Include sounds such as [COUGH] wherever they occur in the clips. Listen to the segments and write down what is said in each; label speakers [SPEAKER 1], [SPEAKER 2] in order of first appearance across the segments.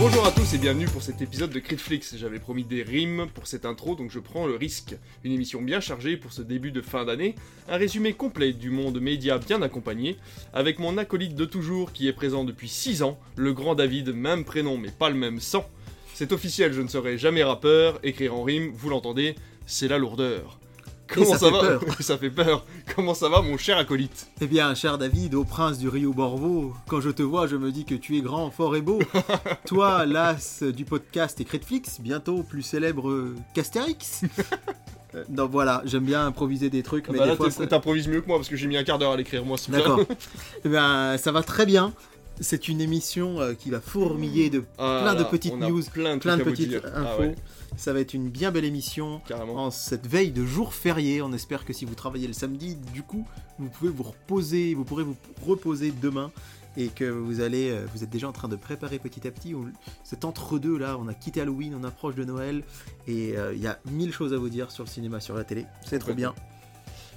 [SPEAKER 1] Bonjour à tous et bienvenue pour cet épisode de Critflix. J'avais promis des rimes pour cette intro, donc je prends le risque. Une émission bien chargée pour ce début de fin d'année, un résumé complet du monde média bien accompagné, avec mon acolyte de toujours qui est présent depuis 6 ans, le grand David, même prénom mais pas le même sang. C'est officiel, je ne serai jamais rappeur, écrire en rime, vous l'entendez, c'est la lourdeur. Comment
[SPEAKER 2] ça
[SPEAKER 1] va
[SPEAKER 2] peur. [LAUGHS]
[SPEAKER 1] Ça fait peur. Comment ça va mon cher acolyte?
[SPEAKER 2] Eh bien, cher David, ô prince du Rio Borvo, quand je te vois, je me dis que tu es grand, fort et beau. [LAUGHS] Toi, l'as du podcast et Critflix, bientôt plus célèbre qu'Astérix. [LAUGHS] Euh, Donc voilà, j'aime bien improviser des trucs, mais
[SPEAKER 1] Bah
[SPEAKER 2] des
[SPEAKER 1] là,
[SPEAKER 2] fois...
[SPEAKER 1] t'es-
[SPEAKER 2] ça-
[SPEAKER 1] t'improvises mieux que moi parce que j'ai mis un quart d'heure à l'écrire moi. bien.
[SPEAKER 2] D'accord. Eh bien, ça va très bien. C'est une émission euh, qui va fourmiller de
[SPEAKER 1] Ah
[SPEAKER 2] Plein de petites news,
[SPEAKER 1] plein de,
[SPEAKER 2] plein petites.
[SPEAKER 1] Ah
[SPEAKER 2] infos.
[SPEAKER 1] ouais,
[SPEAKER 2] Ça va être une bien belle émission.
[SPEAKER 1] carrément.
[SPEAKER 2] En cette veille de jour férié, on espère que si vous travaillez le samedi, du coup, vous pouvez vous reposer, vous pourrez vous reposer demain et que vous allez, euh, vous êtes déjà en train de préparer petit à petit. On- Cet entre-deux là, on a quitté Halloween, on approche de Noël et euh, il y a mille choses à vous dire sur le cinéma, sur la télé. C'est trop bien.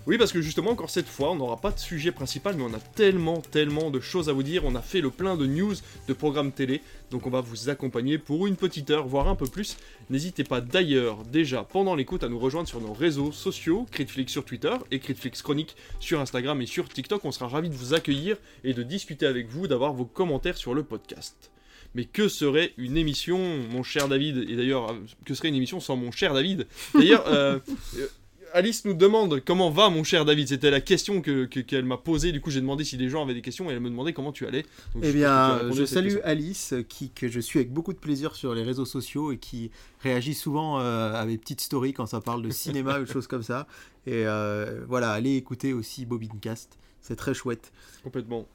[SPEAKER 1] Oui, parce que justement, encore cette fois, on n'aura pas de sujet principal, mais on a tellement, tellement de choses à vous dire. On a fait le plein de news, de programmes télé, donc on va vous accompagner pour une petite heure, voire un peu plus. N'hésitez pas d'ailleurs, déjà pendant l'écoute, à nous rejoindre sur nos réseaux sociaux, Critflix sur Twitter et Critflix Chronique sur Instagram et sur TikTok. On sera ravis de vous accueillir et de discuter avec vous, d'avoir vos commentaires sur le podcast. Mais que serait une émission, mon cher David? Et d'ailleurs, euh, que serait une émission sans mon cher David? D'ailleurs, [LAUGHS] euh, euh, Alice nous demande comment va mon cher David. C'était la question que que- qu'elle m'a posée. Du coup, j'ai demandé si les gens avaient des questions et elle me demandait comment tu allais. Donc,
[SPEAKER 2] Eh bien, je salue. Alice, qui, que je suis avec beaucoup de plaisir sur les réseaux sociaux et qui réagit souvent euh, à mes petites stories quand ça parle de [LAUGHS] cinéma ou de choses comme ça. Et euh, voilà, allez écouter aussi Bobincast, c'est très chouette.
[SPEAKER 1] complètement.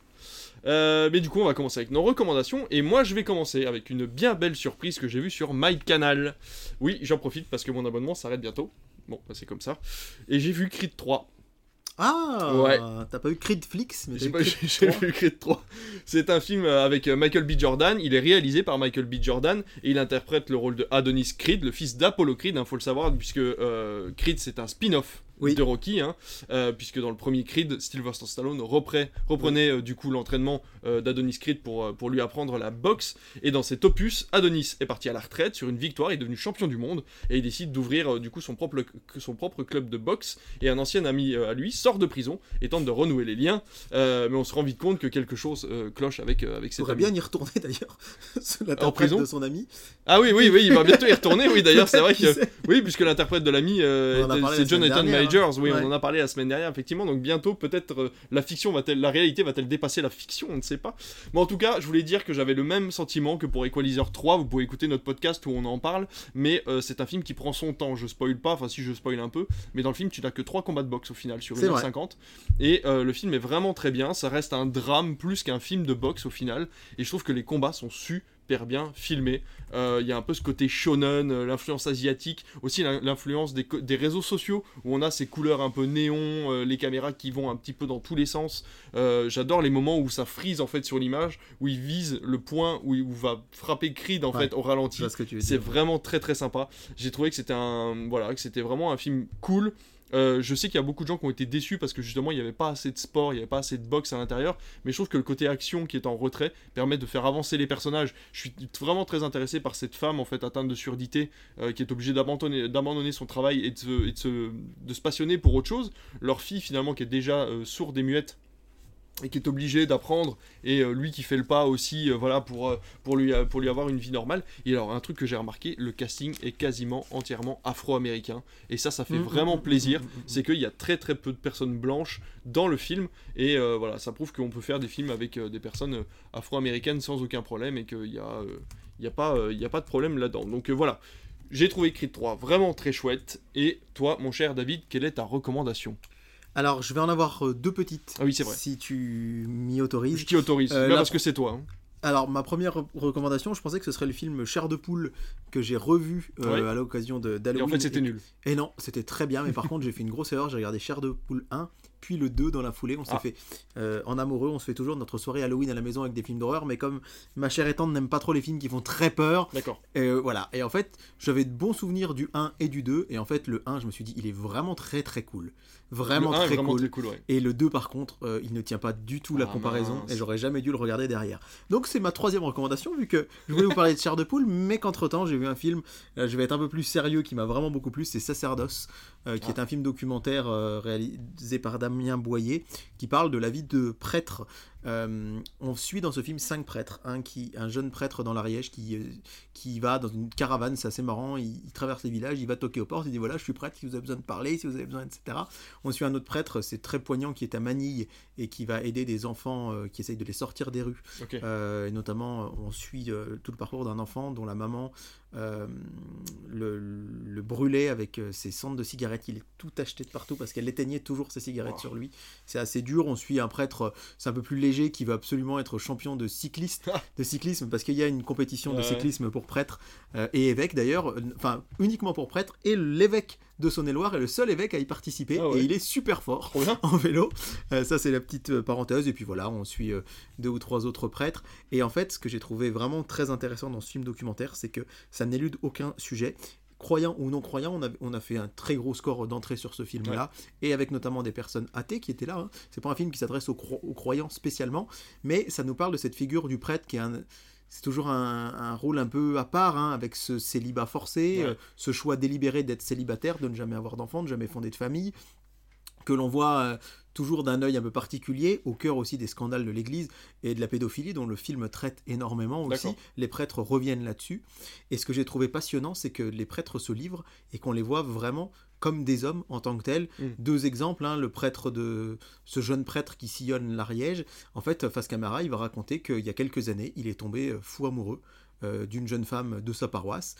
[SPEAKER 1] Euh, mais du coup, on va commencer avec nos recommandations. Et moi, je vais commencer avec une bien belle surprise que j'ai vue sur MyCanal. Oui, j'en profite parce que mon abonnement s'arrête bientôt. Bon, bah, c'est comme ça. Et j'ai vu Creed 3.
[SPEAKER 2] Ah
[SPEAKER 1] Ouais.
[SPEAKER 2] T'as pas eu Creedflix, mais
[SPEAKER 1] J'ai [LAUGHS] vu Creed 3. C'est un film euh, avec euh, Michael B. Jordan. Il est réalisé par Michael B. Jordan et il interprète le rôle de Adonis Creed, le fils d'Apollo Creed. Il faut le savoir puisque euh, Creed c'est un spin-off.
[SPEAKER 2] Oui.
[SPEAKER 1] de Rocky, hein, euh, puisque dans le premier Creed, Sylvester Stallone reprenait, reprenait euh, du coup l'entraînement euh, d'Adonis Creed pour, pour lui apprendre la boxe. Et dans cet opus, Adonis est parti à la retraite sur une victoire, il est devenu champion du monde et il décide d'ouvrir du coup son propre, son propre club de boxe. Et un ancien ami à lui sort de prison et tente de renouer les liens, mais on se rend vite compte que quelque chose cloche avec, avec
[SPEAKER 2] Il
[SPEAKER 1] cet ami.
[SPEAKER 2] bien y retourner d'ailleurs. [LAUGHS] L'interprète
[SPEAKER 1] prison
[SPEAKER 2] de son ami.
[SPEAKER 1] Ah oui, oui, oui, il va bientôt y retourner, oui d'ailleurs, [LAUGHS] c'est vrai que... Oui, puisque l'interprète de l'ami,
[SPEAKER 2] en
[SPEAKER 1] c'est Jonathan
[SPEAKER 2] hein.
[SPEAKER 1] Majors. Oui,
[SPEAKER 2] Ouais.
[SPEAKER 1] on en a parlé la semaine dernière, effectivement. Donc bientôt, peut-être, euh, la fiction va-t-elle, la réalité va-t-elle dépasser la fiction? On ne sait pas. Mais en tout cas, je voulais dire que j'avais le même sentiment que pour Equalizer 3. Vous pouvez écouter notre podcast où on en parle. Mais euh, c'est un film qui prend son temps. Je spoil pas, enfin si je spoil un peu. Mais dans le film, tu n'as que 3 combats de boxe au final sur
[SPEAKER 2] C'est
[SPEAKER 1] 1h50. Et euh, le film est vraiment très bien. Ça reste un drame plus qu'un film de boxe au final. Et je trouve que les combats sont super bien filmés. Euh, Il y a un peu ce côté shonen, euh, l'influence asiatique, aussi l'in- l'influence des, réseaux sociaux où on a ces couleurs un peu néon, euh, les caméras qui vont un petit peu dans tous les sens. Euh, J'adore les moments où ça frise en fait sur l'image, où il vise le point où il où va frapper Creed en
[SPEAKER 2] Ouais.
[SPEAKER 1] fait au ralenti.
[SPEAKER 2] ce
[SPEAKER 1] C'est vraiment très très sympa. J'ai trouvé que c'était un voilà que c'était vraiment un film cool. Euh, je sais qu'il y a beaucoup de gens qui ont été déçus parce que justement il n'y avait pas assez de sport, il n'y avait pas assez de boxe à l'intérieur, mais je trouve que le côté action qui est en retrait permet de faire avancer les personnages. Je suis vraiment très intéressé par cette femme en fait atteinte de surdité euh, qui est obligée d'abandonner, son travail et de se passionner pour autre chose. Leur fille finalement qui est déjà euh, sourde et muette et qui est obligé d'apprendre et euh, lui qui fait le pas aussi euh, voilà pour euh, pour lui pour lui avoir une vie normale. Et alors un truc que j'ai remarqué le casting est quasiment entièrement afro-américain. Et ça ça fait
[SPEAKER 2] Mhm,
[SPEAKER 1] vraiment
[SPEAKER 2] mhm,
[SPEAKER 1] plaisir. c'est qu'il y a très très peu de personnes blanches dans le film. Et voilà ça prouve qu'on peut faire des films avec des personnes afro-américaines sans aucun problème et qu'il y a il y a pas il y a pas de problème là-dedans. Donc voilà. J'ai trouvé Creed 3 vraiment très chouette. Et toi mon cher David quelle est ta recommandation?
[SPEAKER 2] Alors, je vais en avoir euh, deux petites.
[SPEAKER 1] Ah oui, c'est vrai.
[SPEAKER 2] Si tu m'y autorises.
[SPEAKER 1] je t'y autorise
[SPEAKER 2] Euh, la-
[SPEAKER 1] parce que c'est toi hein.
[SPEAKER 2] Alors, ma première re- recommandation, je pensais que ce serait le film Chair de poule que j'ai revu euh,
[SPEAKER 1] Ouais.
[SPEAKER 2] à l'occasion de-
[SPEAKER 1] et
[SPEAKER 2] d'Halloween.
[SPEAKER 1] en fait c'était
[SPEAKER 2] et-
[SPEAKER 1] nul
[SPEAKER 2] Et non, c'était très bien, mais par [LAUGHS] contre, j'ai fait une grosse erreur. J'ai regardé Chair de poule 1, puis le 2 dans la foulée. On s'est
[SPEAKER 1] Ah.
[SPEAKER 2] fait, euh, en amoureux, on se fait toujours notre soirée Halloween à la maison avec des films d'horreur, mais comme ma chère étante n'aime pas trop les films qui font très peur,
[SPEAKER 1] d'accord
[SPEAKER 2] euh, voilà. Et en fait, j'avais de bons souvenirs du 1 et du 2, et en fait, le 1, je me suis dit, il est vraiment très très cool. Vraiment très
[SPEAKER 1] vraiment
[SPEAKER 2] cool.
[SPEAKER 1] très cool ouais.
[SPEAKER 2] Et le deux par contre, euh, il ne tient pas du tout la
[SPEAKER 1] Ah,
[SPEAKER 2] comparaison
[SPEAKER 1] mince.
[SPEAKER 2] et j'aurais jamais dû le regarder derrière. Donc c'est ma troisième recommandation, vu que je voulais vous parler de Chair de Poule, mais qu'entre-temps, j'ai vu un film, euh, je vais être un peu plus sérieux, qui m'a vraiment beaucoup plu, c'est Sacerdoce, euh, qui
[SPEAKER 1] Ah.
[SPEAKER 2] est un film documentaire euh, réalisé par Damien Boyer, qui parle de la vie de prêtre. Euh, on suit dans ce film cinq prêtres, un, qui, un jeune prêtre dans l'Ariège qui, euh, qui va dans une caravane, c'est assez marrant, il, il traverse les villages, il va toquer aux portes, il dit voilà, je suis prêtre, si vous avez besoin de parler, si vous avez besoin, etc. On suit un autre prêtre, c'est très poignant, qui est à Manille et qui va aider des enfants euh, qui essayent de les sortir des rues. Euh, et notamment, on suit tout le parcours d'un enfant dont la maman euh, le, le brûlait avec ses cendres de cigarettes. Il est tout acheté de partout parce qu'elle éteignait toujours ses cigarettes
[SPEAKER 1] Wow.
[SPEAKER 2] sur lui. C'est assez dur. On suit un prêtre, c'est un peu plus léger, qui veut absolument être champion de cycliste, de cyclisme, parce qu'il y a une compétition de cyclisme pour prêtres euh, et évêques d'ailleurs, euh, enfin uniquement pour prêtres. Et l'évêque de Saône-et-Loire est le seul évêque à y participer
[SPEAKER 1] Ah ouais.
[SPEAKER 2] et il est super fort [LAUGHS] en vélo. Euh, ça, c'est la petite parenthèse. Et puis voilà, on suit euh, deux ou trois autres prêtres. Et en fait, ce que j'ai trouvé vraiment très intéressant dans ce film documentaire, c'est que ça n'élude aucun sujet. Croyant ou non croyant, on a, on a fait un très gros score d'entrée sur ce film-là, et avec notamment des personnes athées qui étaient là. hein. C'est pas un film qui s'adresse aux, cro- aux croyants spécialement, mais ça nous parle de cette figure du prêtre qui est un. C'est toujours un, un rôle un peu à part, hein, avec ce célibat forcé,
[SPEAKER 1] Ouais.
[SPEAKER 2] euh, ce choix délibéré d'être célibataire, de ne jamais avoir d'enfant, de jamais fonder de famille, que l'on voit euh, toujours d'un œil un peu particulier, au cœur aussi des scandales de l'Église et de la pédophilie, dont le film traite énormément aussi. Les prêtres reviennent là-dessus. Et ce que j'ai trouvé passionnant, c'est que les prêtres se livrent et qu'on les voit vraiment comme des hommes en tant que tels.
[SPEAKER 1] Mm.
[SPEAKER 2] Deux exemples, hein, le prêtre de ce jeune prêtre qui sillonne l'Ariège. En fait, face caméra, il va raconter qu'il y a quelques années, il est tombé euh, fou amoureux d'une jeune femme de sa paroisse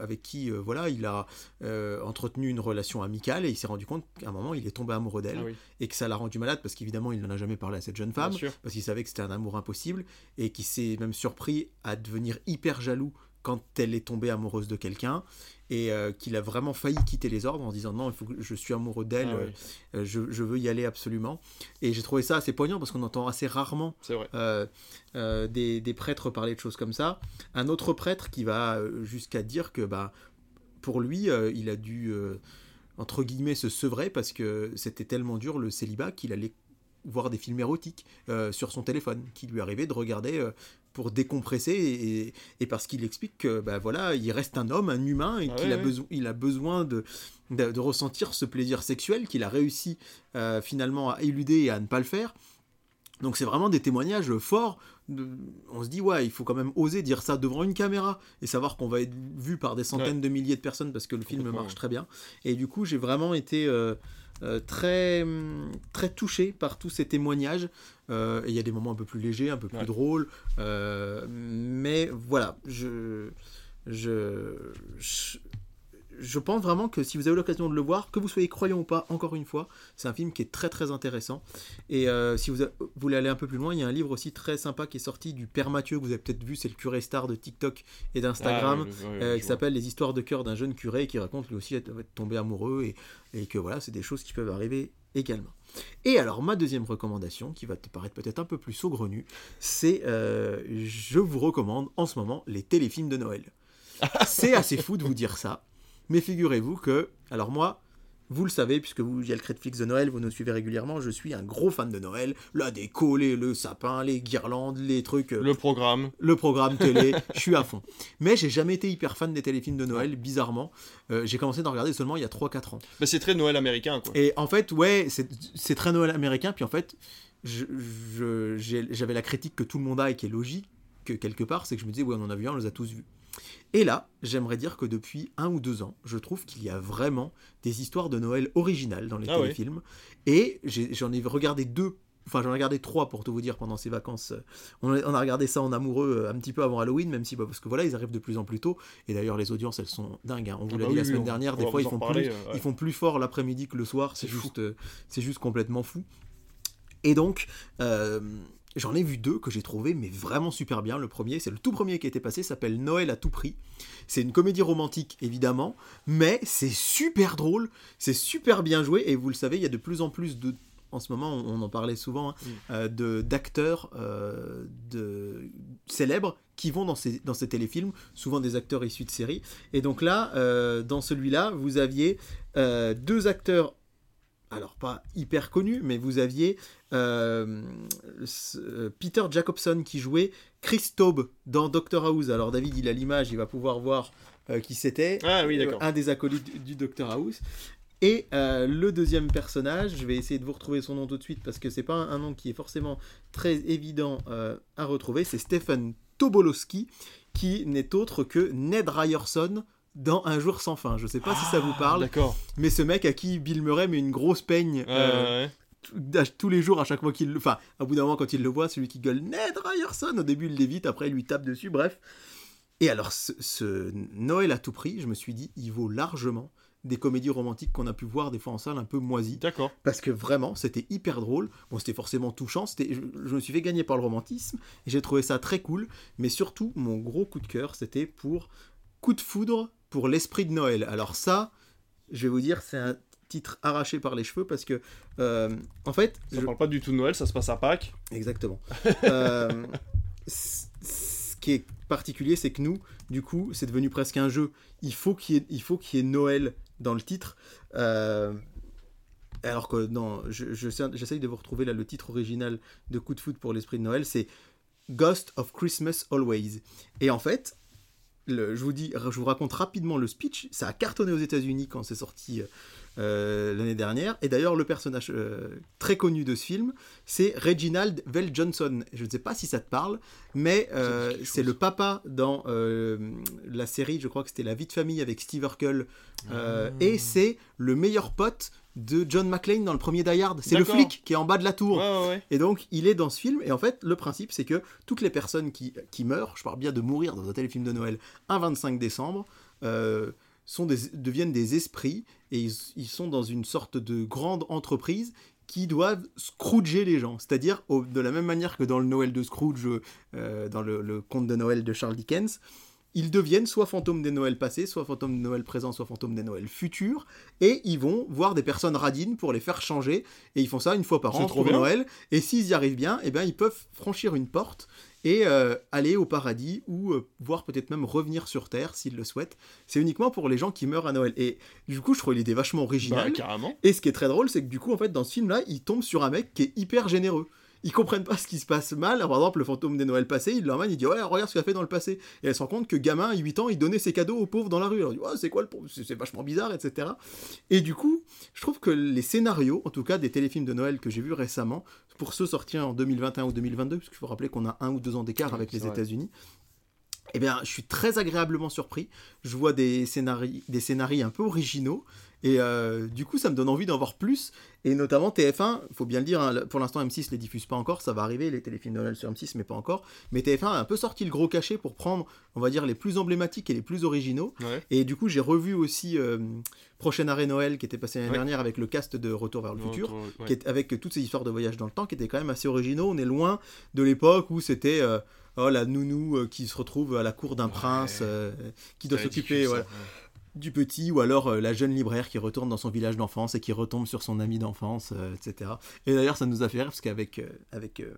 [SPEAKER 2] avec qui euh, voilà il a euh, entretenu une relation amicale et il s'est rendu compte qu'à un moment il est tombé amoureux d'elle
[SPEAKER 1] Ah oui,
[SPEAKER 2] et que ça l'a rendu malade parce qu'évidemment il n'en a jamais parlé à cette jeune femme parce qu'il savait que c'était un amour impossible et qui s'est même surpris à devenir hyper jaloux quand elle est tombée amoureuse de quelqu'un et euh, qu'il a vraiment failli quitter les ordres en disant non il faut que je suis amoureux d'elle
[SPEAKER 1] Ah
[SPEAKER 2] euh,
[SPEAKER 1] oui,
[SPEAKER 2] euh, je, je veux y aller absolument. Et j'ai trouvé ça assez poignant parce qu'on entend assez rarement euh, des, des prêtres parler de choses comme ça. Un autre prêtre qui va jusqu'à dire que bah, pour lui, il a dû, entre guillemets, se sevrer parce que c'était tellement dur le célibat qu'il allait voir des films érotiques euh, sur son téléphone, qui lui arrivait de regarder euh, pour décompresser et, et parce qu'il explique que bah, voilà, il reste un homme, un humain et
[SPEAKER 1] Ah
[SPEAKER 2] qu'il a, besoin il a besoin de, de, de ressentir ce plaisir sexuel qu'il a réussi euh, finalement à éluder et à ne pas le faire. Donc c'est vraiment des témoignages forts. On se dit ouais, il faut quand même oser dire ça devant une caméra et savoir qu'on va être vu par des centaines de milliers de personnes parce que le film marche très bien. Et du coup, j'ai vraiment été euh, euh, très très touché par tous ces témoignages. Euh, et il y a des moments un peu plus légers, un peu plus
[SPEAKER 1] Ouais.
[SPEAKER 2] drôles, Euh, mais voilà, je je, je je pense vraiment que si vous avez l'occasion de le voir, que vous soyez croyant ou pas, encore une fois, c'est un film qui est très très intéressant. Et euh, si vous, a- vous voulez aller un peu plus loin, il y a un livre aussi très sympa qui est sorti du Père Mathieu, que vous avez peut-être vu, c'est le curé star de TikTok et d'Instagram,
[SPEAKER 1] Ah, oui, oui, oui,
[SPEAKER 2] euh,
[SPEAKER 1] je
[SPEAKER 2] qui s'appelle Les histoires de cœur d'un jeune curé, qui raconte lui aussi être, être tombé amoureux et, et que voilà, c'est des choses qui peuvent arriver également. Et alors, ma deuxième recommandation, qui va te paraître peut-être un peu plus saugrenue, c'est euh, je vous recommande en ce moment les téléfilms de Noël. [LAUGHS] c'est assez fou de vous dire ça, mais figurez-vous que, alors moi, vous le savez, puisque vous, il y a le Credflix de Noël, vous nous suivez régulièrement, je suis un gros fan de Noël. La déco, les, le sapin, les guirlandes, les trucs, euh,
[SPEAKER 1] Le programme.
[SPEAKER 2] le programme télé, je suis à fond. Mais j'ai jamais été hyper fan des téléfilms de Noël, bizarrement. Euh, j'ai commencé d'en regarder seulement il y a 3-4 ans.
[SPEAKER 1] Bah, c'est très Noël américain, quoi.
[SPEAKER 2] Et en fait, ouais, c'est très Noël américain. Puis en fait, j'avais la critique que tout le monde a et qui est logique, que quelque part, c'est que je me disais, ouais, on en a vu un, on les a tous vus. Et là, j'aimerais dire que depuis un ou deux ans, je trouve qu'il y a vraiment des histoires de Noël originales dans les
[SPEAKER 1] Ah
[SPEAKER 2] téléfilms. Et j'en ai regardé deux. Enfin, j'en ai regardé trois pour tout vous dire pendant ces vacances. On a, on a regardé ça en amoureux euh, un petit peu avant Halloween, même si, bah, parce que voilà, ils arrivent de plus en plus tôt. Et d'ailleurs, les audiences, elles sont dingues. hein. On vous
[SPEAKER 1] Ah
[SPEAKER 2] l'a
[SPEAKER 1] bah
[SPEAKER 2] dit la semaine dernière, des fois, ils font, plus,
[SPEAKER 1] ouais.
[SPEAKER 2] ils font plus fort l'après-midi que le soir. C'est juste, euh, c'est juste complètement fou. Et donc, euh, j'en ai vu deux que j'ai trouvé mais vraiment super bien. Le premier, c'est le tout premier qui a été passé, s'appelle Noël à tout prix. C'est une comédie romantique évidemment, mais c'est super drôle, c'est super bien joué et vous le savez, il y a de plus en plus de en ce moment, on en parlait souvent, hein,
[SPEAKER 1] Mm.
[SPEAKER 2] euh, de d'acteurs euh, de célèbres qui vont dans ces, dans ces téléfilms, souvent des acteurs issus de séries. Et donc là, euh, dans celui-là, vous aviez deux acteurs alors pas hyper connu, mais vous aviez euh, euh, Peter Jacobson qui jouait Chris Taube dans Doctor House. Alors David, il a l'image, il va pouvoir voir euh, qui c'était.
[SPEAKER 1] Ah oui, d'accord.
[SPEAKER 2] Un des acolytes du- Doctor House. Et euh, le deuxième personnage, je vais essayer de vous retrouver son nom tout de suite parce que c'est pas un, nom qui est forcément très évident à retrouver. C'est Stephen Tobolowski qui n'est autre que Ned Ryerson dans Un jour sans fin. Je sais pas si ça vous
[SPEAKER 1] Ah,
[SPEAKER 2] parle,
[SPEAKER 1] D'accord.
[SPEAKER 2] mais ce mec à qui Bill Murray met une grosse peigne euh,
[SPEAKER 1] ouais,
[SPEAKER 2] tous les jours à chaque fois qu'il le. Enfin, à bout d'un moment, quand il le voit, celui qui gueule Ned Ryerson, au début il l'évite, après il lui tape dessus, bref. Et alors, ce, ce Noël à tout prix, je me suis dit, il vaut largement des comédies romantiques qu'on a pu voir des fois en salle un peu moisies.
[SPEAKER 1] D'accord.
[SPEAKER 2] Parce que vraiment, c'était hyper drôle. Bon, c'était forcément touchant. C'était, je, je me suis fait gagner par le romantisme. Et j'ai trouvé ça très cool. Mais surtout, mon gros coup de cœur, c'était pour Coup de foudre pour l'esprit de Noël. Alors ça, je vais vous dire, c'est un titre arraché par les cheveux parce que, euh, en fait,
[SPEAKER 1] Ça
[SPEAKER 2] je-
[SPEAKER 1] parle pas du tout de Noël, ça se passe à Pâques.
[SPEAKER 2] Exactement. [LAUGHS] Euh, ce qui est particulier, c'est que nous, du coup, c'est devenu presque un jeu. Il faut qu'il y ait, il faut qu'il y ait Noël dans le titre. Euh, alors que non, je- je sais- j'essaye de vous retrouver là le titre original de Coup de foot pour l'esprit de Noël, c'est Ghost of Christmas Always. Et en fait, le- je vous dis, je vous raconte rapidement le speech. Ça a cartonné aux États-Unis quand c'est sorti euh, l'année dernière. Et d'ailleurs, le personnage euh, très connu de ce film, c'est Reginald Vell Johnson. Je ne sais pas si ça te parle, mais euh, c'est le papa dans la série, je crois que c'était La vie de famille avec Steve Urkel.
[SPEAKER 1] Ah.
[SPEAKER 2] Et c'est le meilleur pote de John McClane dans le premier Die Hard. C'est le flic qui est en bas de la tour.
[SPEAKER 1] Ouais, ouais, ouais.
[SPEAKER 2] Et donc, il est dans ce film, et en fait, le principe, c'est que toutes les personnes qui, qui meurent, je parle bien de mourir dans un téléfilm de Noël, un 25 décembre, euh, sont des, deviennent des esprits, et ils, ils sont dans une sorte de grande entreprise qui doivent scrooger les gens. C'est-à-dire, de la même manière que dans le Noël de Scrooge, euh, dans le, le conte de Noël de Charles Dickens, ils deviennent soit fantômes des Noëls passés, soit fantômes des Noëls présents, soit fantômes des Noëls futurs, et ils vont voir des personnes radines pour les faire changer, et ils font ça une fois par an pour
[SPEAKER 1] bien.
[SPEAKER 2] Noël, et s'ils y arrivent bien, eh ben, ils peuvent franchir une porte et euh, aller au paradis, ou euh, voire peut-être même revenir sur Terre s'ils le souhaitent. C'est uniquement pour les gens qui meurent à Noël. Et du coup, je trouve l'idée vachement originale.
[SPEAKER 1] Bah, carrément.
[SPEAKER 2] Et ce qui est très drôle, c'est que du coup, en fait, dans ce film-là, ils tombent sur un mec qui est hyper généreux. Ils comprennent pas ce qui se passe mal. Par exemple, le fantôme des Noëls passés, il l'emmène, il dit Ouais, regarde ce qu'il a fait dans le passé. Et elle se rend compte que gamin, à 8 ans, il donnait ses cadeaux aux pauvres dans la rue. Alors, dit Ouais, c'est quoi le pauvre? C'est vachement bizarre, etc. Et du coup, je trouve que les scénarios, en tout cas des téléfilms de Noël que j'ai vus récemment, pour ceux sortis en 2021 ou 2022, parce qu'il faut rappeler qu'on a un ou deux ans d'écart avec les. États-Unis, eh bien, je suis très agréablement surpris. Je vois des scénarios, des scénarios un peu originaux. Et euh, du coup, ça me donne envie d'en voir plus. Et notamment TF1, il faut bien le dire, hein, pour l'instant M6 les diffuse pas encore, ça va arriver, les téléfilms de Noël sur M6, mais pas encore. Mais TF1 a un peu sorti le gros cachet pour prendre, on va dire, les plus emblématiques et les plus originaux.
[SPEAKER 1] Ouais.
[SPEAKER 2] Et du coup, j'ai revu aussi euh, Prochaine Arrêt Noël qui était passé l'année
[SPEAKER 1] Ouais.
[SPEAKER 2] dernière avec le cast de Retour vers le futur
[SPEAKER 1] Ouais.
[SPEAKER 2] qui est avec toutes ces histoires de voyage dans le temps qui étaient quand même assez originaux. On est loin de l'époque où c'était euh, oh, la nounou euh, qui se retrouve à la cour d'un prince qui doit s'occuper voilà. Du petit, ou alors euh, la jeune libraire qui retourne dans son village d'enfance et qui retombe sur son ami d'enfance, euh, etc. Et d'ailleurs, ça nous a fait rire parce qu'avec euh, avec, euh,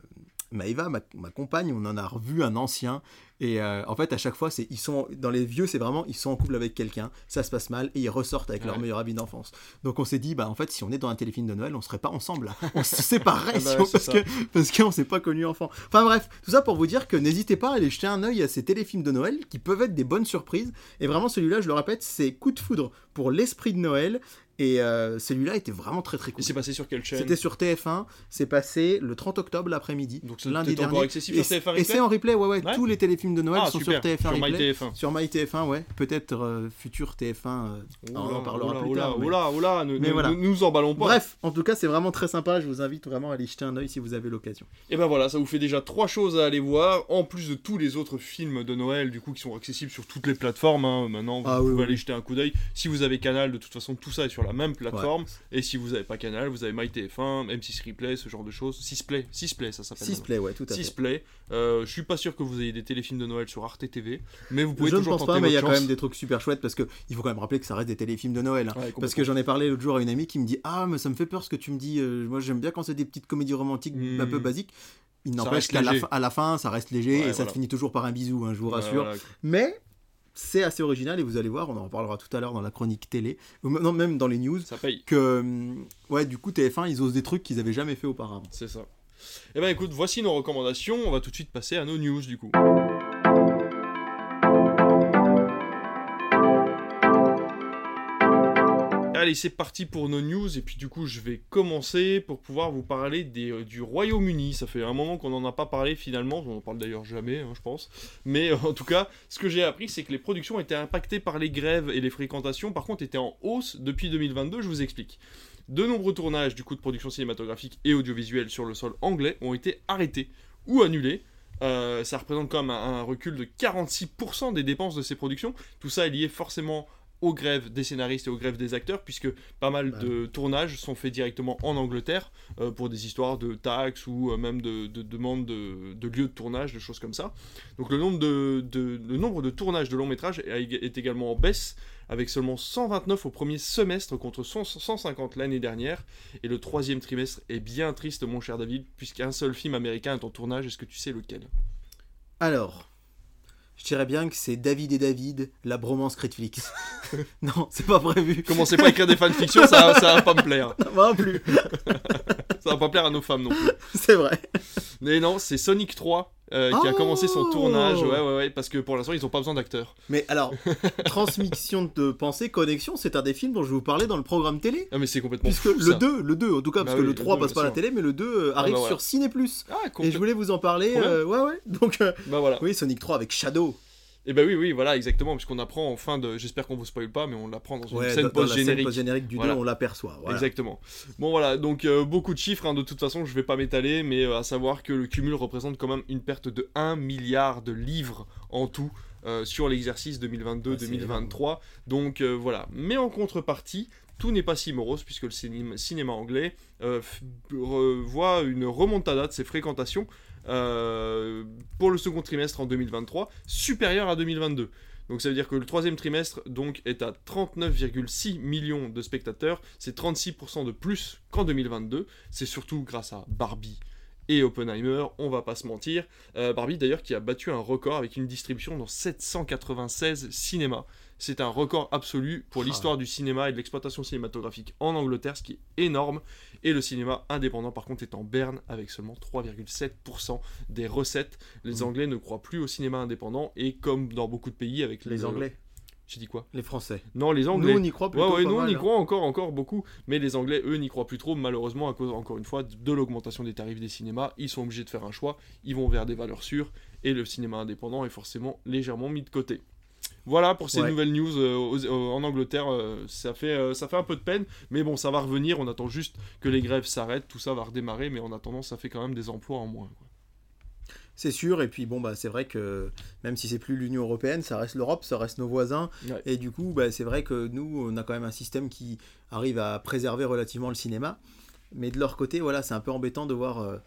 [SPEAKER 2] Maëva, ma, ma compagne, on en a revu un ancien. Et euh, en fait, à chaque fois, c'est ils sont dans les vieux, c'est vraiment ils sont en couple avec quelqu'un, ça se passe mal et ils ressortent avec leur meilleur ami d'enfance. Donc on s'est dit, bah en fait, si on est dans un téléfilm de Noël, on serait pas ensemble. là. On se [LAUGHS] séparerait
[SPEAKER 1] Ah
[SPEAKER 2] si
[SPEAKER 1] bah,
[SPEAKER 2] on- parce
[SPEAKER 1] ça.
[SPEAKER 2] que parce qu'on s'est pas connus enfant. Enfin bref, tout ça pour vous dire que n'hésitez pas à aller jeter un œil à ces téléfilms de Noël qui peuvent être des bonnes surprises. Et vraiment, celui-là, je le répète, c'est coup de foudre pour l'esprit de Noël. Et euh, celui-là était vraiment très très cool.
[SPEAKER 1] c'est passé sur quelle chaîne
[SPEAKER 2] C'était sur TF1, c'est passé le 30 octobre l'après-midi.
[SPEAKER 1] Donc c'est
[SPEAKER 2] lundi dernier.
[SPEAKER 1] encore accessible
[SPEAKER 2] et,
[SPEAKER 1] sur TF1
[SPEAKER 2] et c'est en replay, ouais, ouais,
[SPEAKER 1] Ouais.
[SPEAKER 2] Tous les téléfilms de Noël
[SPEAKER 1] Ah,
[SPEAKER 2] sont
[SPEAKER 1] super.
[SPEAKER 2] sur TF1
[SPEAKER 1] Sur
[SPEAKER 2] replay.
[SPEAKER 1] MyTF1.
[SPEAKER 2] Sur MyTF1, ouais. Peut-être euh, futur TF1. euh, on en parlera plus tard. mais-
[SPEAKER 1] Oula, oula, ne,
[SPEAKER 2] Mais
[SPEAKER 1] ne-
[SPEAKER 2] voilà.
[SPEAKER 1] ne nous emballons pas.
[SPEAKER 2] Bref, en tout cas, c'est vraiment très sympa. Je vous invite vraiment à aller jeter un œil si vous avez l'occasion.
[SPEAKER 1] Et ben voilà, ça vous fait déjà trois choses à aller voir, en plus de tous les autres films de Noël, du coup, qui sont accessibles sur toutes les plateformes. hein. Maintenant, vous
[SPEAKER 2] Ah
[SPEAKER 1] pouvez
[SPEAKER 2] oui, oui,
[SPEAKER 1] aller
[SPEAKER 2] oui.
[SPEAKER 1] jeter un coup d'œil. Si vous avez Canal, de toute façon, tout ça est sur la même plateforme.
[SPEAKER 2] Ouais.
[SPEAKER 1] Et si vous n'avez pas Canal, vous avez MyTF1, M6 Replay, ce genre de choses. 6play, 6play, ça s'appelle.
[SPEAKER 2] 6 play, ouais, tout à fait.
[SPEAKER 1] 6play. Euh, je suis pas sûr que vous ayez des téléfilms de Noël sur Arte TV, mais vous pouvez
[SPEAKER 2] Je ne
[SPEAKER 1] toujours
[SPEAKER 2] pense
[SPEAKER 1] tenter
[SPEAKER 2] pas, mais il y a quand même des trucs super chouettes parce que il faut quand même rappeler que ça reste des téléfilms de Noël. hein.
[SPEAKER 1] Ouais,
[SPEAKER 2] Parce que j'en ai parlé l'autre jour à une amie qui me dit Ah, mais ça me fait peur ce que tu me dis. euh, moi, j'aime bien quand c'est des petites comédies romantiques
[SPEAKER 1] Hmm.
[SPEAKER 2] un peu basiques. Il n'empêche qu'à la, la fin, ça reste léger
[SPEAKER 1] Ouais,
[SPEAKER 2] et ça
[SPEAKER 1] voilà.
[SPEAKER 2] se finit toujours par un bisou, hein, je vous rassure.
[SPEAKER 1] voilà.
[SPEAKER 2] Mais c'est assez original et vous allez voir, on en reparlera tout à l'heure dans la chronique télé, ou non, même dans les news,
[SPEAKER 1] Ça paye.
[SPEAKER 2] que hum, ouais, du coup TF1 ils osent des trucs qu'ils avaient jamais fait auparavant.
[SPEAKER 1] C'est ça. Eh ben écoute, voici nos recommandations. On va tout de suite passer à nos news du coup. Allez, c'est parti pour nos news. Et puis du coup, je vais commencer pour pouvoir vous parler des, euh, du Royaume-Uni. Ça fait un moment qu'on n'en a pas parlé finalement. On en parle d'ailleurs jamais, hein, je pense. Mais euh, en tout cas, ce que j'ai appris, c'est que les productions étaient impactées par les grèves et les fréquentations. Par contre, étaient en hausse depuis 2022. Je vous explique. De nombreux tournages du coup de production cinématographique et audiovisuelle sur le sol anglais ont été arrêtés ou annulés. Euh, ça représente quand même un, un recul de 46% des dépenses de ces productions. Tout ça est lié forcément aux grèves des scénaristes et aux grèves des acteurs, puisque pas mal
[SPEAKER 2] Bah.
[SPEAKER 1] de tournages sont faits directement en Angleterre euh, pour des histoires de taxes ou euh, même de, de demandes de, de lieux de tournage, de choses comme ça. Donc le nombre de, de- le nombre de tournages de longs métrages est, est également en baisse, avec seulement 129 au premier semestre contre 100 150 l'année dernière. Et le troisième trimestre est bien triste, mon cher David, puisqu'un seul film américain est en tournage. Est-ce que tu sais lequel?
[SPEAKER 2] Alors, je dirais bien que c'est David et David, la bromance Critflix. [LAUGHS] non, c'est pas prévu.
[SPEAKER 1] Commencez pas à écrire des fanfictions, ça, ça va pas me plaire. [LAUGHS]
[SPEAKER 2] Moi non plus,
[SPEAKER 1] Ça va pas plaire à nos femmes non plus.
[SPEAKER 2] c'est vrai.
[SPEAKER 1] Mais non, c'est Sonic 3 euh, qui a
[SPEAKER 2] Oh
[SPEAKER 1] commencé son tournage. Ouais, ouais, ouais, parce que pour l'instant, ils ont pas besoin d'acteurs.
[SPEAKER 2] Mais alors, [LAUGHS] transmission de pensée, connexion, c'est un des films dont je vais vous parler dans le programme télé.
[SPEAKER 1] Ah, mais c'est complètement
[SPEAKER 2] Puisque
[SPEAKER 1] fou,
[SPEAKER 2] le
[SPEAKER 1] ça.
[SPEAKER 2] 2, le 2 en tout cas,
[SPEAKER 1] Bah
[SPEAKER 2] parce que
[SPEAKER 1] oui,
[SPEAKER 2] le
[SPEAKER 1] le
[SPEAKER 2] 3
[SPEAKER 1] 2,
[SPEAKER 2] passe pas à la télé, mais le 2 euh, arrive
[SPEAKER 1] bah
[SPEAKER 2] sur Ciné Plus.
[SPEAKER 1] Ah,
[SPEAKER 2] Et je voulais vous en parler. Euh, ouais, ouais. Donc, euh,
[SPEAKER 1] Bah voilà.
[SPEAKER 2] oui, Sonic 3 avec Shadow.
[SPEAKER 1] Et bah oui, oui, voilà, exactement, puisqu'on apprend en fin de. J'espère qu'on vous spoil pas, mais on l'apprend dans une
[SPEAKER 2] Ouais,
[SPEAKER 1] scène post-générique.
[SPEAKER 2] post-générique du
[SPEAKER 1] Voilà.
[SPEAKER 2] 2, on l'aperçoit. Voilà.
[SPEAKER 1] Exactement. Bon voilà, donc euh, beaucoup de chiffres, hein, de toute façon je vais pas m'étaler, mais euh, à savoir que le cumul représente quand même une perte de 1 milliard de livres en tout euh, sur l'exercice 2022-2023. donc voilà, mais en contrepartie, tout n'est pas si morose puisque le cinéma, cinéma anglais euh, voit une remontada de ses fréquentations euh, pour le second trimestre en 2023 supérieure à 2022. Donc ça veut dire que le troisième trimestre est à 39,6 millions de spectateurs, c'est 36% de plus qu'en 2022. C'est surtout grâce à Barbie et Oppenheimer, on va pas se mentir. Euh, Barbie d'ailleurs qui a battu un record avec une distribution dans 796 cinémas. C'est un record absolu pour
[SPEAKER 2] Ah.
[SPEAKER 1] l'histoire du cinéma et de l'exploitation cinématographique en Angleterre, ce qui est énorme. Et le cinéma indépendant par contre est en berne avec seulement 3,7% des recettes. Les
[SPEAKER 2] Mhm.
[SPEAKER 1] Anglais ne croient plus au cinéma indépendant et comme dans beaucoup de pays avec
[SPEAKER 2] Les
[SPEAKER 1] le-
[SPEAKER 2] Anglais,
[SPEAKER 1] J'ai dit quoi?
[SPEAKER 2] Les Français.
[SPEAKER 1] Non, les Anglais.
[SPEAKER 2] Nous, on y croit plutôt.
[SPEAKER 1] Ouais, ouais,
[SPEAKER 2] pas
[SPEAKER 1] nous on
[SPEAKER 2] mal,
[SPEAKER 1] y
[SPEAKER 2] hein.
[SPEAKER 1] croit encore, encore beaucoup, mais les Anglais, eux, n'y croient plus trop, malheureusement, à cause, encore une fois, de l'augmentation des tarifs des cinémas. Ils sont obligés de faire un choix, ils vont vers des valeurs sûres, et le cinéma indépendant est forcément légèrement mis de côté. Voilà pour ces
[SPEAKER 2] Ouais.
[SPEAKER 1] nouvelles news euh, aux- en Angleterre, euh, ça, fait, euh, ça fait un peu de peine, mais bon, ça va revenir, on attend juste que les grèves s'arrêtent, tout ça va redémarrer, mais en attendant, ça fait quand même des emplois en moins. quoi.
[SPEAKER 2] C'est sûr, et puis bon, bah, c'est vrai que même si c'est plus l'Union Européenne, ça reste l'Europe, ça reste nos voisins,
[SPEAKER 1] Ouais.
[SPEAKER 2] et du coup, bah, c'est vrai que nous, on a quand même un système qui arrive à préserver relativement le cinéma, mais de leur côté, voilà, c'est un peu embêtant de voir,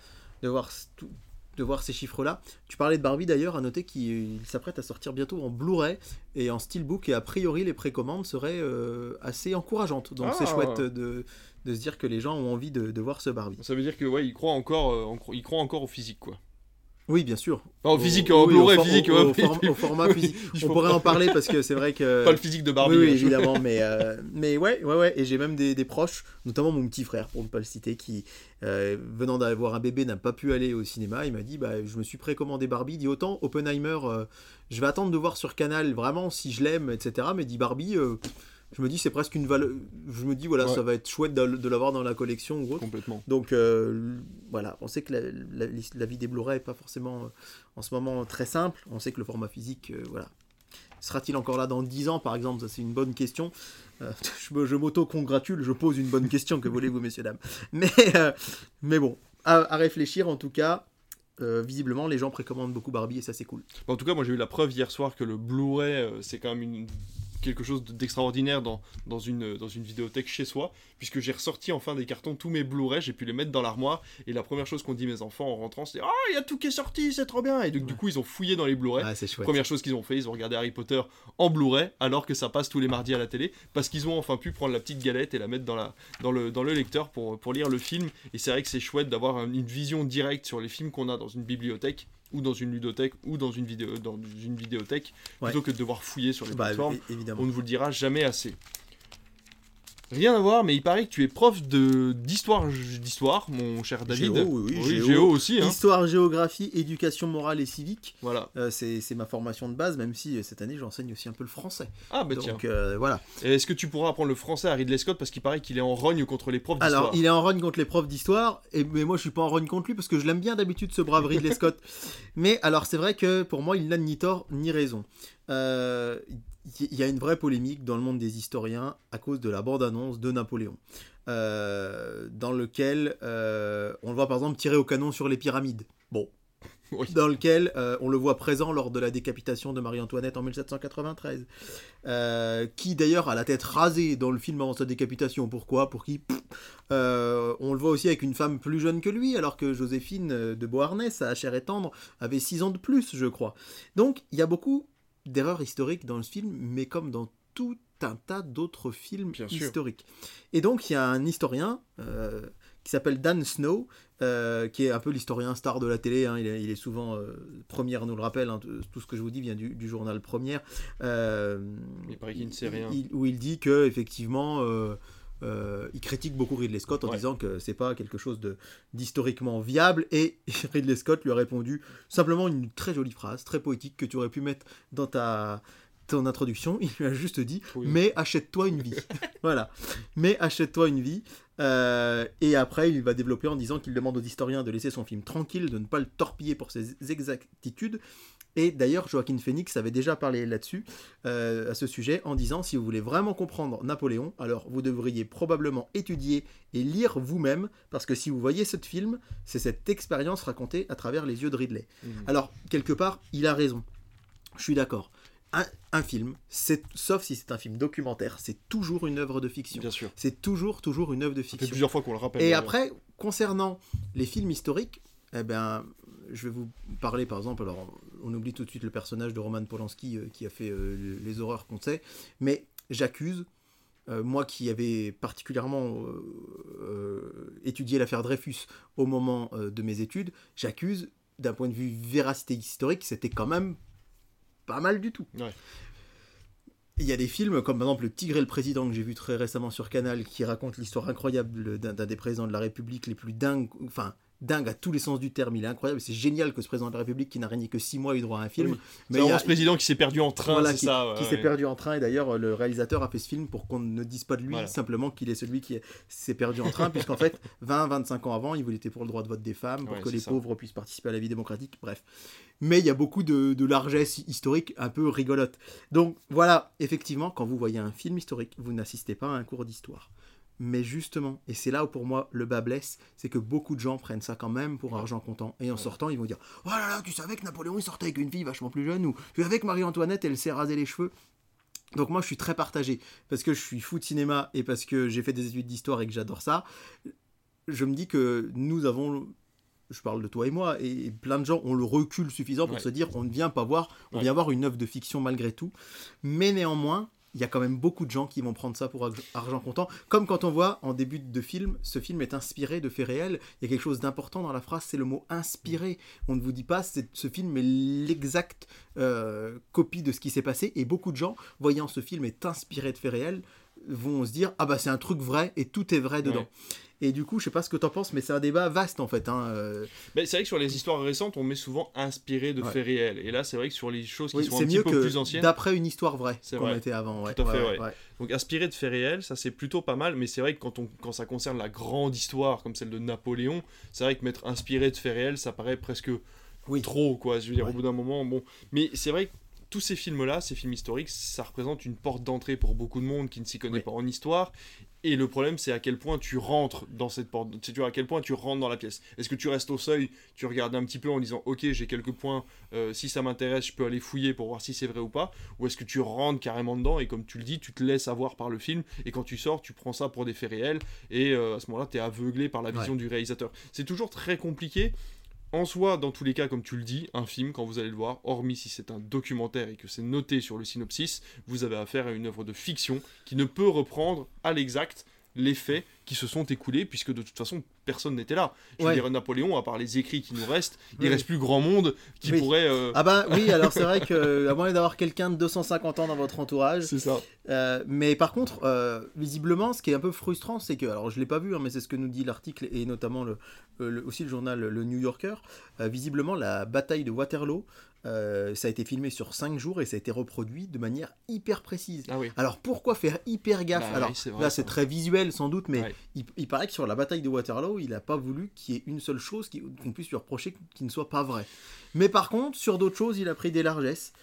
[SPEAKER 2] de voir, tout- de voir ces chiffres-là. Tu parlais de Barbie d'ailleurs, à noter qu'il s'apprête à sortir bientôt en Blu-ray et en steelbook, et a priori, les précommandes seraient euh, assez encourageantes, donc c'est
[SPEAKER 1] Ah.
[SPEAKER 2] chouette de, de se dire que les gens ont envie de, de voir ce Barbie.
[SPEAKER 1] Ça veut dire que ouais, ils croient encore, euh, en- ils croient encore au physique, quoi.
[SPEAKER 2] Oui, bien sûr.
[SPEAKER 1] Au physique,
[SPEAKER 2] Au-
[SPEAKER 1] en
[SPEAKER 2] oui,
[SPEAKER 1] Blu-ray physique,
[SPEAKER 2] au-
[SPEAKER 1] ouais,
[SPEAKER 2] au
[SPEAKER 1] oui,
[SPEAKER 2] form-
[SPEAKER 1] oui.
[SPEAKER 2] au format physique. [LAUGHS]
[SPEAKER 1] Il
[SPEAKER 2] On pourrait en parler parce que c'est vrai que. [LAUGHS]
[SPEAKER 1] Pas le physique de Barbie.
[SPEAKER 2] oui, oui,
[SPEAKER 1] hein, [LAUGHS] je-
[SPEAKER 2] évidemment, mais, euh, mais ouais, ouais, ouais, et j'ai même des, des proches, notamment mon petit frère, pour ne pas le citer, qui, euh, venant d'avoir un bébé, n'a pas pu aller au cinéma. Il m'a dit, bah, je me suis précommandé Barbie. Il dit autant Oppenheimer, euh, je vais attendre de voir sur Canal vraiment si je l'aime, etc. Mais dit Barbie, je me dis c'est presque une valeur. Je me dis voilà,
[SPEAKER 1] Ouais.
[SPEAKER 2] ça va être chouette de, de l'avoir dans la collection ou autre.
[SPEAKER 1] Complètement.
[SPEAKER 2] Donc euh, voilà, on sait que la, la- la vie des Blu-ray n'est pas forcément euh, en ce moment très simple. On sait que le format physique, euh, voilà. Sera-t-il encore là dans 10 ans, par exemple? Ça, c'est une bonne question. Euh, [LAUGHS] je m'auto-congratule, je pose une bonne question, que voulez-vous, messieurs, dames? [LAUGHS] Mais, mais bon, à, à réfléchir en tout cas. euh, visiblement, les gens précommandent beaucoup Barbie et ça, c'est cool.
[SPEAKER 1] En tout cas, moi j'ai eu la preuve hier soir que le Blu-ray, euh, c'est quand même une- quelque chose d'extraordinaire dans, dans, une, dans une vidéothèque chez soi, puisque j'ai ressorti enfin des cartons, tous mes Blu-ray, j'ai pu les mettre dans l'armoire, et la première chose qu'ont dit mes enfants en rentrant, c'est « Ah, il y a tout qui est sorti, c'est trop bien !» Et donc, du
[SPEAKER 2] Ouais.
[SPEAKER 1] coup, ils ont fouillé dans les Blu-ray.
[SPEAKER 2] Chouette.
[SPEAKER 1] Première chose qu'ils ont fait, ils ont regardé Harry Potter en Blu-ray, alors que ça passe tous les mardis à la télé, parce qu'ils ont enfin pu prendre la petite galette et la mettre dans, la, dans, le, dans le lecteur pour, pour lire le film. Et c'est vrai que c'est chouette d'avoir un- une vision directe sur les films qu'on a dans une bibliothèque, ou dans une ludothèque ou dans une, vidéo, dans une vidéothèque,
[SPEAKER 2] Ouais.
[SPEAKER 1] plutôt que de devoir fouiller sur les
[SPEAKER 2] Bah,
[SPEAKER 1] plateformes.
[SPEAKER 2] évidemment.
[SPEAKER 1] On ne vous le dira jamais assez. Rien à voir, mais il paraît que tu es prof de d'histoire, d'histoire, mon cher David.
[SPEAKER 2] Géo, oui, oui, géo.
[SPEAKER 1] géo aussi. Hein.
[SPEAKER 2] Histoire, géographie, éducation morale et civique,
[SPEAKER 1] Voilà.
[SPEAKER 2] euh, c'est ma formation de base, même si euh, cette année j'enseigne aussi un peu le français.
[SPEAKER 1] Ah bah tiens.
[SPEAKER 2] Donc euh, voilà.
[SPEAKER 1] Est-ce que tu pourras apprendre le français à Ridley Scott parce qu'il paraît qu'il est en rogne contre les profs d'histoire
[SPEAKER 2] Alors, il est en rogne contre les profs d'histoire, et mais moi je suis pas en rogne contre lui parce que je l'aime bien d'habitude ce brave Ridley Scott. [LAUGHS] mais alors c'est vrai que pour moi il n'a ni tort ni raison. Euh, Il y a une vraie polémique dans le monde des historiens à cause de la bande-annonce de Napoléon, euh, dans lequel euh, on le voit par exemple tirer au canon sur les pyramides. Bon. [LAUGHS]
[SPEAKER 1] Oui.
[SPEAKER 2] Dans lequel euh, on le voit présent lors de la décapitation de Marie-Antoinette en 1793. Euh, qui d'ailleurs a la tête rasée dans le film avant sa décapitation. Pourquoi? Pour qui? Pff. On le voit aussi avec une femme plus jeune que lui, alors que Joséphine de Beauharnais, sa chair et tendre, avait 6 ans de plus, je crois. Donc il y a beaucoup d'erreurs historiques dans ce film, mais comme dans tout un tas d'autres films
[SPEAKER 1] Bien sûr.
[SPEAKER 2] historiques. Et donc il y a un historien euh, qui s'appelle Dan Snow, euh, qui est un peu l'historien star de la télé. hein. Il, est, il est souvent euh, Première, nous le rappelle. hein. Tout ce que je vous dis vient du, du journal Première.
[SPEAKER 1] Il paraît qu'il ne sait rien.
[SPEAKER 2] il- où il dit que effectivement. Euh, il critique beaucoup Ridley Scott en
[SPEAKER 1] Ouais.
[SPEAKER 2] disant que c'est pas quelque chose d'historiquement viable et [LAUGHS] Ridley Scott lui a répondu simplement une très jolie phrase très poétique que tu aurais pu mettre dans ta ton introduction. Il lui a juste dit
[SPEAKER 1] Oui.
[SPEAKER 2] mais achète-toi une vie. [LAUGHS] [LAUGHS] Voilà. Mais achète-toi une vie. Euh, et après il va développer en disant qu'il demande aux historiens de laisser son film tranquille de ne pas le torpiller pour ses exactitudes et d'ailleurs, Joaquin Phoenix avait déjà parlé là-dessus, euh, à ce sujet, en disant si vous voulez vraiment comprendre Napoléon, alors vous devriez probablement étudier et lire vous-même, parce que si vous voyez ce film, c'est cette expérience racontée à travers les yeux de Ridley.
[SPEAKER 1] Mhm.
[SPEAKER 2] Alors, quelque part, il a raison. Je suis d'accord. Un, un film, sauf si c'est un film documentaire, c'est toujours une œuvre de fiction.
[SPEAKER 1] Bien sûr.
[SPEAKER 2] C'est toujours, toujours une œuvre de
[SPEAKER 1] Ça fait
[SPEAKER 2] fiction.
[SPEAKER 1] plusieurs fois qu'on le rappelle.
[SPEAKER 2] Et après, concernant les films historiques, eh ben, je vais vous parler par exemple, alors on oublie tout de suite le personnage de Roman Polanski euh, qui a fait euh, le- les horreurs qu'on sait, mais j'accuse, euh, moi qui avais particulièrement étudié l'affaire Dreyfus au moment de mes études, j'accuse d'un point de vue véracité historique, c'était quand même pas mal du tout.
[SPEAKER 1] Ouais.
[SPEAKER 2] Il y a des films comme par exemple Le Tigre et le Président que j'ai vu très récemment sur Canal qui raconte l'histoire incroyable d'un d'un des présidents de la République les plus dingues, enfin dingue à tous les sens du terme, il est incroyable, c'est génial que ce président de la République qui n'a régné que 6 mois ait eu droit à un film.
[SPEAKER 1] Oui.
[SPEAKER 2] Mais il y a-
[SPEAKER 1] ce président qui s'est perdu en train,
[SPEAKER 2] voilà,
[SPEAKER 1] c'est
[SPEAKER 2] qui,
[SPEAKER 1] ça. ouais,
[SPEAKER 2] qui
[SPEAKER 1] ouais.
[SPEAKER 2] s'est perdu en train et d'ailleurs le réalisateur a fait ce film pour qu'on ne dise pas de lui
[SPEAKER 1] Voilà.
[SPEAKER 2] simplement qu'il est celui qui s'est perdu en train puisqu'en fait [LAUGHS] 20-25 ans avant il était pour le droit de vote des femmes pour
[SPEAKER 1] Ouais,
[SPEAKER 2] que les
[SPEAKER 1] ça.
[SPEAKER 2] pauvres puissent participer à la vie démocratique bref mais il y a beaucoup de, de largesse historique un peu rigolote donc voilà effectivement quand vous voyez un film historique vous n'assistez pas à un cours d'histoire mais justement, et c'est là où pour moi le bas blesse, c'est que beaucoup de gens prennent ça quand même pour argent comptant. Et en sortant, ils vont dire Oh là là, tu savais que Napoléon il sortait avec une fille vachement plus jeune, ou tu savais que Marie-Antoinette elle s'est rasé les cheveux. Donc moi je suis très partagé, parce que je suis fou de cinéma et parce que j'ai fait des études d'histoire et que j'adore ça. Je me dis que nous avons, je parle de toi et moi, et plein de gens ont le recul suffisant pour
[SPEAKER 1] Ouais.
[SPEAKER 2] se dire on ne vient pas voir, on
[SPEAKER 1] Ouais.
[SPEAKER 2] vient voir une œuvre de fiction malgré tout. Mais néanmoins, il y a quand même beaucoup de gens qui vont prendre ça pour arg- argent comptant. Comme quand on voit en début de film, ce film est inspiré de faits réels. Il y a quelque chose d'important dans la phrase, c'est le mot inspiré. On ne vous dit pas, ce film est l'exacte euh, copie de ce qui s'est passé. Et beaucoup de gens, voyant ce film est inspiré de faits réels, vont se dire ah bah c'est un truc vrai et tout est vrai dedans.
[SPEAKER 1] Ouais.
[SPEAKER 2] Et du coup, je sais pas ce que t'en penses, mais c'est un débat vaste en fait. hein,
[SPEAKER 1] Mais c'est vrai que sur les histoires récentes, on met souvent inspiré de
[SPEAKER 2] Ouais.
[SPEAKER 1] faits réels. Et là, c'est vrai que sur les choses qui
[SPEAKER 2] oui,
[SPEAKER 1] sont un petit peu
[SPEAKER 2] que
[SPEAKER 1] plus anciennes,
[SPEAKER 2] d'après une histoire vraie
[SPEAKER 1] C'est
[SPEAKER 2] qu'on mettait avant. Ouais,
[SPEAKER 1] Tout à fait,
[SPEAKER 2] ouais,
[SPEAKER 1] donc inspiré de faits réels, ça c'est plutôt pas mal. Mais c'est vrai que quand, on, quand ça concerne la grande histoire, comme celle de Napoléon, c'est vrai que mettre inspiré de faits réels, ça paraît presque
[SPEAKER 2] Oui.
[SPEAKER 1] trop, quoi. Je veux dire, au bout d'un moment, bon. Mais c'est vrai que tous ces films-là, ces films historiques, ça représente une porte d'entrée pour beaucoup de monde qui ne s'y connaît
[SPEAKER 2] Oui.
[SPEAKER 1] pas en histoire. Et le problème, c'est à quel point tu rentres dans cette porte, c'est tu vois, à quel point tu rentres dans la pièce. Est-ce que tu restes au seuil, tu regardes un petit peu en disant, ok, j'ai quelques points, euh, si ça m'intéresse, je peux aller fouiller pour voir si c'est vrai ou pas, ou est-ce que tu rentres carrément dedans et comme tu le dis, tu te laisses avoir par le film et quand tu sors, tu prends ça pour des faits réels et euh, à ce moment-là, tu es aveuglé par la vision du réalisateur. C'est toujours très compliqué. En soi, dans tous les cas, comme tu le dis, un film, quand vous allez le voir, hormis si c'est un documentaire et que c'est noté sur le synopsis, vous avez affaire à une œuvre de fiction qui ne peut reprendre à l'exact les faits qui se sont écoulés, puisque de toute façon, personne n'était là. Je
[SPEAKER 2] Ouais.
[SPEAKER 1] veux dire, Napoléon, à part les écrits qui nous restent, il
[SPEAKER 2] Oui.
[SPEAKER 1] reste plus grand monde qui
[SPEAKER 2] Oui.
[SPEAKER 1] pourrait. euh,
[SPEAKER 2] Ah bah oui, alors c'est vrai [LAUGHS] que à moins d'avoir quelqu'un de 250 ans dans votre entourage.
[SPEAKER 1] C'est ça.
[SPEAKER 2] euh, mais par contre, euh, visiblement, ce qui est un peu frustrant, c'est que, alors je l'ai pas vu, hein, mais c'est ce que nous dit l'article et notamment le, le- aussi le journal Le New Yorker. visiblement, la bataille de Waterloo, euh, ça a été filmé sur 5 jours et ça a été reproduit de manière hyper précise.
[SPEAKER 1] Ah oui.
[SPEAKER 2] Alors pourquoi faire hyper gaffe
[SPEAKER 1] Bah
[SPEAKER 2] Alors
[SPEAKER 1] oui, c'est vrai,
[SPEAKER 2] là c'est très visuel sans doute, mais
[SPEAKER 1] Ouais.
[SPEAKER 2] il, il paraît que sur la bataille de Waterloo, il n'a pas voulu qu'il y ait une seule chose qu'on puisse lui reprocher qui ne soit pas vraie. Mais par contre, sur d'autres choses, il a pris des largesses.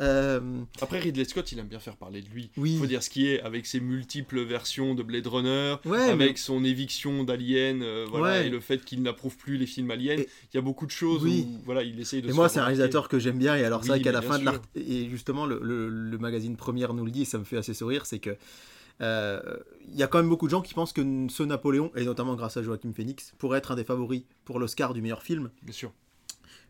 [SPEAKER 2] Euh,
[SPEAKER 1] Après, Ridley Scott, il aime bien faire parler de lui.
[SPEAKER 2] oui.
[SPEAKER 1] faut dire ce qui est, avec ses multiples versions de Blade Runner,
[SPEAKER 2] Ouais,
[SPEAKER 1] avec
[SPEAKER 2] mais-
[SPEAKER 1] son éviction d'Alien, euh, voilà,
[SPEAKER 2] Ouais.
[SPEAKER 1] et le fait qu'il n'approuve plus les films Alien,
[SPEAKER 2] Et-
[SPEAKER 1] il y a beaucoup de choses
[SPEAKER 2] Oui.
[SPEAKER 1] où voilà, il essaye de
[SPEAKER 2] Et
[SPEAKER 1] se
[SPEAKER 2] moi, c'est un réalisateur que j'aime bien. Et alors,
[SPEAKER 1] Oui,
[SPEAKER 2] vrai qu'à la fin de l'art. Et justement, le, le- le magazine Première nous le dit, et ça me fait assez sourire c'est que. euh, Il y a quand même beaucoup de gens qui pensent que ce Napoléon, et notamment grâce à Joachim Phoenix, pourrait être un des favoris pour l'Oscar du meilleur film,
[SPEAKER 1] Bien sûr.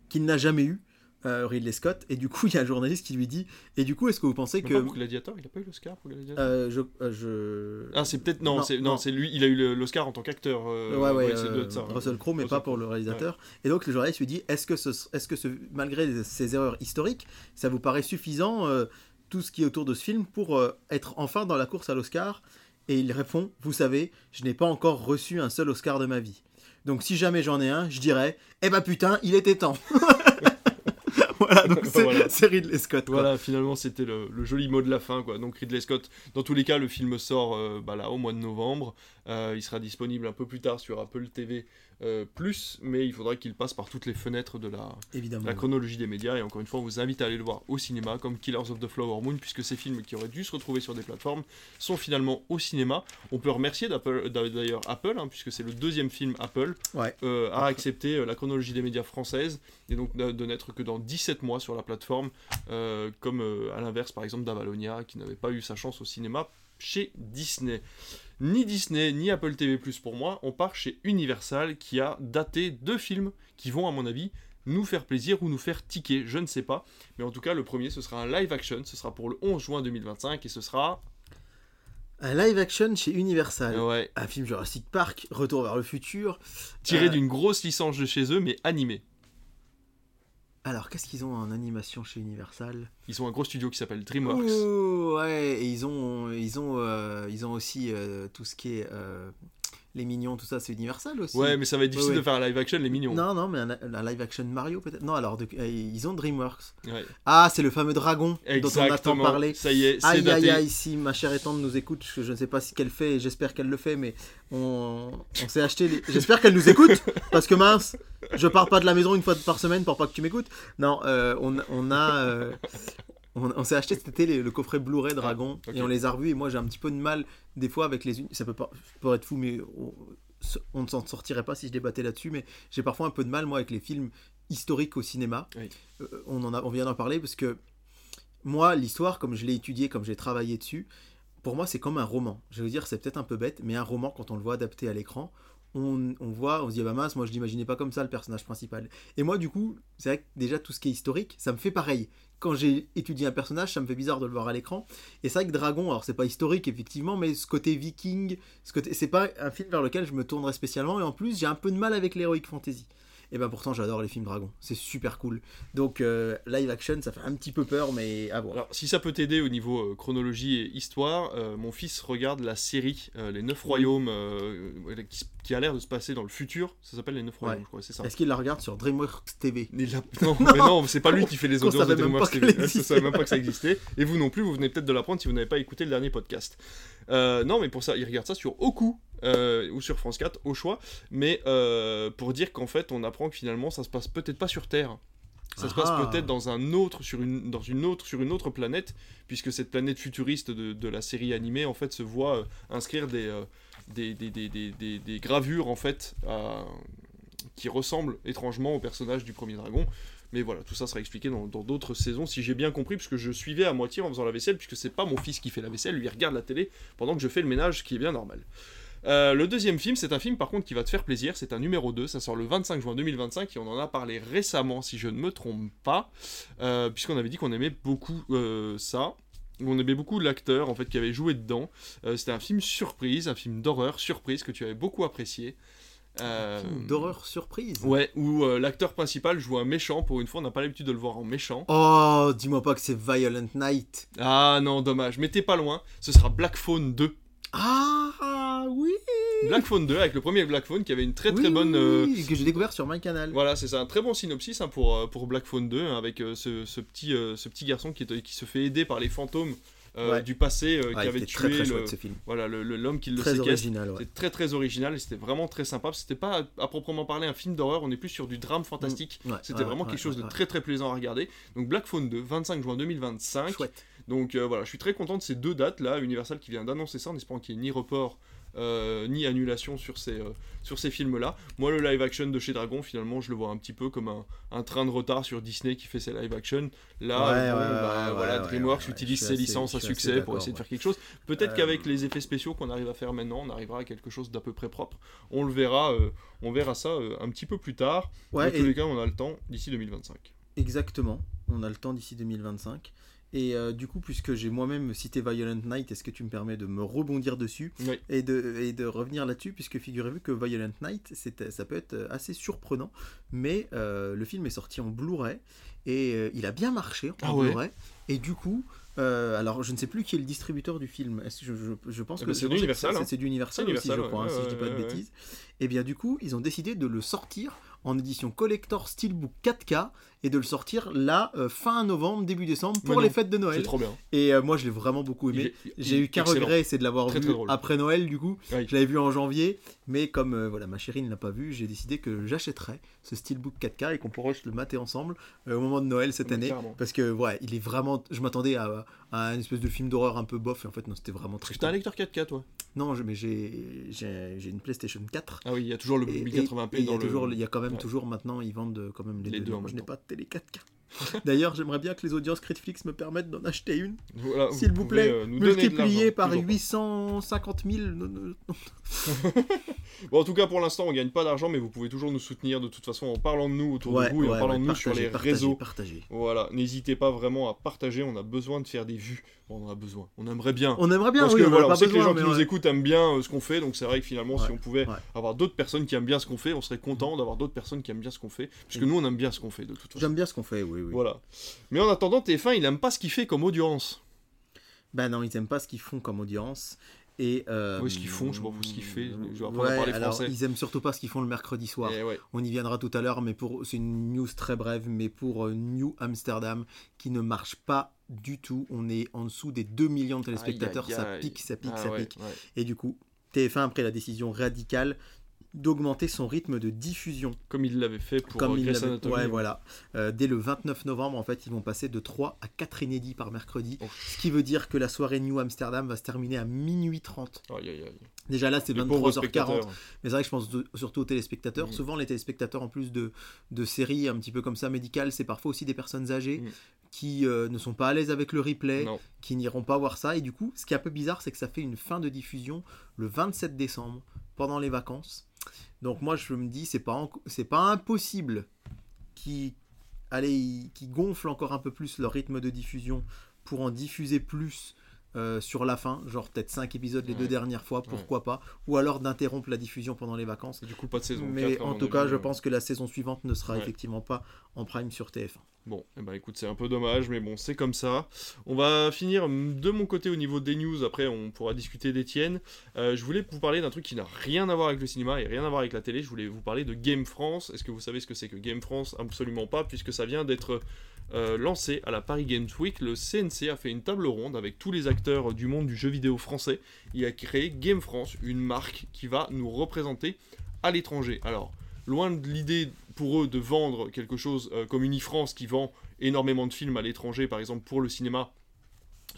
[SPEAKER 2] qu'il n'a jamais eu, euh, Ridley Scott. Et du coup, il y a un journaliste qui lui dit Et du coup, est-ce que vous pensez que.
[SPEAKER 1] pas pour Gladiator, il a pas eu l'Oscar pour Gladiator
[SPEAKER 2] euh, je, euh, je-
[SPEAKER 1] Ah, c'est peut-être non,
[SPEAKER 2] non,
[SPEAKER 1] c'est lui, il a eu l'Oscar en tant qu'acteur.
[SPEAKER 2] ouais, ouais,
[SPEAKER 1] ça.
[SPEAKER 2] Russell Crowe, mais
[SPEAKER 1] Russell
[SPEAKER 2] pas pour le réalisateur. Et donc le journaliste lui dit est-ce que, ce, est-ce que ce, malgré ces erreurs historiques, ça vous paraît suffisant tout ce qui est autour de ce film pour être enfin dans la course à l'Oscar? Et il répond vous savez, je n'ai pas encore reçu un seul Oscar de ma vie. Donc si jamais j'en ai un, je dirais eh ben putain, il était temps. [LAUGHS] voilà, [LAUGHS] donc c'est,
[SPEAKER 1] Voilà.
[SPEAKER 2] Ridley Scott. quoi.
[SPEAKER 1] Voilà, finalement, c'était le, le joli mot de la fin, quoi. Donc Ridley Scott, dans tous les cas, le film sort euh, bah, là au mois de novembre. Euh, il sera disponible un peu plus tard sur Apple TV euh, plus, mais il faudra qu'il passe par toutes les fenêtres de la,
[SPEAKER 2] Évidemment.
[SPEAKER 1] la chronologie des médias. Et encore une fois, on vous invite à aller le voir au cinéma, comme Killers of the Flower Moon, puisque ces films qui auraient dû se retrouver sur des plateformes sont finalement au cinéma. On peut remercier d'ailleurs Apple, hein, puisque c'est le deuxième film Apple
[SPEAKER 2] Ouais.
[SPEAKER 1] euh, à accepter la chronologie des médias française, et donc de, de n'être que dans 17 mois sur la plateforme, comme à l'inverse par exemple d'Avalonia, qui n'avait pas eu sa chance au cinéma chez Disney. Ni Disney, ni Apple TV+, pour moi, on part chez Universal, qui a daté deux films qui vont, à mon avis, nous faire plaisir ou nous faire tiquer, je ne sais pas. Mais en tout cas, le premier, ce sera un live action, ce sera pour le 11 juin 2025, et ce sera...
[SPEAKER 2] Un live action chez Universal.
[SPEAKER 1] Ouais,
[SPEAKER 2] Un film Jurassic Park, Retour vers le futur.
[SPEAKER 1] tiré
[SPEAKER 2] Euh,
[SPEAKER 1] d'une grosse licence de chez eux, mais animé.
[SPEAKER 2] Alors, qu'est-ce qu'ils ont en animation chez Universal?
[SPEAKER 1] Ils ont un gros studio qui s'appelle DreamWorks.
[SPEAKER 2] Ouh, ouais, et ils ont, ils ont, euh, ils ont aussi euh, tout ce qui est euh, les mignons, tout ça, c'est Universal aussi.
[SPEAKER 1] Ouais, mais ça va être difficile
[SPEAKER 2] Ouais, ouais.
[SPEAKER 1] de faire un live action, les mignons.
[SPEAKER 2] Non, non, mais un, un live action Mario peut-être. Non, alors de- euh, ils ont DreamWorks.
[SPEAKER 1] Ouais.
[SPEAKER 2] Ah, c'est le fameux dragon dont on attend
[SPEAKER 1] Exactement.
[SPEAKER 2] parler.
[SPEAKER 1] Ça y est, c'est
[SPEAKER 2] Aïe
[SPEAKER 1] daté.
[SPEAKER 2] aïe aïe, si ma chère étante nous écoute, je, je ne sais pas ce qu'elle fait et j'espère qu'elle le fait, mais on, on s'est acheté. les- [LAUGHS] J'espère qu'elle nous écoute, parce que mince, je pars pas de la maison une fois par semaine pour pas que tu m'écoutes. Non, euh, on, on a. euh, on, on s'est acheté cet été les- le coffret Blu-ray Dragon
[SPEAKER 1] ok.
[SPEAKER 2] et on les a revus et moi j'ai un petit peu de mal des fois avec les ça peut pas peut être fou mais on, on ne s'en sortirait pas si je débattais là-dessus mais j'ai parfois un peu de mal moi avec les films historiques au cinéma
[SPEAKER 1] Oui.
[SPEAKER 2] Euh, on en a on vient d'en parler parce que moi, l'histoire, comme je l'ai étudié, comme j'ai travaillé dessus, pour moi, c'est comme un roman. Je veux dire, c'est peut-être un peu bête, mais un roman, quand on le voit adapté à l'écran, on, on voit, on se dit, ah bah mince, moi je l'imaginais pas comme ça, le personnage principal. Et moi, du coup, c'est vrai que déjà, tout ce qui est historique, ça me fait pareil. Quand j'ai étudié un personnage, ça me fait bizarre de le voir à l'écran. Et c'est vrai que Dragon, alors c'est pas historique, effectivement, mais ce côté viking, ce côté, c'est pas un film vers lequel je me tournerais spécialement. Et en plus, j'ai un peu de mal avec l'heroic fantasy. Et ben pourtant, j'adore les films Dragon. C'est super cool. Donc, euh, live action, ça fait un petit peu peur, mais à voir.
[SPEAKER 1] Alors, si ça peut t'aider au niveau euh, chronologie et histoire, euh, mon fils regarde la série Les Neuf Royaumes qui, qui a l'air de se passer dans le futur. Ça s'appelle Les Neuf Royaumes,
[SPEAKER 2] Ouais.
[SPEAKER 1] je crois, c'est ça.
[SPEAKER 2] Est-ce qu'il la regarde sur DreamWorks TV
[SPEAKER 1] Il a- Non, mais non, c'est pas lui qui fait les audiences de DreamWorks TV. Je
[SPEAKER 2] existait.
[SPEAKER 1] savais même pas que ça existait. Et vous non plus, vous venez peut-être de l'apprendre si vous n'avez pas écouté le dernier podcast. Euh, non, mais pour ça, il regarde ça sur Oku. euh, ou sur France 4 au choix, mais euh, pour dire qu'en fait on apprend que finalement ça se passe peut-être pas sur Terre, ça se passe
[SPEAKER 2] Ah.
[SPEAKER 1] peut-être dans un autre sur une dans une autre sur une autre planète puisque cette planète futuriste de, de la série animée en fait se voit euh, inscrire des, euh, des, des, des, des- gravures en fait qui ressemblent étrangement au personnage du premier dragon. Mais voilà, tout ça sera expliqué dans d'autres saisons, si j'ai bien compris, puisque je suivais à moitié en faisant la vaisselle, puisque c'est pas mon fils qui fait la vaisselle, lui il regarde la télé pendant que je fais le ménage, qui est bien normal. Euh, le deuxième film, c'est un film par contre qui va te faire plaisir, c'est un numéro 2, ça sort le 25 juin 2025 et on en a parlé récemment si je ne me trompe pas, euh, puisqu'on avait dit qu'on aimait beaucoup euh, ça. On aimait beaucoup l'acteur en fait qui avait joué dedans. Euh, C'était un film surprise, un film d'horreur surprise que tu avais beaucoup apprécié. Euh,
[SPEAKER 2] Film D'horreur surprise.
[SPEAKER 1] Ouais, où euh, l'acteur principal joue un méchant. Pour une fois, on n'a pas l'habitude de le voir en méchant.
[SPEAKER 2] Oh, dis-moi pas que c'est Violent Night.
[SPEAKER 1] Ah non, dommage. Mais t'es pas loin. Ce sera Black Phone 2.
[SPEAKER 2] Ah oui.
[SPEAKER 1] Black Phone 2 avec le premier Black Phone qui avait une très très
[SPEAKER 2] Oui,
[SPEAKER 1] bonne. euh,
[SPEAKER 2] que j'ai découvert sur MyCanal.
[SPEAKER 1] Voilà, c'est ça, un très bon synopsis hein, pour, euh, pour Black Phone 2, hein, avec euh, ce, ce petit, euh, ce petit garçon qui, est- qui se fait aider par les fantômes
[SPEAKER 2] Ouais.
[SPEAKER 1] du passé
[SPEAKER 2] Ah,
[SPEAKER 1] qui avait tué
[SPEAKER 2] très très
[SPEAKER 1] le-
[SPEAKER 2] ce film.
[SPEAKER 1] voilà, le- le- l'homme qui le
[SPEAKER 2] Très
[SPEAKER 1] séquestre.
[SPEAKER 2] original, ouais.
[SPEAKER 1] C'est très très original et c'était vraiment très sympa. C'était pas à, à proprement parler un film d'horreur, on est plus sur du drame fantastique.
[SPEAKER 2] Ouais,
[SPEAKER 1] C'était vraiment quelque chose de très très plaisant à regarder. Donc Black Phone 2, 25 juin 2025.
[SPEAKER 2] Chouette.
[SPEAKER 1] Donc euh, voilà, je suis très content de ces deux dates là. Universal qui vient d'annoncer ça en espérant qu'il n'y ait ni report euh, ni annulation sur ces, euh, sur ces films là. Moi, le live action de chez Dragon, finalement, je le vois un petit peu comme un, un train de retard sur Disney qui fait ses live action. Là,
[SPEAKER 2] Ouais,
[SPEAKER 1] bon,
[SPEAKER 2] ouais,
[SPEAKER 1] bah,
[SPEAKER 2] ouais,
[SPEAKER 1] voilà, DreamWorks utilise ses
[SPEAKER 2] assez-
[SPEAKER 1] licences à succès pour essayer de faire quelque chose. Peut-être
[SPEAKER 2] Euh,
[SPEAKER 1] qu'avec les effets spéciaux qu'on arrive à faire maintenant, on arrivera à quelque chose d'à peu près propre. On le verra, euh, on verra ça un petit peu plus tard. Dans tous
[SPEAKER 2] et-
[SPEAKER 1] les cas, on a le temps d'ici 2025.
[SPEAKER 2] Exactement, on a le temps d'ici 2025. Et euh, du coup, puisque j'ai moi-même cité Violent Night, est-ce que tu me permets de me rebondir dessus
[SPEAKER 1] Oui.
[SPEAKER 2] et de, et de revenir là-dessus Puisque figurez-vous que Violent Night, c'est- ça peut être assez surprenant, mais euh, le film est sorti en Blu-ray et euh, il a bien marché en
[SPEAKER 1] Ah ouais
[SPEAKER 2] Blu-ray. Et du coup, euh, alors je ne sais plus qui est le distributeur du film. Est-ce que je, je- je pense
[SPEAKER 1] Eh
[SPEAKER 2] que
[SPEAKER 1] ben, c'est
[SPEAKER 2] je pense que
[SPEAKER 1] d'Universal,
[SPEAKER 2] c'est-
[SPEAKER 1] hein.
[SPEAKER 2] C'est d'Universal
[SPEAKER 1] C'est
[SPEAKER 2] aussi, je
[SPEAKER 1] Universal,
[SPEAKER 2] crois, hein,
[SPEAKER 1] ouais,
[SPEAKER 2] si je dis pas de
[SPEAKER 1] ouais,
[SPEAKER 2] bêtises. Et bien du coup, ils ont décidé de le sortir en édition collector steelbook 4K et de le sortir là euh, fin novembre début décembre pour les fêtes de
[SPEAKER 1] C'est
[SPEAKER 2] Noël.
[SPEAKER 1] trop bien.
[SPEAKER 2] Et euh, moi je l'ai vraiment beaucoup aimé. J'ai eu qu'un regret, c'est de l'avoir vu
[SPEAKER 1] très
[SPEAKER 2] après Noël du coup.
[SPEAKER 1] Oui.
[SPEAKER 2] Je l'avais vu en janvier, mais comme euh, voilà ma chérie ne l'a pas vu, j'ai décidé que j'achèterais ce steelbook 4K et qu'on pourrait le mater ensemble au moment de Noël cette
[SPEAKER 1] Mais
[SPEAKER 2] année.
[SPEAKER 1] carrément.
[SPEAKER 2] Parce que ouais, il est vraiment. Je m'attendais à, à une espèce de film d'horreur un peu bof et en fait non, c'était vraiment très.
[SPEAKER 1] t'as un lecteur 4K, toi?
[SPEAKER 2] Non, je- mais j'ai une PlayStation 4.
[SPEAKER 1] Ah oui, il y a toujours le
[SPEAKER 2] Et- et-
[SPEAKER 1] 1080p
[SPEAKER 2] et il y
[SPEAKER 1] dans
[SPEAKER 2] a
[SPEAKER 1] le.
[SPEAKER 2] toujours, il y a quand même
[SPEAKER 1] Ouais.
[SPEAKER 2] toujours maintenant, ils vendent quand même les,
[SPEAKER 1] Les
[SPEAKER 2] deux.
[SPEAKER 1] deux en
[SPEAKER 2] Moi,
[SPEAKER 1] même
[SPEAKER 2] je n'ai
[SPEAKER 1] temps.
[SPEAKER 2] pas de télé 4K. [LAUGHS] D'ailleurs, j'aimerais bien que les audiences Critflix me permettent d'en acheter une,
[SPEAKER 1] Voilà,
[SPEAKER 2] s'il vous plaît,
[SPEAKER 1] euh, l'argent,
[SPEAKER 2] par
[SPEAKER 1] toujours pas.
[SPEAKER 2] 850 000. non, non, non. [LAUGHS]
[SPEAKER 1] Bon, en tout cas, pour l'instant, on gagne pas d'argent, mais vous pouvez toujours nous soutenir de toute façon en parlant de nous autour
[SPEAKER 2] Ouais,
[SPEAKER 1] de vous et en parlant
[SPEAKER 2] ouais,
[SPEAKER 1] de nous sur les
[SPEAKER 2] partagez,
[SPEAKER 1] réseaux.
[SPEAKER 2] partagez.
[SPEAKER 1] Voilà, n'hésitez pas vraiment à partager, on a besoin de faire des vues. Bon, on en a besoin, on aimerait bien.
[SPEAKER 2] On aimerait bien,
[SPEAKER 1] Parce
[SPEAKER 2] oui,
[SPEAKER 1] que
[SPEAKER 2] on
[SPEAKER 1] voilà, on sait que les gens qui nous écoutent aiment bien euh, ce qu'on fait, donc c'est vrai que finalement, si on pouvait avoir d'autres personnes qui aiment bien ce qu'on fait, on serait content d'avoir d'autres personnes qui aiment bien ce qu'on fait, parce que
[SPEAKER 2] Et-
[SPEAKER 1] nous, on aime bien ce qu'on fait de toute façon.
[SPEAKER 2] J'aime bien ce qu'on fait, oui, oui.
[SPEAKER 1] Voilà. Mais en attendant, TF1, il aime pas ce qu'il fait comme audience.
[SPEAKER 2] Ben non, ils aiment pas ce qu'ils font comme audience. Et, euh,
[SPEAKER 1] Oui, ce qu'ils font, je sais pas ce qu'ils fait, je vais apprendre à
[SPEAKER 2] ouais,
[SPEAKER 1] parler
[SPEAKER 2] alors,
[SPEAKER 1] français.
[SPEAKER 2] Ils aiment surtout pas ce qu'ils font le mercredi soir.
[SPEAKER 1] Ouais.
[SPEAKER 2] On y viendra tout à l'heure, mais pour c'est une news très brève, mais pour euh, New Amsterdam qui ne marche pas du tout. On est en dessous des 2 millions de téléspectateurs,
[SPEAKER 1] Aïe, aïe,
[SPEAKER 2] ça pique, ça pique,
[SPEAKER 1] Ah
[SPEAKER 2] ça
[SPEAKER 1] ouais,
[SPEAKER 2] pique. Et du coup, TF1 a pris la décision radicale d'augmenter son rythme de diffusion.
[SPEAKER 1] Comme il l'avait fait pour
[SPEAKER 2] Comme
[SPEAKER 1] euh, Grey's Anatomy.
[SPEAKER 2] ouais, voilà. Euh, dès le 29 novembre, en fait, ils vont passer de 3 à 4 inédits par mercredi.
[SPEAKER 1] Oh.
[SPEAKER 2] Ce qui veut dire que la soirée New Amsterdam va se terminer à minuit 30.
[SPEAKER 1] Aïe, aïe, aïe.
[SPEAKER 2] Déjà là, c'est
[SPEAKER 1] Les pauvres
[SPEAKER 2] 23h40.
[SPEAKER 1] spectateurs.
[SPEAKER 2] Mais c'est vrai que je pense de- surtout aux téléspectateurs.
[SPEAKER 1] Mm.
[SPEAKER 2] Souvent, les téléspectateurs, en plus de, de séries un petit peu comme ça médicales, c'est parfois aussi des personnes âgées
[SPEAKER 1] Mm.
[SPEAKER 2] qui euh, ne sont pas à l'aise avec le replay,
[SPEAKER 1] Non.
[SPEAKER 2] qui n'iront pas voir ça. Et du coup, ce qui est un peu bizarre, c'est que ça fait une fin de diffusion le 27 décembre, pendant les vacances. Donc moi, je me dis, c'est pas, c'est pas impossible qu'ils allez, qui gonflent encore un peu plus leur rythme de diffusion pour en diffuser plus euh, sur la fin, genre peut-être 5 épisodes les
[SPEAKER 1] Ouais.
[SPEAKER 2] deux dernières fois, pourquoi pas, ou alors d'interrompre la diffusion pendant les vacances.
[SPEAKER 1] Et Du coup, pas de saison
[SPEAKER 2] Mais
[SPEAKER 1] 4, à
[SPEAKER 2] en tout cas, je pense que la saison suivante ne sera
[SPEAKER 1] Ouais.
[SPEAKER 2] effectivement pas en prime sur TF1.
[SPEAKER 1] Bon, eh ben écoute, c'est un peu dommage, mais bon, c'est comme ça. On va finir mm, de mon côté au niveau des news, après on pourra discuter d'Etienne. Euh, je voulais vous parler d'un truc qui n'a rien à voir avec le cinéma et rien à voir avec la télé. Je voulais vous parler de Game France. Est-ce que vous savez ce que c'est que Game France? Absolument pas, puisque ça vient d'être euh, lancé à la Paris Games Week. Le CNC a fait une table ronde avec tous les acteurs du monde du jeu vidéo français. Il a créé Game France, une marque qui va nous représenter à l'étranger. Alors, loin de l'idée pour eux de vendre quelque chose euh, comme Unifrance qui vend énormément de films à l'étranger, par exemple pour le cinéma,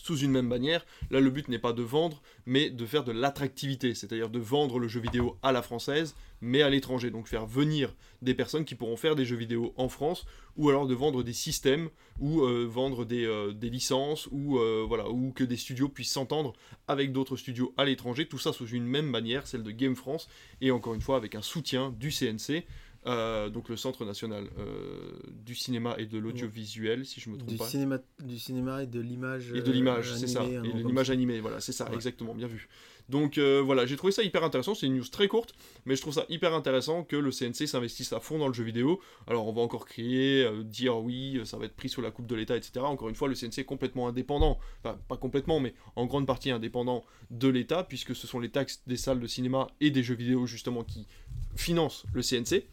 [SPEAKER 1] sous une même bannière. Là, le but n'est pas de vendre, mais de faire de l'attractivité, c'est-à-dire de vendre le jeu vidéo à la française, mais à l'étranger. Donc faire venir des personnes qui pourront faire des jeux vidéo en France, ou alors de vendre des systèmes, ou euh, vendre des, euh, des licences, ou, euh, ou que des studios puissent s'entendre avec d'autres studios à l'étranger. Tout ça sous une même bannière, celle de Game France, et encore une fois avec un soutien du CNC. Euh, donc le Centre national euh, du cinéma et de l'audiovisuel, si je me trompe
[SPEAKER 2] Du
[SPEAKER 1] pas.
[SPEAKER 2] cinéma, du cinéma et de l'image.
[SPEAKER 1] Et de l'image,
[SPEAKER 2] euh,
[SPEAKER 1] c'est ça. Et de l'image animée, voilà, c'est ça,
[SPEAKER 2] Ouais.
[SPEAKER 1] exactement, bien vu. Donc voilà, j'ai trouvé ça hyper intéressant. C'est une news très courte, mais je trouve ça hyper intéressant que le CNC s'investisse à fond dans le jeu vidéo. Alors on va encore crier, dire oui, ça va être pris sous la coupe de l'État, etc. Encore une fois, le CNC est complètement indépendant, enfin pas complètement, mais en grande partie indépendant de l'État, puisque ce sont les taxes des salles de cinéma et des jeux vidéo justement qui financent le CNC.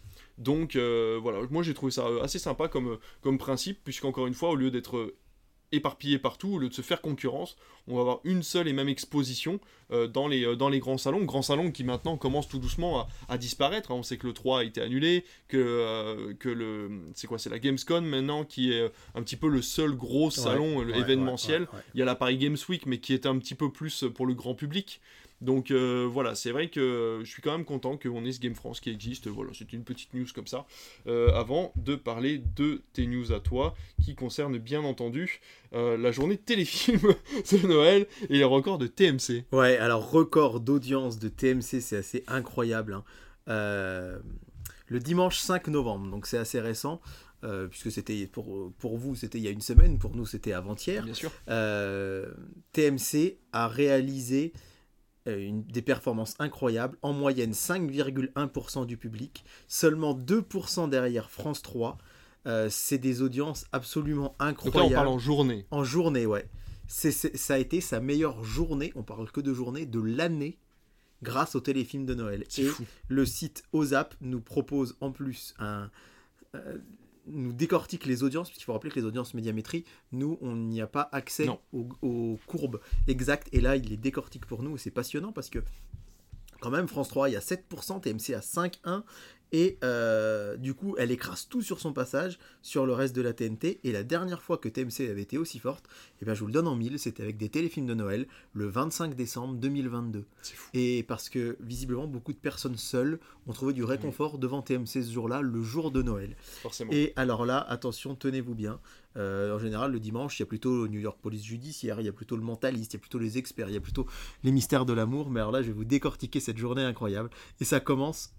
[SPEAKER 1] Donc euh, voilà, moi j'ai trouvé ça euh, assez sympa comme, comme principe, puisqu'encore une fois, au lieu d'être euh, éparpillé partout, au lieu de se faire concurrence, on va avoir une seule et même exposition euh, dans, les, euh, dans les grands salons. Grands salons qui maintenant commencent tout doucement à, à disparaître. hein. On sait que le 3 a été annulé, que, euh, que le. C'est quoi C'est la Gamescom maintenant qui est euh, un petit peu le seul gros salon
[SPEAKER 2] Ouais,
[SPEAKER 1] euh,
[SPEAKER 2] ouais,
[SPEAKER 1] événementiel.
[SPEAKER 2] ouais.
[SPEAKER 1] Il y a la Paris Games Week, mais qui est un petit peu plus pour le grand public. Donc euh, voilà, c'est vrai que je suis quand même content qu'on ait ce Game France qui existe. Voilà, c'était une petite news comme ça. Euh, avant de parler de tes news à toi, qui concernent bien entendu euh, la journée téléfilm [LAUGHS] de Noël et les records de TMC.
[SPEAKER 2] Ouais, alors record d'audience de TMC, c'est assez incroyable. hein. Le dimanche 5 novembre, donc c'est assez récent, euh, puisque c'était pour, pour vous c'était il y a une semaine, pour nous c'était avant-hier.
[SPEAKER 1] Bien sûr.
[SPEAKER 2] TMC a réalisé une- des performances incroyables, en moyenne 5,1% du public, seulement 2% derrière France 3. Euh, c'est des audiences absolument
[SPEAKER 1] Donc là, on
[SPEAKER 2] incroyables.
[SPEAKER 1] parle en journée.
[SPEAKER 2] En journée, ouais. Ça a été sa meilleure journée, on parle que de journée, de l'année grâce au téléfilm de Noël. Et
[SPEAKER 1] fou.
[SPEAKER 2] le site OZAP nous propose en plus un... euh, nous décortique les audiences, puisqu'il faut rappeler que les audiences médiamétrie, nous, on n'y a pas accès aux courbes exactes, et là, il les décortique pour nous, et c'est passionnant, parce que quand même, France 3, il y a 7%, TMC à 5,1%, et euh, du coup, elle écrase tout sur son passage, sur le reste de la TNT, et la dernière fois que TMC avait été aussi forte, et bien je vous le donne en mille, c'était avec des téléfilms de Noël, le 25 décembre 2022.
[SPEAKER 1] C'est fou.
[SPEAKER 2] Et parce que visiblement beaucoup de personnes seules ont trouvé du réconfort devant TMC ce jour-là, le jour de Noël.
[SPEAKER 1] Forcément.
[SPEAKER 2] Et alors là, attention, tenez-vous bien. Euh, en général, le dimanche, il y a plutôt New York Police Judiciaire, il y a plutôt le mentaliste, il y a plutôt les experts, il y a plutôt les mystères de l'amour. Mais alors là, je vais vous décortiquer cette journée incroyable. Et ça commence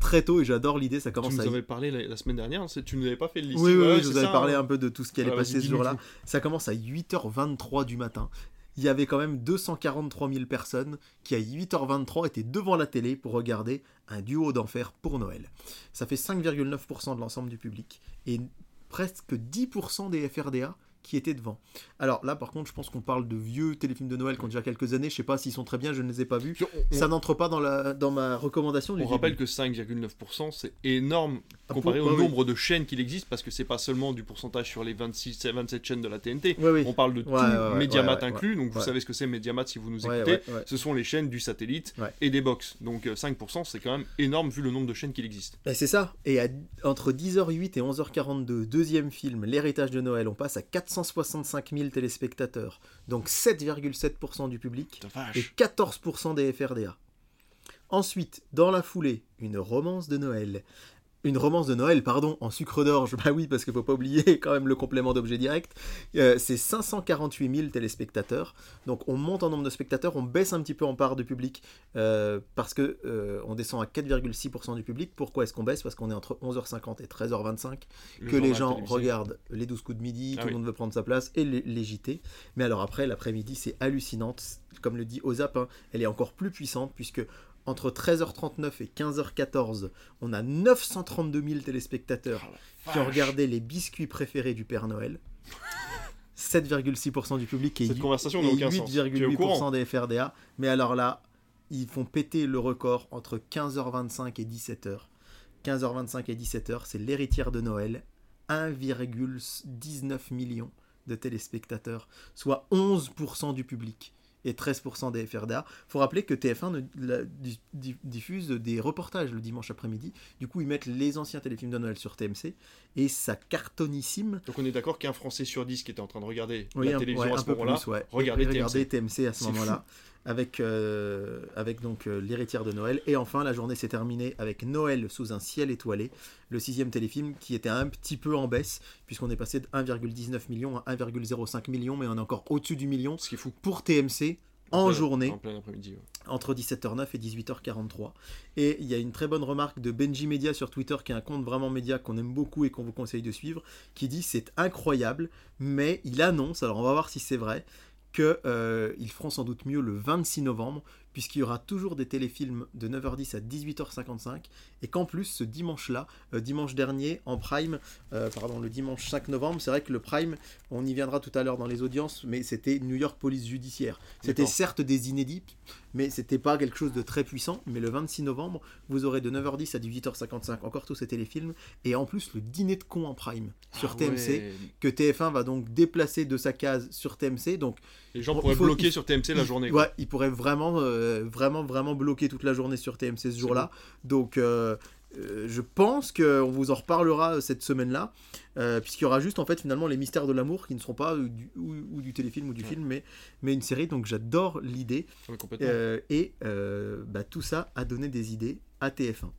[SPEAKER 2] très tôt, et j'adore l'idée, ça
[SPEAKER 1] Tu
[SPEAKER 2] commence
[SPEAKER 1] nous
[SPEAKER 2] à...
[SPEAKER 1] avais parlé la, la semaine dernière, tu nous avais pas fait le listing.
[SPEAKER 2] Oui, oui,
[SPEAKER 1] Ouais,
[SPEAKER 2] je vous avais
[SPEAKER 1] ça,
[SPEAKER 2] parlé
[SPEAKER 1] hein.
[SPEAKER 2] un peu de tout ce qui allait
[SPEAKER 1] Voilà,
[SPEAKER 2] passer ce jour-là. Ça commence à 8h23 du matin. Il y avait quand même 243 000 personnes qui, à 8h23, étaient devant la télé pour regarder un duo d'enfer pour Noël. Ça fait 5,9% de l'ensemble du public et presque 10% des FRDA qui étaient devant. Alors là, par contre, je pense qu'on parle de vieux téléfilms de Noël qui ont déjà quelques années. Je sais pas s'ils sont très bien, je ne les ai pas vus.
[SPEAKER 1] On-
[SPEAKER 2] Ça n'entre pas dans, la, dans ma recommandation du
[SPEAKER 1] On
[SPEAKER 2] début.
[SPEAKER 1] rappelle que 5,9% c'est énorme
[SPEAKER 2] Ah,
[SPEAKER 1] comparé
[SPEAKER 2] pour-
[SPEAKER 1] au
[SPEAKER 2] oui.
[SPEAKER 1] nombre de chaînes qu'il existe parce que c'est pas seulement du pourcentage sur les 26 27 chaînes de la TNT.
[SPEAKER 2] Oui.
[SPEAKER 1] On parle de tout, Mediamat inclus, donc vous savez ce que c'est Mediamat si vous nous écoutez. Ce sont les chaînes du satellite et des box. Donc euh, 5% c'est quand même énorme vu le nombre de chaînes qu'il existe.
[SPEAKER 2] Ben, c'est ça. Et à- entre 10h08 et 11h42, deuxième film, L'héritage de Noël, on passe à 465 000 téléspectateurs. Donc 7,7% du public et
[SPEAKER 1] vache.
[SPEAKER 2] 14% des FRDA. Ensuite, dans la foulée, une romance de Noël. Une romance de Noël, pardon, en sucre d'orge. [LAUGHS] Bah oui, parce qu'il faut pas oublier [LAUGHS] quand même le complément d'objet direct. Euh, c'est 548 000 téléspectateurs. Donc on monte en nombre de spectateurs, on baisse un petit peu en part de public euh, parce que euh, on descend à 4,6% du public. Pourquoi est-ce qu'on baisse? Parce qu'on est entre 11h50 et 13h25
[SPEAKER 1] Le
[SPEAKER 2] que les gens regardent les 12 coups de midi,
[SPEAKER 1] Ah
[SPEAKER 2] tout
[SPEAKER 1] oui.
[SPEAKER 2] le monde veut prendre sa place, et les, les JT. Mais alors après, l'après-midi, c'est hallucinante. Comme le dit Ozap, hein, elle est encore plus puissante, puisque entre 13h39 et 15h14, on a 932 000 téléspectateurs
[SPEAKER 1] Ah,
[SPEAKER 2] qui ont regardé les biscuits préférés du Père Noël. 7,6% du public et,
[SPEAKER 1] Cette
[SPEAKER 2] hu-
[SPEAKER 1] conversation n'a
[SPEAKER 2] et
[SPEAKER 1] aucun sens. Tu es au courant
[SPEAKER 2] 8,8% des FRDA. Mais alors là, ils font péter le record entre 15h25 et 17h. 15h25 et 17h, c'est l'héritière de Noël. 1,19 million de téléspectateurs, soit 11% du public et 13% des FRDA. faut rappeler que TF1 ne- la- di- di- diffuse des reportages le dimanche après-midi. Du coup, ils mettent les anciens téléfilms de Noël sur TMC et ça cartonnissime.
[SPEAKER 1] Donc on est d'accord qu'un Français sur 10 qui était en train de regarder
[SPEAKER 2] Oui,
[SPEAKER 1] la
[SPEAKER 2] un-
[SPEAKER 1] télévision
[SPEAKER 2] ouais,
[SPEAKER 1] à ce moment-là,
[SPEAKER 2] ouais. Et
[SPEAKER 1] TMC.
[SPEAKER 2] à ce moment-là, avec, euh, avec donc euh, l'héritière de Noël. Et enfin, la journée s'est terminée avec Noël sous un ciel étoilé, le sixième téléfilm qui était un petit peu en baisse, puisqu'on est passé de 1,19 million à 1,05 million, mais on est encore au-dessus du million
[SPEAKER 1] Ce qui est fou.
[SPEAKER 2] pour TMC en journée
[SPEAKER 1] En plein après-midi. ouais.
[SPEAKER 2] entre 17h09 et 18h43. Et il y a une très bonne remarque de Benji Media sur Twitter, qui est un compte vraiment média qu'on aime beaucoup et qu'on vous conseille de suivre, qui dit c'est incroyable, mais il annonce, alors on va voir si c'est vrai, qu'ils feront sans doute mieux le 26 novembre, puisqu'il y aura toujours des téléfilms de 9h10 à 18h55, et qu'en plus ce dimanche-là, euh, dimanche dernier, en prime, euh, pardon, le dimanche 5 novembre, c'est vrai que le prime, on y viendra tout à l'heure dans les audiences, mais c'était New York Police Judiciaire. C'était certes des inédits, mais c'était pas quelque chose de très puissant. Mais le 26 novembre, vous aurez de 9h10 à 18h55 encore tous ces téléfilms, et en plus le dîner de con en prime sur
[SPEAKER 1] Ah
[SPEAKER 2] TMC,
[SPEAKER 1] ouais.
[SPEAKER 2] que TF1 va donc déplacer de sa case sur TMC, donc
[SPEAKER 1] Les gens pourraient
[SPEAKER 2] faut-
[SPEAKER 1] bloquer
[SPEAKER 2] il-
[SPEAKER 1] sur TMC la journée. quoi.
[SPEAKER 2] Ouais, il pourrait vraiment, euh, vraiment, vraiment bloquer toute la journée sur TMC ce jour-là. Donc, euh, euh, je pense qu'on vous en reparlera cette semaine-là, puisqu'il y aura juste en fait finalement les mystères de l'amour qui ne seront pas du, ou, ou du téléfilm ou du
[SPEAKER 1] Ouais.
[SPEAKER 2] film, mais, mais une série. Donc, j'adore l'idée.
[SPEAKER 1] Ouais.
[SPEAKER 2] Euh, et bah, tout ça a donné des idées à TF1.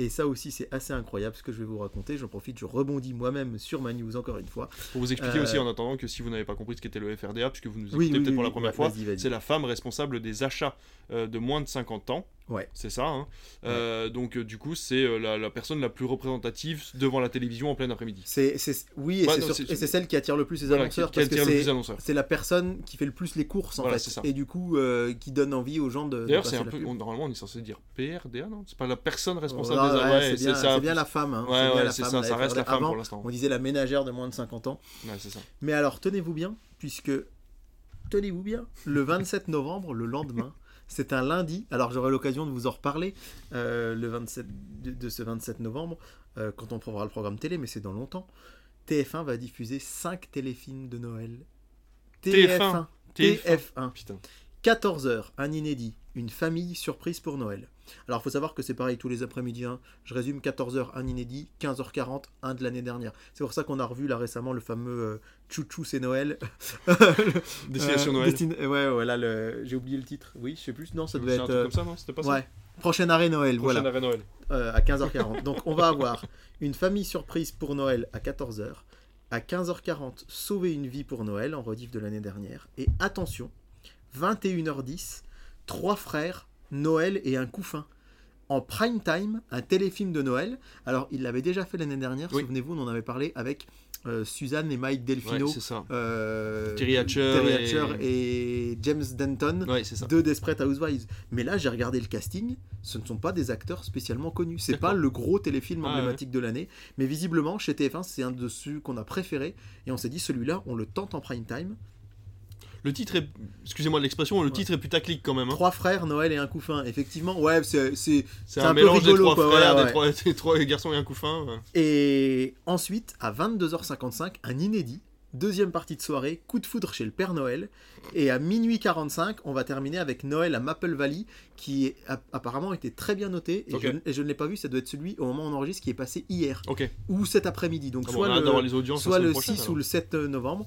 [SPEAKER 2] Et ça aussi, c'est assez incroyable ce que je vais vous raconter. J'en profite, je rebondis moi-même sur ma news encore une fois.
[SPEAKER 1] Pour vous expliquer
[SPEAKER 2] euh,
[SPEAKER 1] aussi en attendant que si vous n'avez pas compris ce qu'était le FRDA, puisque vous nous écoutez
[SPEAKER 2] Oui, oui,
[SPEAKER 1] peut-être
[SPEAKER 2] oui,
[SPEAKER 1] pour la première
[SPEAKER 2] Ouais,
[SPEAKER 1] fois, c'est la femme responsable des achats euh, de moins de 50 ans.
[SPEAKER 2] Ouais.
[SPEAKER 1] C'est ça. hein. Euh, donc euh, du coup, c'est euh, la, la personne la plus représentative devant la télévision en plein après-midi.
[SPEAKER 2] C'est, oui, et c'est celle qui attire le plus les
[SPEAKER 1] Voilà, qui,
[SPEAKER 2] annonceurs.
[SPEAKER 1] qui
[SPEAKER 2] parce que c'est- la personne qui fait le plus les courses en
[SPEAKER 1] Voilà,
[SPEAKER 2] fait et du coup qui donne envie aux gens de,
[SPEAKER 1] D'ailleurs, c'est un peu. on- normalement, on est censé dire PRDA, non? C'est pas la personne
[SPEAKER 2] Oh,
[SPEAKER 1] responsable
[SPEAKER 2] là,
[SPEAKER 1] des
[SPEAKER 2] ouais, c'est bien, la femme hein.
[SPEAKER 1] Ouais,
[SPEAKER 2] c'est
[SPEAKER 1] ça, ça reste la femme pour l'instant.
[SPEAKER 2] on disait la ménagère de moins de 50 ans mais alors tenez-vous bien puisque tenez-vous bien le 27 novembre le lendemain [LAUGHS] c'est un lundi alors j'aurai l'occasion de vous en reparler euh, le 27 de, de ce 27 novembre euh, quand on prendra le programme télé mais c'est dans longtemps TF1 va diffuser 5 téléfilms de Noël
[SPEAKER 1] TF1.
[SPEAKER 2] TF1
[SPEAKER 1] Putain.
[SPEAKER 2] 14h, un inédit, une famille surprise pour Noël. Alors, faut savoir que c'est pareil tous les après-midi. hein. Je résume 14h, un inédit, 15h40, un de l'année dernière. C'est pour ça qu'on a revu là récemment le fameux euh, Chouchou, c'est Noël. [LAUGHS]
[SPEAKER 1] Destination
[SPEAKER 2] Euh,
[SPEAKER 1] Noël.
[SPEAKER 2] Ouais, ouais, là, le... j'ai oublié le titre. Oui, je sais plus. Non, ça devait
[SPEAKER 1] C'est un
[SPEAKER 2] être.
[SPEAKER 1] truc
[SPEAKER 2] euh,
[SPEAKER 1] comme ça, non C'était pas ça
[SPEAKER 2] Ouais. Prochain arrêt Noël,
[SPEAKER 1] Prochaine
[SPEAKER 2] voilà,
[SPEAKER 1] arrêt Noël.
[SPEAKER 2] euh, à 15h40. Donc, on va avoir une famille surprise pour Noël à 14h. À 15h40, sauver une vie pour Noël en rediff de l'année dernière. Et attention, 21h10, trois frères, Noël et un couffin. En prime time, un téléfilm de Noël. Alors, il l'avait déjà fait l'année dernière,
[SPEAKER 1] Oui.
[SPEAKER 2] souvenez-vous, on en avait parlé avec euh, Suzanne et Mike Delfino.
[SPEAKER 1] Ouais, ça.
[SPEAKER 2] euh,
[SPEAKER 1] Terry Hatcher
[SPEAKER 2] Terry
[SPEAKER 1] et-
[SPEAKER 2] Hatcher et... James Denton
[SPEAKER 1] Ouais,
[SPEAKER 2] de Desperate Housewives. Mais là, j'ai regardé le casting, ce ne sont pas des acteurs spécialement connus. C'est pas le gros téléfilm
[SPEAKER 1] Ah,
[SPEAKER 2] emblématique de l'année, mais visiblement, chez TF1, c'est un de ceux qu'on a préféré, et on s'est dit, celui-là, on le tente en prime time.
[SPEAKER 1] Le titre est. Excusez-moi l'expression, le
[SPEAKER 2] Ouais.
[SPEAKER 1] titre est putaclic quand même. hein.
[SPEAKER 2] Trois frères, Noël et un couffin. Effectivement, ouais, c'est... c'est-
[SPEAKER 1] un,
[SPEAKER 2] un peu
[SPEAKER 1] mélange
[SPEAKER 2] rigolo,
[SPEAKER 1] des trois
[SPEAKER 2] quoi,
[SPEAKER 1] frères, des, trois, [LAUGHS] des trois garçons et un couffin.
[SPEAKER 2] Et ensuite, à 22h55, un inédit. Deuxième partie de soirée, coup de foudre chez le Père Noël. Et à minuit 45, on va terminer avec Noël à Maple Valley, qui a- apparemment était très bien noté. Et je, et je ne l'ai pas vu, ça doit être celui au moment où on enregistre qui est passé hier. Ou cet après-midi. Donc
[SPEAKER 1] Ah
[SPEAKER 2] soit le,
[SPEAKER 1] les
[SPEAKER 2] soit le
[SPEAKER 1] prochaine,
[SPEAKER 2] 6
[SPEAKER 1] alors.
[SPEAKER 2] ou le 7 novembre.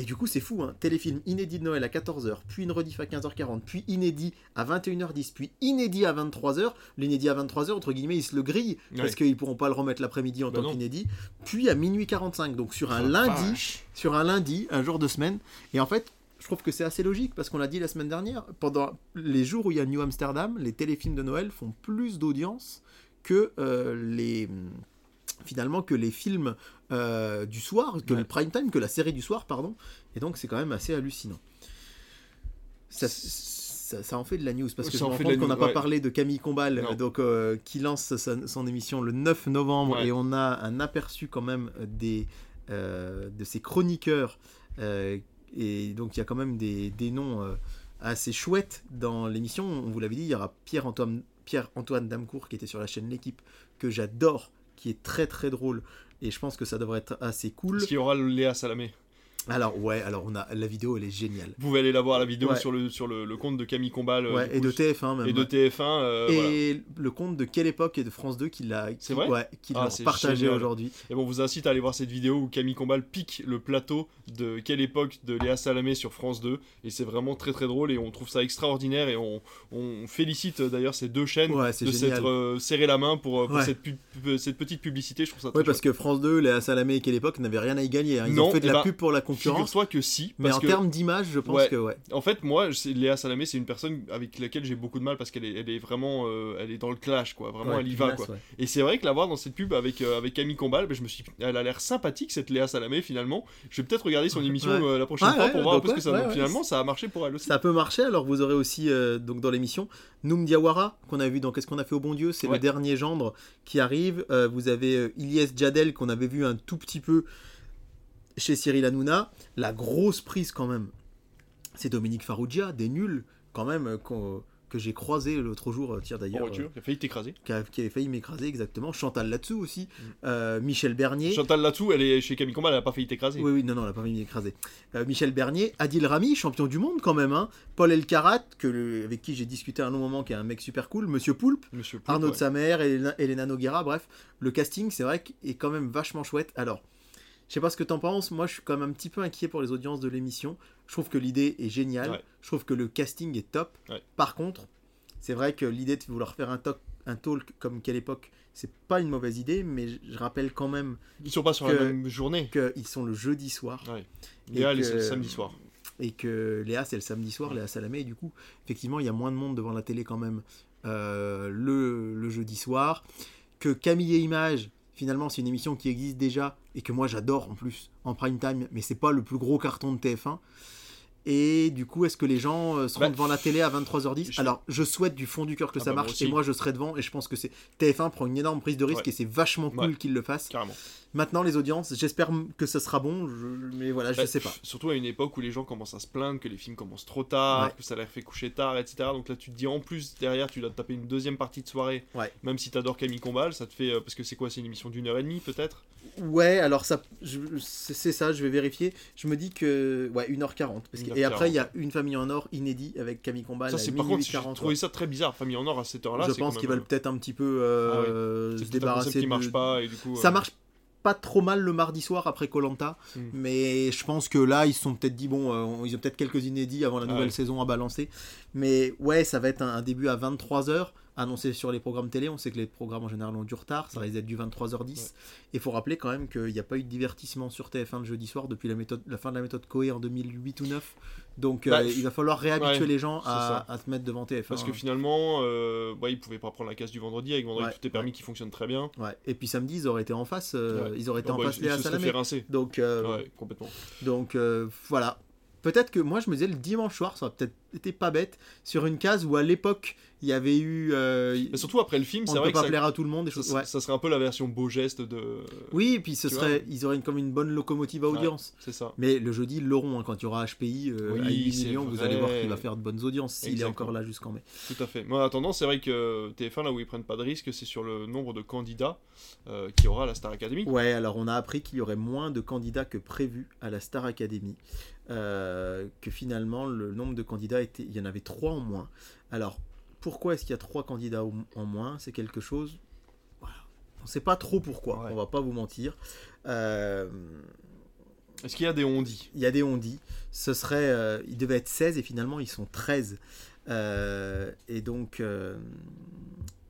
[SPEAKER 2] Et du coup, c'est fou, hein. téléfilm inédit de Noël à 14h, puis une rediff à 15h40, puis inédit à 21h10, puis inédit à 23h. L'inédit à 23h, entre guillemets, ils se le grillent, parce qu'ils pourront pas le remettre l'après-midi en
[SPEAKER 1] Bah
[SPEAKER 2] tant qu'inédit. Puis à minuit 45, donc sur un
[SPEAKER 1] Oh,
[SPEAKER 2] lundi,
[SPEAKER 1] vache.
[SPEAKER 2] sur un lundi, un jour de semaine. Et en fait, je trouve que c'est assez logique, parce qu'on l'a dit la semaine dernière, pendant les jours où il y a New Amsterdam, les téléfilms de Noël font plus d'audience que euh, les finalement que les films euh, du soir, que
[SPEAKER 1] Ouais.
[SPEAKER 2] le prime time, que la série du soir, pardon. Et donc c'est quand même assez hallucinant. Ça, ça, ça en fait de la news parce que
[SPEAKER 1] Ça
[SPEAKER 2] je me rends compte qu'on n'a pas parlé de Camille Combal, donc euh, qui lance son émission le 9 novembre
[SPEAKER 1] Ouais.
[SPEAKER 2] et on a un aperçu quand même des euh, de ses chroniqueurs euh, et donc il y a quand même des, des noms assez chouettes dans l'émission. On vous l'avait dit, il y aura Pierre Antoine Pierre Antoine Damcourt qui était sur la chaîne L'équipe que j'adore, qui est très très drôle et je pense que ça devrait être assez cool.
[SPEAKER 1] Est-ce qu'il y aura Léa Salamé
[SPEAKER 2] Alors ouais, alors on a la vidéo, elle est géniale.
[SPEAKER 1] Vous pouvez aller la voir la vidéo
[SPEAKER 2] Ouais.
[SPEAKER 1] sur, le, sur le, le compte de Camille Combal. euh,
[SPEAKER 2] Ouais, et de TF1 même.
[SPEAKER 1] et de TF1. euh, voilà.
[SPEAKER 2] et le compte de quelle époque et de France 2 qui l'a qui- ouais, qui
[SPEAKER 1] Ah,
[SPEAKER 2] partagé aujourd'hui.
[SPEAKER 1] Et bon, on vous incite à aller voir cette vidéo où Camille Combal pique le plateau de quelle époque de Léa Salamé sur France 2. Et c'est vraiment très très drôle et on trouve ça extraordinaire. Et on, on félicite euh, d'ailleurs ces deux chaînes de s'être euh, serré la main pour, cette, pub- pub- cette petite publicité. Je trouve ça très
[SPEAKER 2] parce que France 2, Léa Salamé et quelle époque n'avaient rien à y gagner. hein. Ils
[SPEAKER 1] Non,
[SPEAKER 2] ont fait de
[SPEAKER 1] eh
[SPEAKER 2] la
[SPEAKER 1] ben,
[SPEAKER 2] pub pour la concurrence.
[SPEAKER 1] Figure-toi que si.
[SPEAKER 2] Mais en
[SPEAKER 1] que,
[SPEAKER 2] termes d'image, je pense
[SPEAKER 1] Ouais.
[SPEAKER 2] que ouais.
[SPEAKER 1] en fait, moi, Léa Salamé, c'est une personne avec laquelle j'ai beaucoup de mal parce qu'elle est, elle est vraiment, euh, elle est dans le clash, quoi. Vraiment,
[SPEAKER 2] Ouais,
[SPEAKER 1] elle y va, quoi.
[SPEAKER 2] ouais.
[SPEAKER 1] Et c'est vrai que la voir dans cette pub avec, euh, avec Camille Combal, ben, je me suis, elle a l'air sympathique cette Léa Salamé finalement. Je vais peut-être regarder son émission euh, la prochaine fois pour voir un
[SPEAKER 2] donc
[SPEAKER 1] peu ce que ça
[SPEAKER 2] ouais.
[SPEAKER 1] Finalement, ça a marché pour elle aussi.
[SPEAKER 2] Ça peut marcher, alors vous aurez aussi donc dans l'émission Noum Diawara qu'on a vu dans Qu'est-ce qu'on a fait au bon Dieu, c'est le dernier gendre qui arrive. Vous avez Ilyes Jadel qu'on avait vu un tout petit peu chez Cyril Hanouna. La grosse prise quand même, c'est Dominique Farrugia, des nuls quand même euh, que j'ai croisé l'autre jour, euh, tiens
[SPEAKER 1] En
[SPEAKER 2] d'ailleurs,
[SPEAKER 1] voiture, qui a failli t'écraser.
[SPEAKER 2] euh, qui, qui avait failli m'écraser exactement. Chantal là-dessous aussi,
[SPEAKER 1] Mm.
[SPEAKER 2] Euh, Michel Bernier.
[SPEAKER 1] Chantal Latsou, elle est chez Camille Combal, elle a pas failli t'écraser.
[SPEAKER 2] Oui, oui, non, non, elle n'a pas failli m'écraser. Euh, Michel Bernier, Adil Rami, champion du monde quand même. Hein. Paul Elkarat, que avec qui j'ai discuté un long moment, qui est un mec super cool. Monsieur Poulpe,
[SPEAKER 1] Monsieur Poulpe,
[SPEAKER 2] Arnaud
[SPEAKER 1] ouais.
[SPEAKER 2] de sa mère, Elena, Elena Noguera, bref. Le casting, c'est vrai, est quand même vachement chouette. Alors, je sais pas ce que t'en penses, moi je suis quand même un petit peu inquiet pour les audiences de l'émission. Je trouve que l'idée est géniale,
[SPEAKER 1] Ouais.
[SPEAKER 2] je trouve que le casting est top.
[SPEAKER 1] Ouais.
[SPEAKER 2] Par contre, c'est vrai que l'idée de vouloir faire un, talk- un talk comme quelle époque, c'est pas une mauvaise idée, mais je- rappelle quand même
[SPEAKER 1] Ils sont pas sur
[SPEAKER 2] que-
[SPEAKER 1] la même journée.
[SPEAKER 2] qu'ils sont le jeudi soir.
[SPEAKER 1] Ouais. Léa, elle est
[SPEAKER 2] que-
[SPEAKER 1] le samedi soir.
[SPEAKER 2] et que Léa c'est le samedi soir. Léa Salamé, et du coup, effectivement, il y a moins de monde devant la télé quand même euh, le, le jeudi soir. Que Camille et Images, finalement, c'est une émission qui existe déjà et que moi j'adore en plus en prime time, mais c'est pas le plus gros carton de TF1. Et du coup, est-ce que les gens euh, seront
[SPEAKER 1] Bah,
[SPEAKER 2] devant la télé à 23h10
[SPEAKER 1] je-
[SPEAKER 2] Alors, je souhaite du fond du cœur que
[SPEAKER 1] Ah
[SPEAKER 2] ça
[SPEAKER 1] bah,
[SPEAKER 2] marche, et moi je serai devant, et je pense que c'est TF1 prend une énorme prise de risque,
[SPEAKER 1] Ouais.
[SPEAKER 2] et c'est vachement cool
[SPEAKER 1] Ouais.
[SPEAKER 2] qu'ils le fassent.
[SPEAKER 1] Carrément.
[SPEAKER 2] Maintenant, les audiences, j'espère que ce sera bon, je- mais voilà, je
[SPEAKER 1] Bah,
[SPEAKER 2] sais pas.
[SPEAKER 1] Surtout à une époque où les gens commencent à se plaindre que les films commencent trop tard,
[SPEAKER 2] Ouais.
[SPEAKER 1] que ça leur fait coucher tard, etc. Donc là, tu te dis en plus, derrière, tu dois te taper une deuxième partie de soirée.
[SPEAKER 2] Ouais.
[SPEAKER 1] Même si t'adores Camille Combal, ça te fait. euh, parce que c'est quoi C'est une émission d'une heure et demie, peut-être?
[SPEAKER 2] Ouais, alors ça, je- c'est ça, je vais vérifier. Je me dis que, ouais, 1h40. Parce que, et
[SPEAKER 1] 1h40.
[SPEAKER 2] après, il y a Une famille en or inédit avec Camille Combal
[SPEAKER 1] Ça, c'est par contre, j'ai
[SPEAKER 2] 40.
[SPEAKER 1] trouvé ça très bizarre. Famille en or à cette heure-là.
[SPEAKER 2] je pense qu'ils veulent peut-être un petit peu euh,
[SPEAKER 1] euh,
[SPEAKER 2] se débarrasser
[SPEAKER 1] qui
[SPEAKER 2] de...
[SPEAKER 1] marche pas et du coup.
[SPEAKER 2] Ça
[SPEAKER 1] euh,
[SPEAKER 2] marche pas trop mal le mardi soir après Colanta,
[SPEAKER 1] Hmm.
[SPEAKER 2] mais je pense que là ils se sont peut-être dit bon, euh, ils ont peut-être quelques inédits avant la
[SPEAKER 1] Ah
[SPEAKER 2] nouvelle
[SPEAKER 1] ouais.
[SPEAKER 2] saison à balancer, mais ouais ça va être un, un début à 23h annoncé sur les programmes télé. On sait que les programmes en général ont du retard, ça risque d'être du 23h10.
[SPEAKER 1] Ouais.
[SPEAKER 2] Et il faut rappeler quand même qu'il n'y a pas eu de divertissement sur TF1 le jeudi soir depuis la, méthode, la fin de la méthode Coé en 2008 ou 9. Donc euh,
[SPEAKER 1] Bah,
[SPEAKER 2] il va falloir réhabituer
[SPEAKER 1] ouais,
[SPEAKER 2] les gens à, se mettre devant TF1.
[SPEAKER 1] Parce que finalement, euh, ouais, ils pouvaient pas prendre la case du vendredi. Avec vendredi,
[SPEAKER 2] Ouais,
[SPEAKER 1] tout est permis qui fonctionne très bien.
[SPEAKER 2] Et puis samedi ils auraient été en face, euh, ils auraient été
[SPEAKER 1] Oh,
[SPEAKER 2] en
[SPEAKER 1] bah,
[SPEAKER 2] face
[SPEAKER 1] ils-
[SPEAKER 2] Léa
[SPEAKER 1] ils se.
[SPEAKER 2] Donc euh,
[SPEAKER 1] complètement.
[SPEAKER 2] Donc euh, voilà. Peut-être que moi je me disais le dimanche soir, ça aurait peut-être été pas bête sur une case où à l'époque il y avait eu. euh,
[SPEAKER 1] Mais surtout après le film, c'est vrai
[SPEAKER 2] peut
[SPEAKER 1] que
[SPEAKER 2] pas
[SPEAKER 1] ça,
[SPEAKER 2] plaire à tout le monde. Des
[SPEAKER 1] ça.
[SPEAKER 2] Ouais.
[SPEAKER 1] ça serait un peu la version beau geste de.
[SPEAKER 2] Oui, et puis ce serait, ils auraient une- comme une bonne locomotive à audience.
[SPEAKER 1] C'est ça.
[SPEAKER 2] Mais le jeudi ils l'auront hein, quand il y aura HPI euh,
[SPEAKER 1] Oui,
[SPEAKER 2] à 8
[SPEAKER 1] c'est
[SPEAKER 2] millions, vous allez voir qu'il va faire de bonnes audiences s'il est encore là jusqu'en mai.
[SPEAKER 1] Tout à fait. Moi, en attendant, c'est vrai que TF1, là où ils prennent pas de risque, c'est sur le nombre de candidats euh, qu'il y aura à la Star Academy.
[SPEAKER 2] Ouais, alors on a appris qu'il y aurait moins de candidats que prévu à la Star Academy. Euh, que finalement le nombre de candidats était, il y en avait trois en moins. Alors pourquoi est-ce qu'il y a trois candidats en moins C'est quelque chose. Voilà. On ne sait pas trop pourquoi.
[SPEAKER 1] Ouais.
[SPEAKER 2] On va pas vous mentir. Euh,
[SPEAKER 1] Est-ce qu'il y a des ondis
[SPEAKER 2] il y a des ondis. Ce serait, euh, ils devaient être 16 et finalement ils sont 13. Euh, et donc, euh,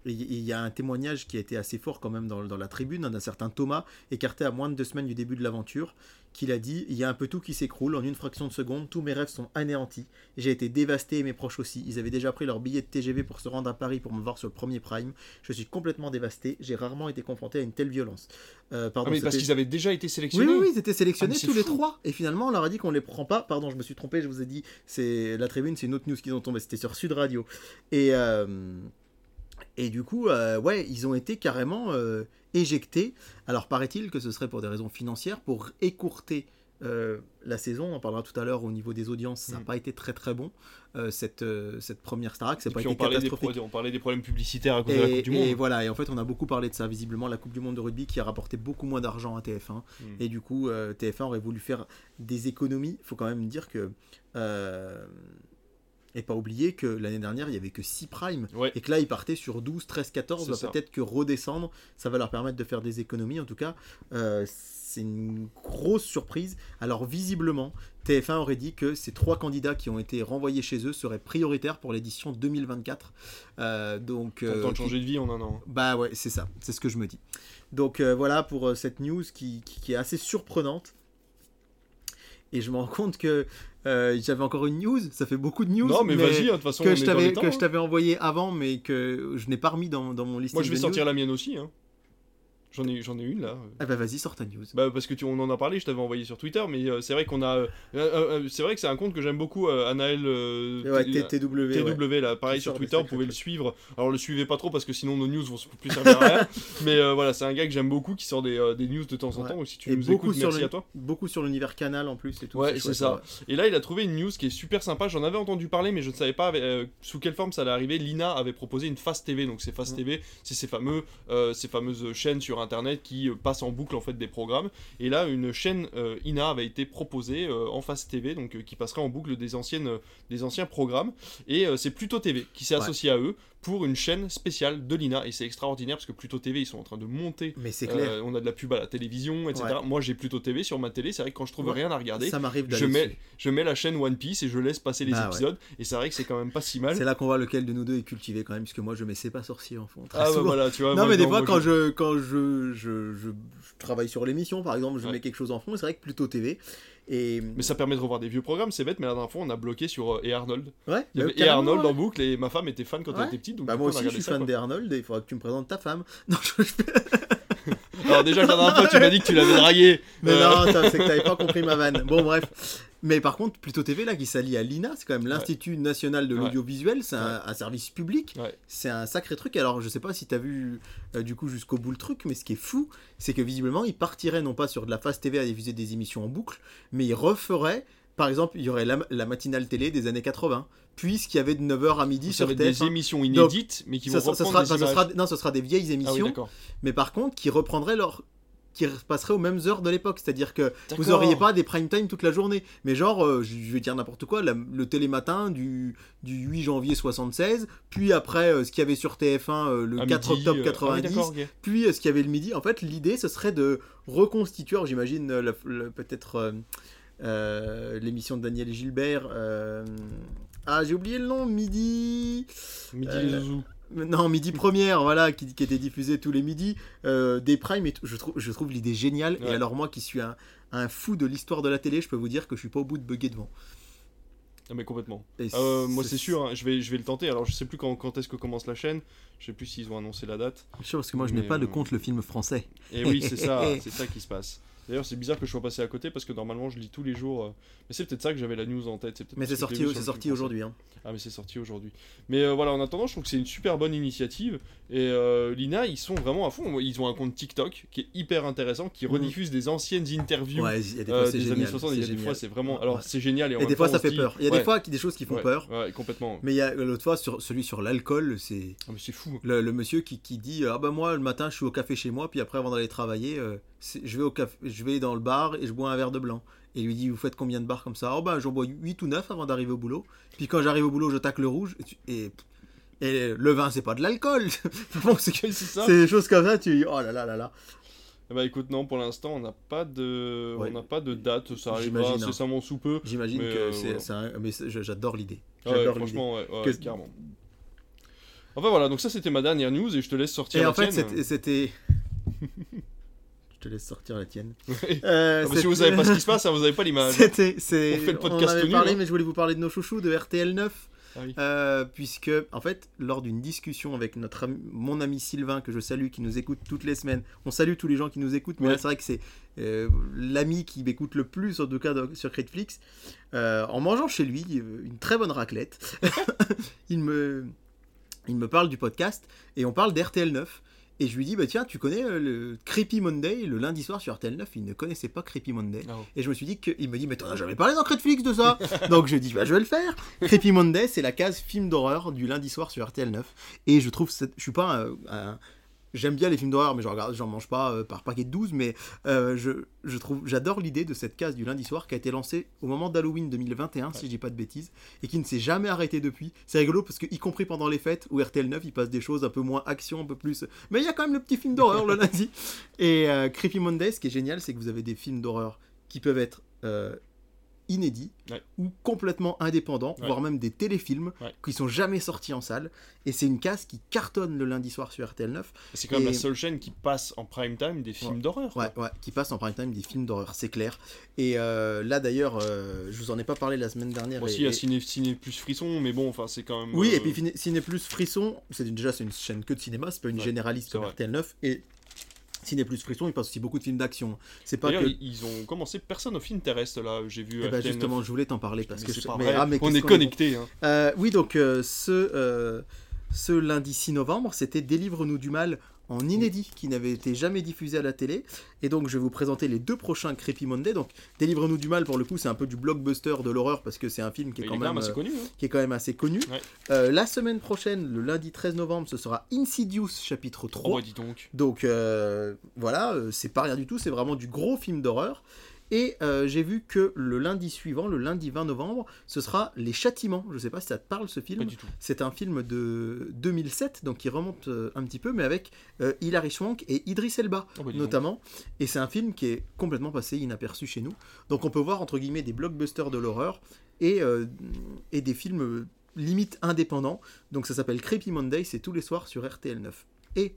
[SPEAKER 2] il y a un témoignage qui a été assez fort quand même dans, dans la tribune d'un certain Thomas, écarté à moins de deux semaines du début de l'aventure, qu'il a dit Il y a un peu tout qui s'écroule en une fraction de seconde, tous mes rêves sont anéantis. J'ai été dévasté et mes proches aussi. Ils avaient déjà pris leur billet de TGV pour se rendre à Paris pour me voir sur le premier prime. Je suis complètement dévasté. J'ai rarement été confronté à une telle violence. Euh, pardon,
[SPEAKER 1] Ah, mais parce qu'ils avaient déjà été sélectionnés.
[SPEAKER 2] oui, oui, ils étaient sélectionnés
[SPEAKER 1] Ah,
[SPEAKER 2] tous les trois. Et finalement, on leur a dit qu'on les prend pas. Pardon, je me suis trompé, je vous ai dit, c'est la tribune, c'est une autre news qu'ils ont tombé, c'était sur Sud Radio. Et, euh, et du coup, euh, ouais, ils ont été carrément euh, éjectés. Alors, paraît-il que ce serait pour des raisons financières, pour écourter euh, la saison. On en parlera tout à l'heure au niveau des audiences, ça n'a
[SPEAKER 1] Mm.
[SPEAKER 2] pas été très très bon, cette, cette première Starac, ça
[SPEAKER 1] Et
[SPEAKER 2] n'a pas été
[SPEAKER 1] on parlait, des
[SPEAKER 2] catastrophique.
[SPEAKER 1] pro- on parlait des problèmes publicitaires à cause de la
[SPEAKER 2] Et,
[SPEAKER 1] Coupe du
[SPEAKER 2] et
[SPEAKER 1] Monde.
[SPEAKER 2] voilà, et en fait, on a beaucoup parlé de ça. Visiblement, la Coupe du Monde de rugby qui a rapporté beaucoup moins d'argent à TF1.
[SPEAKER 1] Mm.
[SPEAKER 2] Et du coup, euh, TF1 aurait voulu faire des économies. Il faut quand même dire que. Et pas oublier que l'année dernière, il n'y avait que 6 primes.
[SPEAKER 1] Ouais.
[SPEAKER 2] Et que là, ils partaient sur 12, 13, 14.
[SPEAKER 1] C'est
[SPEAKER 2] Va
[SPEAKER 1] ça.
[SPEAKER 2] peut-être que redescendre, ça va leur permettre de faire des économies. En tout cas, euh, c'est une grosse surprise. Alors, visiblement, TF1 aurait dit que ces trois candidats qui ont été renvoyés chez eux seraient prioritaires pour l'édition 2024. Euh, donc, euh,
[SPEAKER 1] temps de changer de vie en un an.
[SPEAKER 2] bah ouais, c'est ça, c'est ce que je me dis. Donc euh, voilà pour euh, cette news qui, qui- qui est assez surprenante. Et je me rends compte que euh, j'avais encore une news. Ça fait beaucoup de news.
[SPEAKER 1] Non, mais, vas-y, hein, de toute façon, on
[SPEAKER 2] que je t'avais
[SPEAKER 1] hein.
[SPEAKER 2] je t'avais envoyé avant, mais que je n'ai pas remis dans, dans mon liste.
[SPEAKER 1] Moi, je vais sortir la mienne aussi. Hein. J'en ai, j'en ai une là.
[SPEAKER 2] Ah bah vas-y, sors ta news.
[SPEAKER 1] Bah parce que tu, on en a parlé, je t'avais envoyé sur Twitter, mais euh, c'est vrai qu'on a, euh, euh, c'est vrai que c'est un compte que j'aime beaucoup, Anaël
[SPEAKER 2] Ouais, TW. ouais.
[SPEAKER 1] TW là, pareil sur
[SPEAKER 2] sort
[SPEAKER 1] Twitter, vous pouvez le suivre. Alors le suivez pas trop parce que sinon nos news vont plus servir à rien. mais voilà, c'est un gars que j'aime beaucoup qui sort des, des news de temps en
[SPEAKER 2] Ouais.
[SPEAKER 1] temps. Donc si tu
[SPEAKER 2] Et
[SPEAKER 1] nous écoutes,
[SPEAKER 2] sur
[SPEAKER 1] merci
[SPEAKER 2] le-
[SPEAKER 1] à toi.
[SPEAKER 2] Beaucoup sur l'univers canal en plus et tout.
[SPEAKER 1] Ouais, c'est ça. Et là, il a trouvé une news qui est super sympa. J'en avais entendu parler, mais je ne savais pas sous quelle forme ça allait arriver. Lina avait proposé une Fast TV. Donc, c'est Fast
[SPEAKER 2] Mm.
[SPEAKER 1] TV, c'est ces, fameux, ces fameuses chaînes sur Internet qui euh, passent en boucle en fait des programmes. Et là, une chaîne euh, INA avait été proposée euh, en Fast TV, donc qui passerait en boucle des, anciennes, des anciens programmes. Et c'est Pluto TV qui s'est
[SPEAKER 2] Ouais.
[SPEAKER 1] associé à eux pour une chaîne spéciale de l'INA. Et c'est extraordinaire parce que Pluto TV, ils sont en train de monter.
[SPEAKER 2] Mais c'est clair.
[SPEAKER 1] Euh, on a de la pub à la télévision, etc.
[SPEAKER 2] Ouais.
[SPEAKER 1] Moi, j'ai Pluto TV sur ma télé. C'est vrai que quand je trouve
[SPEAKER 2] Ouais.
[SPEAKER 1] rien à regarder,
[SPEAKER 2] ça m'arrive
[SPEAKER 1] je mets,
[SPEAKER 2] dessus.
[SPEAKER 1] je mets la chaîne One Piece et je laisse passer les
[SPEAKER 2] Bah ouais.
[SPEAKER 1] épisodes. Et c'est vrai que c'est quand même pas si mal.
[SPEAKER 2] C'est là qu'on voit lequel de nous deux est cultivé quand même, puisque moi je mets c'est pas sorcier en fond. Très
[SPEAKER 1] Ah bah voilà, tu vois.
[SPEAKER 2] non
[SPEAKER 1] moi,
[SPEAKER 2] mais des fois quand
[SPEAKER 1] je-
[SPEAKER 2] quand je, je, je, je travaille sur l'émission par exemple je mets quelque chose en fond c'est vrai que plutôt TV et
[SPEAKER 1] Mais ça permet de revoir des vieux programmes, c'est bête, mais la dernière fois on a bloqué sur euh, Et Arnold.
[SPEAKER 2] ouais
[SPEAKER 1] Il y
[SPEAKER 2] bah,
[SPEAKER 1] avait Et Arnold
[SPEAKER 2] ouais.
[SPEAKER 1] en boucle et ma femme était fan quand
[SPEAKER 2] Ouais.
[SPEAKER 1] elle était petite. Donc
[SPEAKER 2] bah moi
[SPEAKER 1] coup,
[SPEAKER 2] aussi je suis fan d'Arnold et il faudra que tu me présentes ta femme [LAUGHS] non je-
[SPEAKER 1] Alors déjà, la dernière fois tu m'as dit que tu l'avais dragué.
[SPEAKER 2] mais
[SPEAKER 1] Euh,
[SPEAKER 2] non c'est que t'avais pas compris ma vanne. Bon bref. Mais par contre plutôt TV là qui s'allie à l'INA c'est quand même l'Institut national de l'audiovisuel c'est un, un service public.
[SPEAKER 1] Ouais.
[SPEAKER 2] c'est un sacré truc. Alors je sais pas si t'as vu euh, du coup jusqu'au bout le truc mais ce qui est fou c'est que visiblement ils partiraient non pas sur de la face TV à diffuser des émissions en boucle mais ils referaient par exemple il y aurait la, la matinale télé des années 80 puisqu'il y avait de 9h à midi sur
[SPEAKER 1] va être des
[SPEAKER 2] TF1
[SPEAKER 1] émissions inédites, mais qui vont
[SPEAKER 2] ça- ça
[SPEAKER 1] reprendre
[SPEAKER 2] sera,
[SPEAKER 1] des
[SPEAKER 2] ça
[SPEAKER 1] images.
[SPEAKER 2] sera- non ce sera des vieilles
[SPEAKER 1] Ah oui,
[SPEAKER 2] émissions mais par contre qui reprendraient leur qui passeraient aux mêmes heures de l'époque. C'est-à-dire que vous auriez pas des prime time toute la journée. Mais genre euh, je vais dire n'importe quoi la- le télématin du, du 8 janvier 76 puis après euh, ce qu'il y avait sur TF1 euh, le
[SPEAKER 1] À
[SPEAKER 2] 4
[SPEAKER 1] midi,
[SPEAKER 2] octobre
[SPEAKER 1] euh, ah oui,
[SPEAKER 2] 90
[SPEAKER 1] d'accord, ok.
[SPEAKER 2] puis ce qu'il y avait le midi en fait l'idée ce serait de reconstituer j'imagine peut-être l'émission de Daniel Gilbert euh, ah j'ai oublié le nom midi
[SPEAKER 1] Midi
[SPEAKER 2] Euh,
[SPEAKER 1] les zouzous.
[SPEAKER 2] non, midi première, voilà, qui, qui était diffusé tous les midis, euh, des primes, et je trouve, je trouve l'idée géniale.
[SPEAKER 1] Ouais.
[SPEAKER 2] Et alors moi, qui suis un, un fou de l'histoire de la télé, je peux vous dire que je suis pas au bout de bugger devant.
[SPEAKER 1] Ah mais complètement. Euh, moi c'est sûr, hein, je, vais, je vais le tenter. Alors je sais plus quand, quand est-ce que commence la chaîne. Je sais plus s'ils ont annoncé la date.
[SPEAKER 2] Je sais parce que moi, je n'ai pas de
[SPEAKER 1] euh,
[SPEAKER 2] compte le film français.
[SPEAKER 1] Et oui, c'est ça, [LAUGHS] c'est ça qui se passe. D'ailleurs, c'est bizarre que je sois passé à côté parce que normalement je lis tous les jours. euh, Mais c'est peut-être ça que j'avais la news en tête.
[SPEAKER 2] Mais c'est sorti, c'est sorti aujourd'hui. hein.
[SPEAKER 1] Ah, mais c'est sorti aujourd'hui. Mais euh, voilà, en attendant, je trouve que c'est une super bonne initiative. Et euh, Lina, ils sont vraiment à fond. Ils ont un compte TikTok qui est hyper intéressant, qui
[SPEAKER 2] Mhm.
[SPEAKER 1] rediffuse des anciennes interviews.
[SPEAKER 2] Ouais, y a des fois, c'est
[SPEAKER 1] des
[SPEAKER 2] génial.
[SPEAKER 1] années 60, il y a des fois c'est vraiment. Alors
[SPEAKER 2] Ouais.
[SPEAKER 1] c'est génial et, en
[SPEAKER 2] Et des fois,
[SPEAKER 1] temps,
[SPEAKER 2] ça fait
[SPEAKER 1] dit-
[SPEAKER 2] peur. Il y a
[SPEAKER 1] Ouais,
[SPEAKER 2] des fois des choses qui font peur.
[SPEAKER 1] Ouais, complètement.
[SPEAKER 2] Mais il y a l'autre fois, sur, celui sur l'alcool, c'est
[SPEAKER 1] Ah, mais c'est fou.
[SPEAKER 2] le, le monsieur qui, qui dit Ah bah moi, le matin, je suis au café chez moi, puis après, avant d'aller travailler, je, vais au café, je vais dans le bar et je bois un verre de blanc. Et il lui dit Vous faites combien de bars comme ça? Oh bah j'en bois 8 ou 9 avant d'arriver au boulot. Puis quand j'arrive au boulot, je tacle le rouge. Et, tu- et, et le vin, c'est pas de l'alcool [LAUGHS] Bon, c'est
[SPEAKER 1] ça.
[SPEAKER 2] des choses comme ça, tu dis Oh là là là là.
[SPEAKER 1] Eh ben, écoute, non, pour l'instant, on n'a pas de,
[SPEAKER 2] Ouais.
[SPEAKER 1] on pas de date. Ça arrivera
[SPEAKER 2] hein.
[SPEAKER 1] incessamment sous peu.
[SPEAKER 2] J'imagine que
[SPEAKER 1] euh,
[SPEAKER 2] c'est
[SPEAKER 1] voilà.
[SPEAKER 2] un. Mais j'adore l'idée.
[SPEAKER 1] Ah ouais,
[SPEAKER 2] J'adore l'idée.
[SPEAKER 1] franchement, ouais, ouais,
[SPEAKER 2] Que-
[SPEAKER 1] carrément. Enfin voilà, donc ça c'était ma dernière news et je te laisse sortir
[SPEAKER 2] Et
[SPEAKER 1] la
[SPEAKER 2] en fait, c'était- te laisse sortir la tienne. [LAUGHS] Euh,
[SPEAKER 1] Ah, si vous savez pas ce qui se [LAUGHS] passe, hein, vous avez pas l'image.
[SPEAKER 2] C'était, c'est,
[SPEAKER 1] On fait le podcast
[SPEAKER 2] en avait parlé,
[SPEAKER 1] hein.
[SPEAKER 2] mais je voulais vous parler de nos chouchous de RTL 9.
[SPEAKER 1] Ah oui.
[SPEAKER 2] Euh, puisque, en fait, lors d'une discussion avec notre ami- mon ami Sylvain, que je salue, qui nous écoute toutes les semaines, on salue tous les gens qui nous écoutent, mais
[SPEAKER 1] Ouais.
[SPEAKER 2] là, c'est vrai que c'est euh, l'ami qui m'écoute le plus, en tout cas de- sur Critflix. Euh, en mangeant chez lui euh, une très bonne raclette, [LAUGHS] il, me, il me parle du podcast et on parle d'RTL 9. Et je lui dis, bah tiens, tu connais euh, le Creepy Monday, le lundi soir sur RTL 9 Il ne connaissait pas Creepy Monday.
[SPEAKER 1] Ah,
[SPEAKER 2] Et je me suis dit qu'il me dit, mais t'en as jamais parlé dans Netflix de ça? [LAUGHS] Donc je dis, bah je vais le faire. Creepy Monday, c'est la case film d'horreur du lundi soir sur RTL 9. Et je trouve, cette- je suis pas un. un- J'aime bien les films d'horreur, mais j'en regarde, j'en mange pas euh, par paquet de 12. Mais euh, je, je trouve, j'adore l'idée de cette case du lundi soir qui a été lancée au moment d'Halloween 2021, si je dis pas de bêtises, et qui ne s'est jamais arrêtée depuis. C'est rigolo parce que, y compris pendant les fêtes, où RTL 9, il passe des choses un peu moins action, un peu plus. Mais il y a quand même le petit film d'horreur le [LAUGHS] lundi. Et euh, Creepy Monday, ce qui est génial, c'est que vous avez des films d'horreur qui peuvent être inédits
[SPEAKER 1] Ouais.
[SPEAKER 2] ou complètement indépendants,
[SPEAKER 1] Ouais.
[SPEAKER 2] voire même des téléfilms
[SPEAKER 1] Ouais.
[SPEAKER 2] qui sont jamais sortis en salle. Et c'est une case qui cartonne le lundi soir sur RTL 9.
[SPEAKER 1] C'est quand même
[SPEAKER 2] Et-
[SPEAKER 1] la seule chaîne qui passe en prime time des films d'horreur.
[SPEAKER 2] Ouais, ouais, qui passe en prime time des films d'horreur, c'est clair. Et euh, là d'ailleurs, euh, je vous en ai pas parlé la semaine dernière.
[SPEAKER 1] Bon,
[SPEAKER 2] et-
[SPEAKER 1] il y a Ciné, Ciné plus frisson, mais bon, enfin, c'est quand même.
[SPEAKER 2] Oui,
[SPEAKER 1] euh,
[SPEAKER 2] et puis Ciné- Plus Frisson, c'est déjà c'est une chaîne que de cinéma, c'est pas une généraliste comme
[SPEAKER 1] vrai.
[SPEAKER 2] RTL 9. Et Ciné Plus Frisson, il passe aussi beaucoup de films d'action. C'est pas que.
[SPEAKER 1] ils- ont commencé Personne of Interest là, j'ai vu. RTL9.
[SPEAKER 2] justement, je voulais t'en parler parce
[SPEAKER 1] Mais
[SPEAKER 2] que
[SPEAKER 1] c'est
[SPEAKER 2] je-
[SPEAKER 1] pas
[SPEAKER 2] mais- ah, mais
[SPEAKER 1] on est
[SPEAKER 2] qu'on
[SPEAKER 1] connectés. Hein.
[SPEAKER 2] Euh, oui, donc euh, ce, euh, ce lundi 6 novembre, c'était Délivre-nous du mal en inédit qui n'avait été jamais diffusé à la télé. Et donc je vais vous présenter les deux prochains Creepy Monday. Donc Délivre-nous du mal, pour le coup, c'est un peu du blockbuster de l'horreur parce que c'est un film qui est, quand même, euh,
[SPEAKER 1] connu. hein.
[SPEAKER 2] qui est quand même assez connu.
[SPEAKER 1] Ouais.
[SPEAKER 2] Euh, la semaine prochaine, le lundi 13 novembre, ce sera Insidious chapitre 3.
[SPEAKER 1] Oh, bah, dis donc.
[SPEAKER 2] Donc euh, voilà, euh, c'est pas rien du tout, c'est vraiment du gros film d'horreur. Et euh, j'ai vu que le lundi suivant, le lundi 20 novembre, ce sera Les Châtiments. Je sais pas si ça te parle ce
[SPEAKER 1] Pas
[SPEAKER 2] film.
[SPEAKER 1] du tout.
[SPEAKER 2] C'est un film de 2007, donc qui remonte euh, un petit peu, mais avec euh, Hilary Swank et Idris Elba
[SPEAKER 1] Oh, bah,
[SPEAKER 2] notamment. Et c'est un film qui est complètement passé inaperçu chez nous. Donc on peut voir entre guillemets des blockbusters de l'horreur et, euh, et des films limite indépendants. Donc ça s'appelle Creepy Monday, c'est tous les soirs sur RTL 9. Et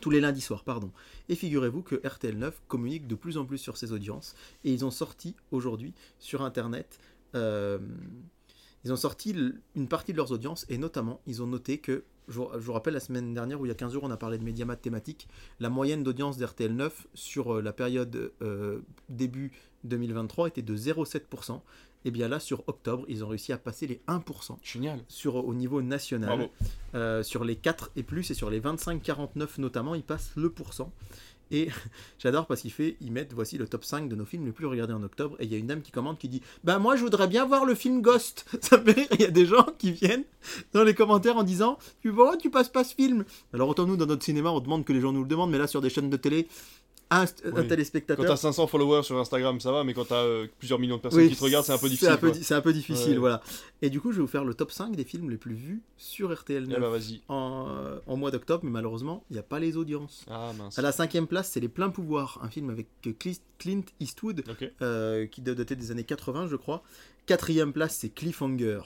[SPEAKER 2] tous les lundis soirs, pardon. Et figurez-vous que RTL 9 communique de plus en plus sur ses audiences. Et ils ont sorti aujourd'hui sur Internet, euh, ils ont sorti une partie de leurs audiences et notamment ils ont noté que, je vous, rappelle la semaine dernière où il y a 15 jours on a parlé de Mediamat thématique, la moyenne d'audience d'RTL 9 sur euh, la période euh, début 2023 était de 0,7%. Et bien là sur octobre ils ont réussi à passer les 1%
[SPEAKER 1] Génial.
[SPEAKER 2] sur, au niveau national. Euh, sur les 4 et plus et sur les 25-49 notamment, ils passent le pourcent. Et [LAUGHS] j'adore parce qu'il fait, ils mettent voici le top 5 de nos films les plus regardés en octobre. Et il y a une dame qui commente qui dit Bah, moi je voudrais bien voir le film Ghost. [LAUGHS] Ça me fait rire. Il y a des gens qui viennent dans les commentaires en disant Tu vois, tu passes pas ce film. Alors autant nous dans notre cinéma, on demande que les gens nous le demandent, mais là sur des chaînes de télé, un, un.
[SPEAKER 1] Quand
[SPEAKER 2] téléspectateur.
[SPEAKER 1] t'as 500 followers sur Instagram, ça va, mais quand t'as euh, plusieurs millions de personnes qui te regardent, c'est un peu difficile.
[SPEAKER 2] C'est un, peu un difficile,
[SPEAKER 1] Ouais.
[SPEAKER 2] voilà. Et du coup, je vais vous faire le top 5 des films les plus vus sur RTL 9
[SPEAKER 1] Eh bah, vas-y.
[SPEAKER 2] en, euh, en mois d'octobre, mais malheureusement, il n'y a pas les audiences.
[SPEAKER 1] Ah mince.
[SPEAKER 2] À la cinquième place, c'est Les Pleins Pouvoirs, un film avec Clis- Clint Eastwood, euh, qui doit dater des années 80, je crois. Quatrième place, c'est Cliffhanger.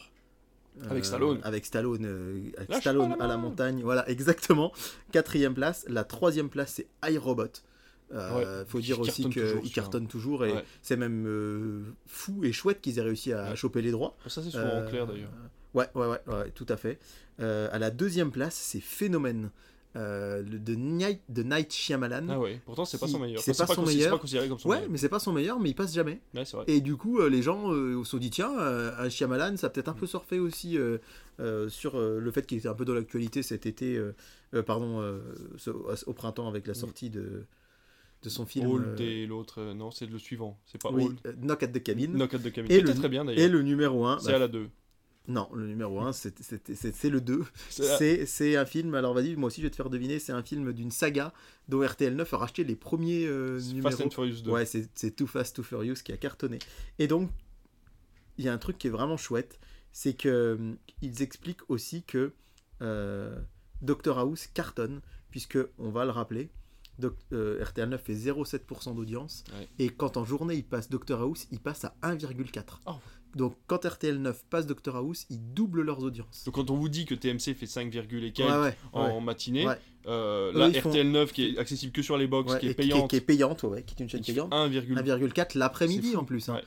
[SPEAKER 1] Avec Stallone.
[SPEAKER 2] Avec Stallone, euh, avec Stallone à la montagne. Voilà, [LAUGHS] exactement. Quatrième place. La troisième place, c'est iRobot. Euh,
[SPEAKER 1] Ouais,
[SPEAKER 2] faut dire aussi
[SPEAKER 1] cartonne
[SPEAKER 2] qu'il
[SPEAKER 1] toujours,
[SPEAKER 2] et
[SPEAKER 1] Ouais.
[SPEAKER 2] c'est même euh, fou et chouette qu'ils aient réussi à
[SPEAKER 1] Ouais.
[SPEAKER 2] choper les droits.
[SPEAKER 1] Ça, c'est souvent
[SPEAKER 2] Euh,
[SPEAKER 1] en clair d'ailleurs.
[SPEAKER 2] Ouais, ouais, ouais, ouais, tout à fait. Euh, à la deuxième place, c'est Phénomène euh, de, Night, de Night Shyamalan.
[SPEAKER 1] Ah ouais, pourtant c'est pas son meilleur.
[SPEAKER 2] c'est
[SPEAKER 1] Enfin,
[SPEAKER 2] pas son meilleur.
[SPEAKER 1] Pas considéré comme son
[SPEAKER 2] ouais,
[SPEAKER 1] meilleur.
[SPEAKER 2] mais c'est pas son meilleur, mais il passe jamais.
[SPEAKER 1] Ouais, vrai.
[SPEAKER 2] Et du coup, euh, les gens euh, se sont dit tiens, euh, un Shyamalan, ça a peut-être un peu surfé aussi euh, euh, sur euh, le fait qu'il était un peu dans l'actualité cet été, euh, euh, pardon, euh, ce- au printemps avec la sortie de, de son film.
[SPEAKER 1] Old
[SPEAKER 2] euh,
[SPEAKER 1] et l'autre, euh, non, c'est le suivant. C'est pas
[SPEAKER 2] oui,
[SPEAKER 1] Old.
[SPEAKER 2] euh, Knock at the Cabin.
[SPEAKER 1] Knock at the Cabin.
[SPEAKER 2] Et le-
[SPEAKER 1] très bien
[SPEAKER 2] Et
[SPEAKER 1] d'ailleurs.
[SPEAKER 2] le numéro 1,
[SPEAKER 1] C'est à la 2.
[SPEAKER 2] non, le numéro 1, c'est le 2. [LAUGHS]
[SPEAKER 1] C'est
[SPEAKER 2] un film, alors vas-y, moi aussi je vais te faire deviner, c'est un film d'une saga dont RTL 9 a racheté les premiers euh, numéros.
[SPEAKER 1] Fast and Furious 2.
[SPEAKER 2] Ouais, c'est Too Fast, Too Furious qui a cartonné. Et donc, il y a un truc qui est vraiment chouette, c'est que hum, ils expliquent aussi que euh, Dr House cartonne, puisque, on va le rappeler, Doc- euh, RTL 9 fait 0,7% d'audience,
[SPEAKER 1] Ouais.
[SPEAKER 2] et quand en journée il passe Dr House, il passe à 1,4.
[SPEAKER 1] Oh.
[SPEAKER 2] Donc quand RTL 9 passe Dr House, ils doublent leurs audiences.
[SPEAKER 1] Donc quand on vous dit que TMC fait 5, et quelques
[SPEAKER 2] Ouais, ouais,
[SPEAKER 1] en matinée, euh,
[SPEAKER 2] Eux,
[SPEAKER 1] là
[SPEAKER 2] ils font-
[SPEAKER 1] RTL 9 qui est accessible que sur les box, qui est payante,
[SPEAKER 2] qui est payante, ouais, qui est une chaîne payante.
[SPEAKER 1] 1,4.
[SPEAKER 2] 1,4 l'après-midi en plus. hein.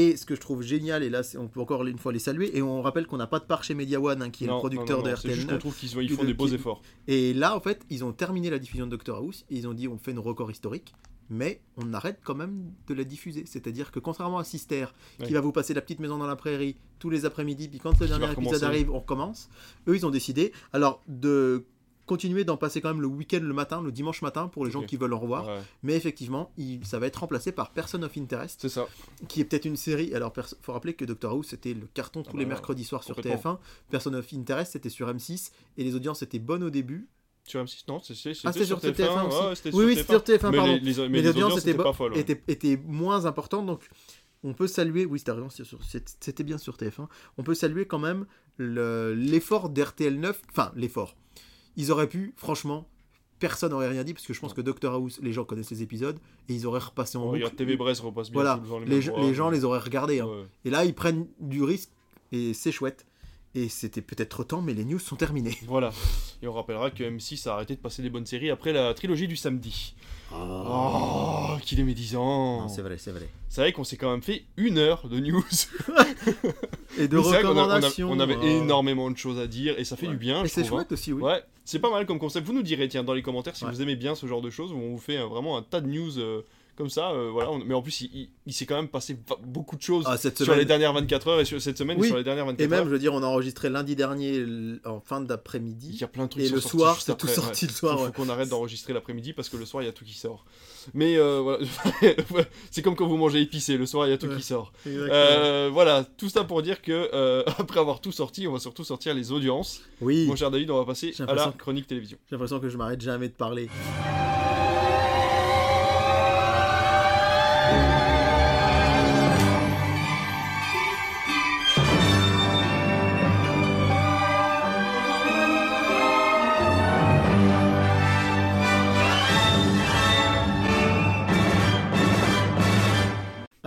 [SPEAKER 2] Et ce que je trouve génial, et là on peut encore une fois les saluer, et on rappelle qu'on n'a pas de part chez Media One, hein, qui est
[SPEAKER 1] Non,
[SPEAKER 2] le producteur
[SPEAKER 1] non, non,
[SPEAKER 2] de RTL.
[SPEAKER 1] juste qu'on trouve qu'ils ils
[SPEAKER 2] Qui
[SPEAKER 1] font
[SPEAKER 2] de-
[SPEAKER 1] des beaux
[SPEAKER 2] qui-
[SPEAKER 1] efforts.
[SPEAKER 2] Et là en fait, ils ont terminé la diffusion de Doctor House, et ils ont dit on fait une record historique, mais on arrête quand même de la diffuser. C'est-à-dire que contrairement à Sister, qui va vous passer la petite maison dans la prairie tous les après-midi, puis quand le dernier épisode arrive, on recommence, eux ils ont décidé alors de continuer d'en passer quand même le week-end le matin, le dimanche matin, pour les gens qui veulent en revoir.
[SPEAKER 1] Ouais,
[SPEAKER 2] Mais effectivement, il- ça va être remplacé par Person of Interest,
[SPEAKER 1] C'est ça.
[SPEAKER 2] qui est peut-être une série. Alors, il faut rappeler que Doctor Who, c'était le carton tous
[SPEAKER 1] Ah
[SPEAKER 2] les
[SPEAKER 1] bah,
[SPEAKER 2] mercredis soirs sur
[SPEAKER 1] complètement.
[SPEAKER 2] TF1. Person of Interest, c'était sur M6, et les audiences étaient bonnes au début.
[SPEAKER 1] Sur M6, non, c'est- c'est-
[SPEAKER 2] Ah,
[SPEAKER 1] c'était sur TF1.
[SPEAKER 2] aussi.
[SPEAKER 1] ouais, c'était
[SPEAKER 2] oui, oui,
[SPEAKER 1] sur
[SPEAKER 2] c'était sur TF1,
[SPEAKER 1] Mais
[SPEAKER 2] pardon.
[SPEAKER 1] les, les, mais
[SPEAKER 2] mais
[SPEAKER 1] les audiences étaient pas folles. ouais.
[SPEAKER 2] moins importante, donc on peut saluer. Oui, c'était c'était sur- c'était c'était bien sur TF1. On peut saluer quand même le- l'effort d'RTL 9. Enfin, l'effort. Ils auraient pu, franchement, personne n'aurait rien dit parce que je pense que Doctor House, les gens connaissent les épisodes et ils auraient repassé en
[SPEAKER 1] On
[SPEAKER 2] boucle.
[SPEAKER 1] TV Brest repasse bien
[SPEAKER 2] Voilà,
[SPEAKER 1] les,
[SPEAKER 2] gens- les gens les auraient regardés. hein.
[SPEAKER 1] Ouais.
[SPEAKER 2] Et là, ils prennent du risque et c'est chouette. Et c'était peut-être trop temps, mais les news sont terminées.
[SPEAKER 1] Voilà. Et on rappellera que M6 a arrêté de passer des bonnes séries après la trilogie du samedi. Oh, qu'il est médisant.
[SPEAKER 2] Non, c'est vrai, c'est vrai.
[SPEAKER 1] C'est vrai qu'on s'est quand même fait une heure de news. [LAUGHS]
[SPEAKER 2] Et de
[SPEAKER 1] a- on a-
[SPEAKER 2] recommandations.
[SPEAKER 1] On, avait
[SPEAKER 2] euh,
[SPEAKER 1] énormément de choses à dire et ça fait
[SPEAKER 2] ouais.
[SPEAKER 1] du bien.
[SPEAKER 2] Et c'est
[SPEAKER 1] hein.
[SPEAKER 2] chouette aussi, oui.
[SPEAKER 1] Ouais, c'est pas mal comme concept. Vous nous direz, tiens, dans les commentaires si
[SPEAKER 2] Ouais.
[SPEAKER 1] vous aimez bien ce genre de choses où on vous fait euh, vraiment un tas de news euh, comme ça. euh, voilà. On- Mais en plus, il, il- il s'est quand même passé beaucoup de choses
[SPEAKER 2] Ah, cette
[SPEAKER 1] sur les dernières 24 heures et sur cette semaine
[SPEAKER 2] Oui.
[SPEAKER 1] et sur les dernières 24
[SPEAKER 2] Et même,
[SPEAKER 1] heures.
[SPEAKER 2] je veux dire, on a enregistré lundi dernier en fin
[SPEAKER 1] Il
[SPEAKER 2] d'après-midi.
[SPEAKER 1] y a plein de trucs
[SPEAKER 2] Et le soir, c'est tout sorti
[SPEAKER 1] ouais.
[SPEAKER 2] le soir.
[SPEAKER 1] Faut,
[SPEAKER 2] ouais.
[SPEAKER 1] faut qu'on arrête d'enregistrer l'après-midi parce que le soir il y a tout qui sort. Mais euh, voilà, [LAUGHS] c'est comme quand vous mangez épicé, le soir il y a tout
[SPEAKER 2] Ouais.
[SPEAKER 1] qui sort. Euh, voilà, tout ça pour dire que [LAUGHS] après avoir tout sorti, on va surtout sortir les audiences.
[SPEAKER 2] oui,
[SPEAKER 1] Mon cher David, on va passer à la chronique télévision.
[SPEAKER 2] j'ai l'impression que je m'arrête jamais de parler.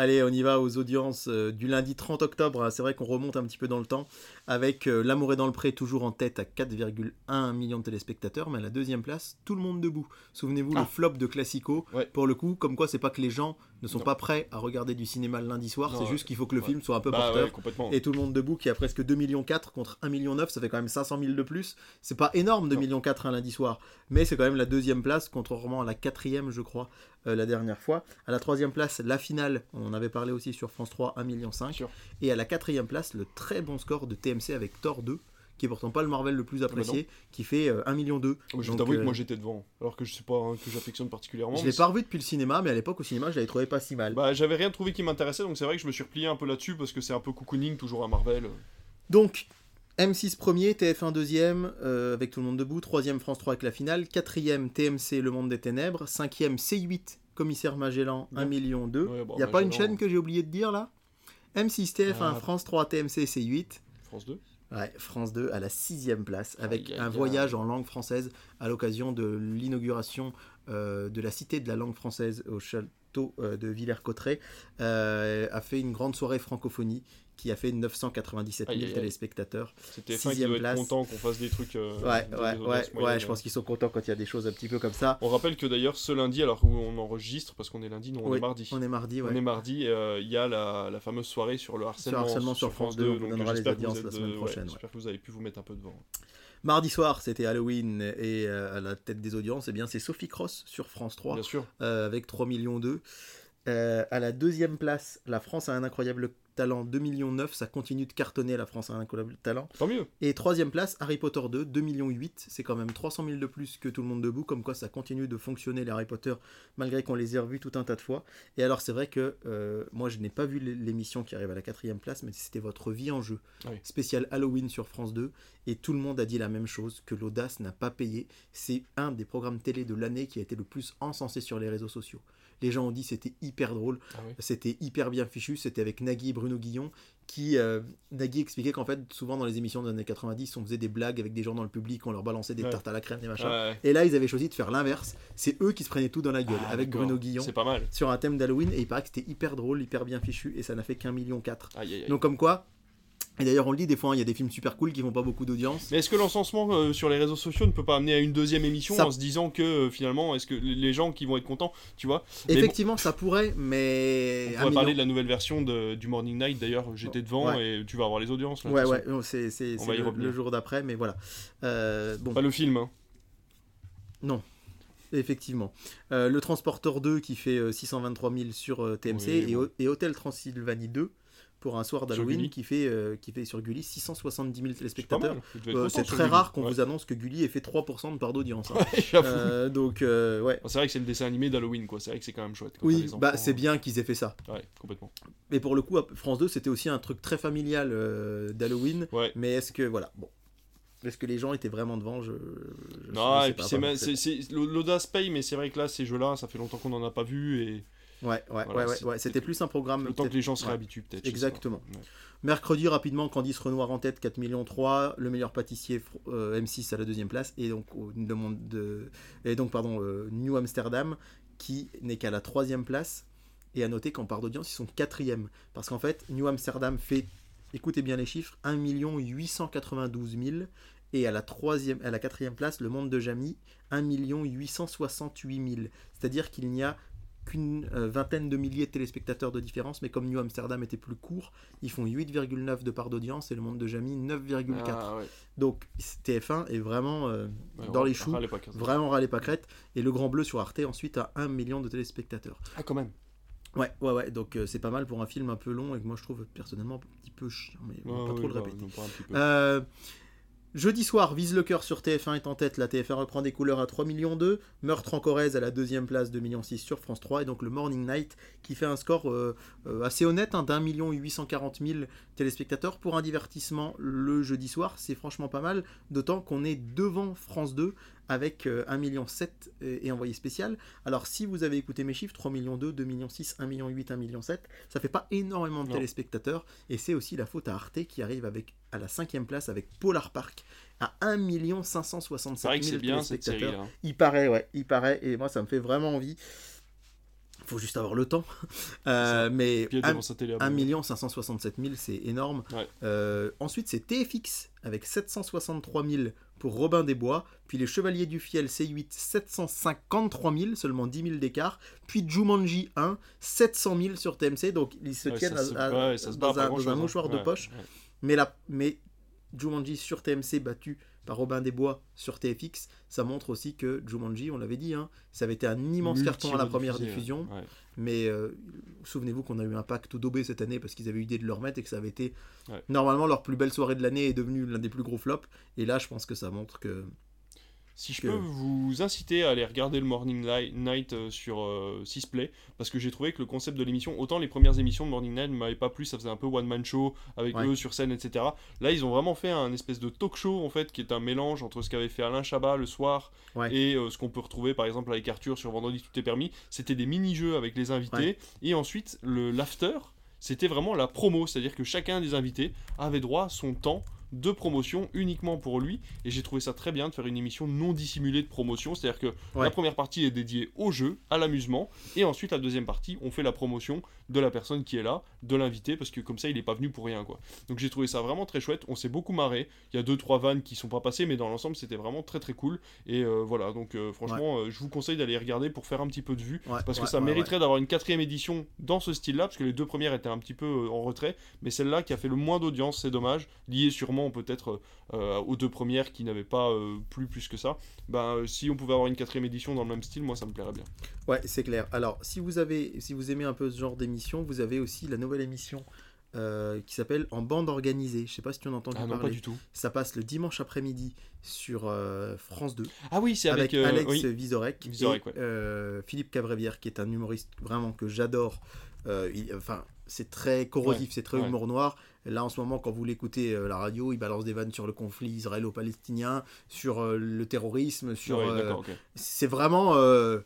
[SPEAKER 2] Allez, on y va aux audiences euh, du lundi 30 octobre. hein. C'est vrai qu'on remonte un petit peu dans le temps avec euh, L'amour est dans le pré toujours en tête à 4,1 millions de téléspectateurs, mais à la deuxième place, Tout le monde debout. Souvenez-vous,
[SPEAKER 1] Ah.
[SPEAKER 2] le flop de Classico.
[SPEAKER 1] Ouais.
[SPEAKER 2] Pour le coup, comme quoi c'est pas que les gens ne sont
[SPEAKER 1] Non.
[SPEAKER 2] pas prêts à regarder du cinéma le lundi soir, c'est juste qu'il faut que le
[SPEAKER 1] Ouais.
[SPEAKER 2] film soit un peu
[SPEAKER 1] Bah
[SPEAKER 2] porteur.
[SPEAKER 1] ouais.
[SPEAKER 2] Et tout le monde debout qui a presque 2 millions 4 contre 1 million 9, ça fait quand même 500 000 de plus. C'est pas énorme 2
[SPEAKER 1] Non.
[SPEAKER 2] millions 4 un lundi soir, mais c'est quand même la deuxième place, contrairement à la quatrième je crois euh, la dernière fois. À la troisième place, la finale, on en avait parlé aussi sur France 3, 1 million 5.
[SPEAKER 1] Sûr.
[SPEAKER 2] Et à la quatrième place, le très bon score de TMC avec Thor 2, qui est pourtant pas le Marvel le plus apprécié, qui fait euh, 1 million 2.
[SPEAKER 1] Je
[SPEAKER 2] Donc,
[SPEAKER 1] t'avoue que
[SPEAKER 2] euh,
[SPEAKER 1] moi j'étais devant, alors que je sais pas hein, que j'affectionne particulièrement.
[SPEAKER 2] Je l'ai pas revu depuis le cinéma, mais à l'époque au cinéma, je l'avais trouvé pas si mal.
[SPEAKER 1] Bah, j'avais rien trouvé qui m'intéressait, donc c'est vrai que je me suis replié un peu là-dessus parce que c'est un peu cocooning toujours à Marvel.
[SPEAKER 2] Donc, M6 premier, TF1 deuxième, euh, avec tout le monde debout, troisième France 3 avec la finale, quatrième TMC Le Monde des Ténèbres, cinquième C8 Commissaire Magellan, 1
[SPEAKER 1] Ouais.
[SPEAKER 2] million 2.
[SPEAKER 1] Ouais, bon,
[SPEAKER 2] Il y a pas une chaîne que j'ai oublié de dire là? M6, TF1,
[SPEAKER 1] Ah.
[SPEAKER 2] France 3, TMC, C8.
[SPEAKER 1] France 2.
[SPEAKER 2] Ouais, France 2 à la sixième place, avec
[SPEAKER 1] Aïe, aïe,
[SPEAKER 2] un
[SPEAKER 1] aïe.
[SPEAKER 2] voyage en langue française à l'occasion de l'inauguration euh, de la Cité de la langue française au château euh, de Villers-Cotterêts, euh, a fait une grande soirée francophonie qui a fait 997 000
[SPEAKER 1] Aïe, aïe, aïe.
[SPEAKER 2] téléspectateurs.
[SPEAKER 1] C'était fin qui
[SPEAKER 2] Sixième
[SPEAKER 1] doit être
[SPEAKER 2] place.
[SPEAKER 1] content qu'on fasse des trucs. euh,
[SPEAKER 2] Ouais, ouais, ouais,
[SPEAKER 1] moyennes.
[SPEAKER 2] je pense qu'ils sont contents quand il y a des choses un petit peu comme ça.
[SPEAKER 1] On rappelle que d'ailleurs ce lundi, alors où on enregistre, parce qu'on est lundi, non, on
[SPEAKER 2] Oui,
[SPEAKER 1] est mardi.
[SPEAKER 2] On est mardi, ouais.
[SPEAKER 1] On est mardi, euh, il y a la, la fameuse soirée sur le harcèlement,
[SPEAKER 2] harcèlement sur France 2, on donnera les audiences la semaine
[SPEAKER 1] euh,
[SPEAKER 2] prochaine.
[SPEAKER 1] J'espère que vous avez pu vous mettre un peu devant.
[SPEAKER 2] Mardi soir, c'était Halloween et euh, à la tête des audiences, eh bien c'est Sophie Cross sur France 3
[SPEAKER 1] Bien sûr.
[SPEAKER 2] euh, avec 3 millions 2. Euh, à la deuxième place, la France a un incroyable talent 2 millions 9, ça continue de cartonner la France a un incroyable talent.
[SPEAKER 1] Tant mieux.
[SPEAKER 2] Et troisième place, Harry Potter 2, 2 millions 8, c'est quand même 300 000 de plus que tout le monde debout, comme quoi ça continue de fonctionner les Harry Potter, malgré qu'on les ait revus tout un tas de fois. Et alors c'est vrai que euh, moi je n'ai pas vu l'é- l'émission qui arrive à la quatrième place, mais c'était votre vie en jeu,
[SPEAKER 1] Oui.
[SPEAKER 2] spécial Halloween sur France 2, et tout le monde a dit la même chose, que l'audace n'a pas payé. C'est un des programmes télé de l'année qui a été le plus encensé sur les réseaux sociaux. Les gens ont dit c'était hyper drôle,
[SPEAKER 1] Ah oui.
[SPEAKER 2] c'était hyper bien fichu, c'était avec Nagui et Bruno Guillon, qui, euh, Nagui expliquait qu'en fait, souvent dans les émissions des années 90, on faisait des blagues avec des gens dans le public, on leur balançait des
[SPEAKER 1] Ouais.
[SPEAKER 2] tartes à la crème, des machins.
[SPEAKER 1] Ouais,
[SPEAKER 2] Et là, ils avaient choisi de faire l'inverse, c'est eux qui se prenaient tout dans la gueule,
[SPEAKER 1] Ah,
[SPEAKER 2] avec. Bruno Guillon,
[SPEAKER 1] C'est pas mal.
[SPEAKER 2] sur un thème d'Halloween, et il paraît que c'était hyper drôle, hyper bien fichu, et ça n'a fait qu'un million quatre. Donc comme quoi, et d'ailleurs on le dit, des fois, hein, il y a des films super cool qui font pas beaucoup d'audience.
[SPEAKER 1] Mais est-ce que l'encensement euh, sur les réseaux sociaux ne peut pas amener à une deuxième émission
[SPEAKER 2] Ça-
[SPEAKER 1] en se disant que euh, finalement, est-ce que les gens qui vont être contents, tu vois?
[SPEAKER 2] Effectivement, ça pourrait, mais...
[SPEAKER 1] On pourrait parler de la nouvelle version de- du Morning Night d'ailleurs, j'étais devant et tu vas avoir les audiences. Là,
[SPEAKER 2] Ouais, ouais, non, c'est c'est-
[SPEAKER 1] On
[SPEAKER 2] c'est
[SPEAKER 1] va y
[SPEAKER 2] le, le jour d'après, mais voilà. Euh, bon,
[SPEAKER 1] Pas le film, hein.
[SPEAKER 2] Effectivement. Euh, le Transporteur 2 qui fait euh, 623 000 sur TMC
[SPEAKER 1] Oui,
[SPEAKER 2] et,
[SPEAKER 1] bon.
[SPEAKER 2] Et Hôtel Transylvanie 2 pour un soir d'Halloween qui fait, euh, qui fait sur Gulli 670 000
[SPEAKER 1] C'est pas
[SPEAKER 2] téléspectateurs. Euh, c'est très rare qu'on
[SPEAKER 1] Ouais.
[SPEAKER 2] vous annonce que Gulli ait fait 3% de part d'audience. hein. [LAUGHS]
[SPEAKER 1] Ouais.
[SPEAKER 2] Euh, donc, euh, ouais.
[SPEAKER 1] C'est vrai que c'est le dessin animé d'Halloween, quoi. C'est vrai que c'est quand même chouette. quand
[SPEAKER 2] Oui, bah c'est bien qu'ils aient fait ça.
[SPEAKER 1] Ouais, complètement.
[SPEAKER 2] Mais pour le coup, France 2, c'était aussi un truc très familial d'Halloween.
[SPEAKER 1] Ouais.
[SPEAKER 2] Mais est-ce que, voilà, bon. Est-ce que les gens étaient vraiment devant? Je, je-
[SPEAKER 1] Non,
[SPEAKER 2] je sais
[SPEAKER 1] et puis l'audace paye, mais c'est vrai que là, ces jeux-là, ça fait longtemps qu'on en a pas vu et
[SPEAKER 2] Ouais, ouais,
[SPEAKER 1] Voilà,
[SPEAKER 2] ouais, ouais. C'était plus un programme.
[SPEAKER 1] Le temps que les gens se réhabituent, peut-être.
[SPEAKER 2] Exactement. Mercredi, rapidement, Candice Renoir en tête, 4 millions 3. Le meilleur pâtissier, euh, M6 à la deuxième place. Et donc, au- de... et donc pardon, euh, New Amsterdam, qui n'est qu'à la troisième place. Et à noter qu'en part d'audience, ils sont quatrième. Parce qu'en fait, New Amsterdam fait, écoutez bien les chiffres, 1 892 000. Et à la, troisième, à la quatrième place, le monde de Jamie, 1 868 000. C'est-à-dire qu'il n'y a qu'une euh, vingtaine de milliers de téléspectateurs de différence, mais comme New Amsterdam était plus court, ils font 8,9 de part d'audience et le monde de Jamie 9,4.
[SPEAKER 1] Ah, ouais.
[SPEAKER 2] Donc TF1 est vraiment euh,
[SPEAKER 1] Ouais,
[SPEAKER 2] dans les choux,
[SPEAKER 1] pas,
[SPEAKER 2] vraiment râlé pas crête. Et le Grand Bleu sur Arte ensuite a 1 million de téléspectateurs.
[SPEAKER 1] Ah, quand même.
[SPEAKER 2] Ouais, ouais, ouais, donc euh, c'est pas mal pour un film un peu long et que moi je trouve personnellement un petit peu chiant, mais
[SPEAKER 1] Ouais,
[SPEAKER 2] pas
[SPEAKER 1] ouais,
[SPEAKER 2] trop le
[SPEAKER 1] bah,
[SPEAKER 2] répéter.
[SPEAKER 1] non,
[SPEAKER 2] Jeudi soir, Vise le cœur sur TF1 est en tête. La TF1 reprend des couleurs à 3 millions 2. Meurtre en Corrèze à la deuxième place, 2 millions 6 sur France 3. Et donc le Morning Night qui fait un score euh, euh, assez honnête, hein, d'un million 840 000 téléspectateurs. Pour un divertissement le jeudi soir, c'est franchement pas mal. D'autant qu'on est devant France 2 avec euh, 1 million 7 et envoyé spécial. Alors si vous avez écouté mes chiffres, 3 millions 2, 2 millions 6, 1 million 8, 1 million 7, ça fait pas énormément de
[SPEAKER 1] Non.
[SPEAKER 2] téléspectateurs. Et c'est aussi la faute à Arte qui arrive avec à la cinquième place avec Polar Park à 1 567
[SPEAKER 1] C'est vrai que
[SPEAKER 2] 000
[SPEAKER 1] c'est bien cette série
[SPEAKER 2] téléspectateurs.
[SPEAKER 1] là.
[SPEAKER 2] Il paraît, ouais, il paraît, et moi ça me fait vraiment envie. Faut juste avoir le temps. Euh, mais
[SPEAKER 1] Puis être
[SPEAKER 2] un-
[SPEAKER 1] devant sa télé. à
[SPEAKER 2] 1
[SPEAKER 1] bon.
[SPEAKER 2] 567 000, c'est énorme.
[SPEAKER 1] Ouais.
[SPEAKER 2] Euh, ensuite, c'est TFX avec 763 000 pour Robin des Bois. Puis les Chevaliers du Fiel C8, 753 000, seulement 10 000 d'écart. Puis Jumanji 1, 700 000 sur TMC. Donc ils se
[SPEAKER 1] Ouais,
[SPEAKER 2] tiennent
[SPEAKER 1] se-
[SPEAKER 2] à- à-
[SPEAKER 1] ouais, se bat
[SPEAKER 2] dans, un, dans
[SPEAKER 1] grand-chose,
[SPEAKER 2] un mouchoir de
[SPEAKER 1] Ouais,
[SPEAKER 2] poche. Mais, la, mais Jumanji sur TMC battu par Robin des Bois sur TFX, ça montre aussi que Jumanji, on l'avait dit, hein, ça avait été un immense carton à la première diffusion.
[SPEAKER 1] ouais.
[SPEAKER 2] Mais euh, souvenez-vous qu'on a eu un pacte daubé cette année parce qu'ils avaient eu l'idée de le remettre et que ça avait été
[SPEAKER 1] Ouais.
[SPEAKER 2] normalement leur plus belle soirée de l'année est devenue l'un des plus gros flops. Et là, je pense que ça montre que.
[SPEAKER 1] Si je peux vous inciter à aller regarder le Morning Night euh, sur euh, Sisplay, parce que j'ai trouvé que le concept de l'émission, autant les premières émissions de Morning Night ne m'avaient pas plu, ça faisait un peu one man show avec
[SPEAKER 2] Ouais.
[SPEAKER 1] eux sur scène, etc. Là, ils ont vraiment fait un espèce de talk show en fait, qui est un mélange entre ce qu'avait fait Alain Chabat le soir
[SPEAKER 2] Ouais.
[SPEAKER 1] et euh, ce qu'on peut retrouver par exemple avec Arthur sur Vendredi Tout est permis. C'était des mini-jeux avec les invités,
[SPEAKER 2] Ouais.
[SPEAKER 1] et ensuite le l'after. C'était vraiment la promo, c'est-à-dire que chacun des invités avait droit à son temps de promotion uniquement pour lui. Et j'ai trouvé ça très bien de faire une émission non dissimulée de promotion. C'est à dire que
[SPEAKER 2] Ouais.
[SPEAKER 1] la première partie est dédiée au jeu à l'amusement. Et ensuite la deuxième partie on fait la promotion de la personne qui est là de l'invité parce que comme ça il est pas venu pour rien quoi. Donc j'ai trouvé ça vraiment très chouette. On s'est beaucoup marré. Il y a deux trois vannes qui sont pas passées mais dans l'ensemble c'était vraiment très très cool. Et euh, voilà. Donc euh, franchement euh, je vous conseille d'aller regarder pour faire un petit peu de vue
[SPEAKER 2] Ouais,
[SPEAKER 1] parce que ça mériterait d'avoir une quatrième édition dans ce style-là, parce que les deux premières étaient un petit peu en retrait, mais celle-là qui a fait le moins d'audience, c'est dommage, lié sûrement peut-être euh, aux deux premières qui n'avaient pas euh, plu plus que ça. Ben, euh, si on pouvait avoir une quatrième édition dans le même style, moi ça me plairait bien.
[SPEAKER 2] Ouais, c'est clair. Alors, si vous avez, si vous aimez un peu ce genre d'émission, vous avez aussi la nouvelle émission euh, qui s'appelle En bande organisée. Je sais pas si tu en as entendu
[SPEAKER 1] Ah non, pas
[SPEAKER 2] parler.
[SPEAKER 1] du tout.
[SPEAKER 2] Ça passe le dimanche après-midi sur euh, France 2
[SPEAKER 1] Ah oui, c'est
[SPEAKER 2] avec,
[SPEAKER 1] avec, euh,
[SPEAKER 2] Alex
[SPEAKER 1] oui.
[SPEAKER 2] Vizorek,
[SPEAKER 1] Vizorek,
[SPEAKER 2] et
[SPEAKER 1] ouais.
[SPEAKER 2] Philippe Cavrevière, qui est un humoriste vraiment que j'adore. Enfin, c'est très corrosif,
[SPEAKER 1] Ouais,
[SPEAKER 2] c'est très
[SPEAKER 1] ouais.
[SPEAKER 2] humour noir. Là, en ce moment, quand vous l'écoutez euh, la radio, il balance des vannes sur le conflit israélo-palestinien, sur euh, le terrorisme, sur.
[SPEAKER 1] Ouais,
[SPEAKER 2] euh,
[SPEAKER 1] d'accord, ok.
[SPEAKER 2] c'est vraiment. euh,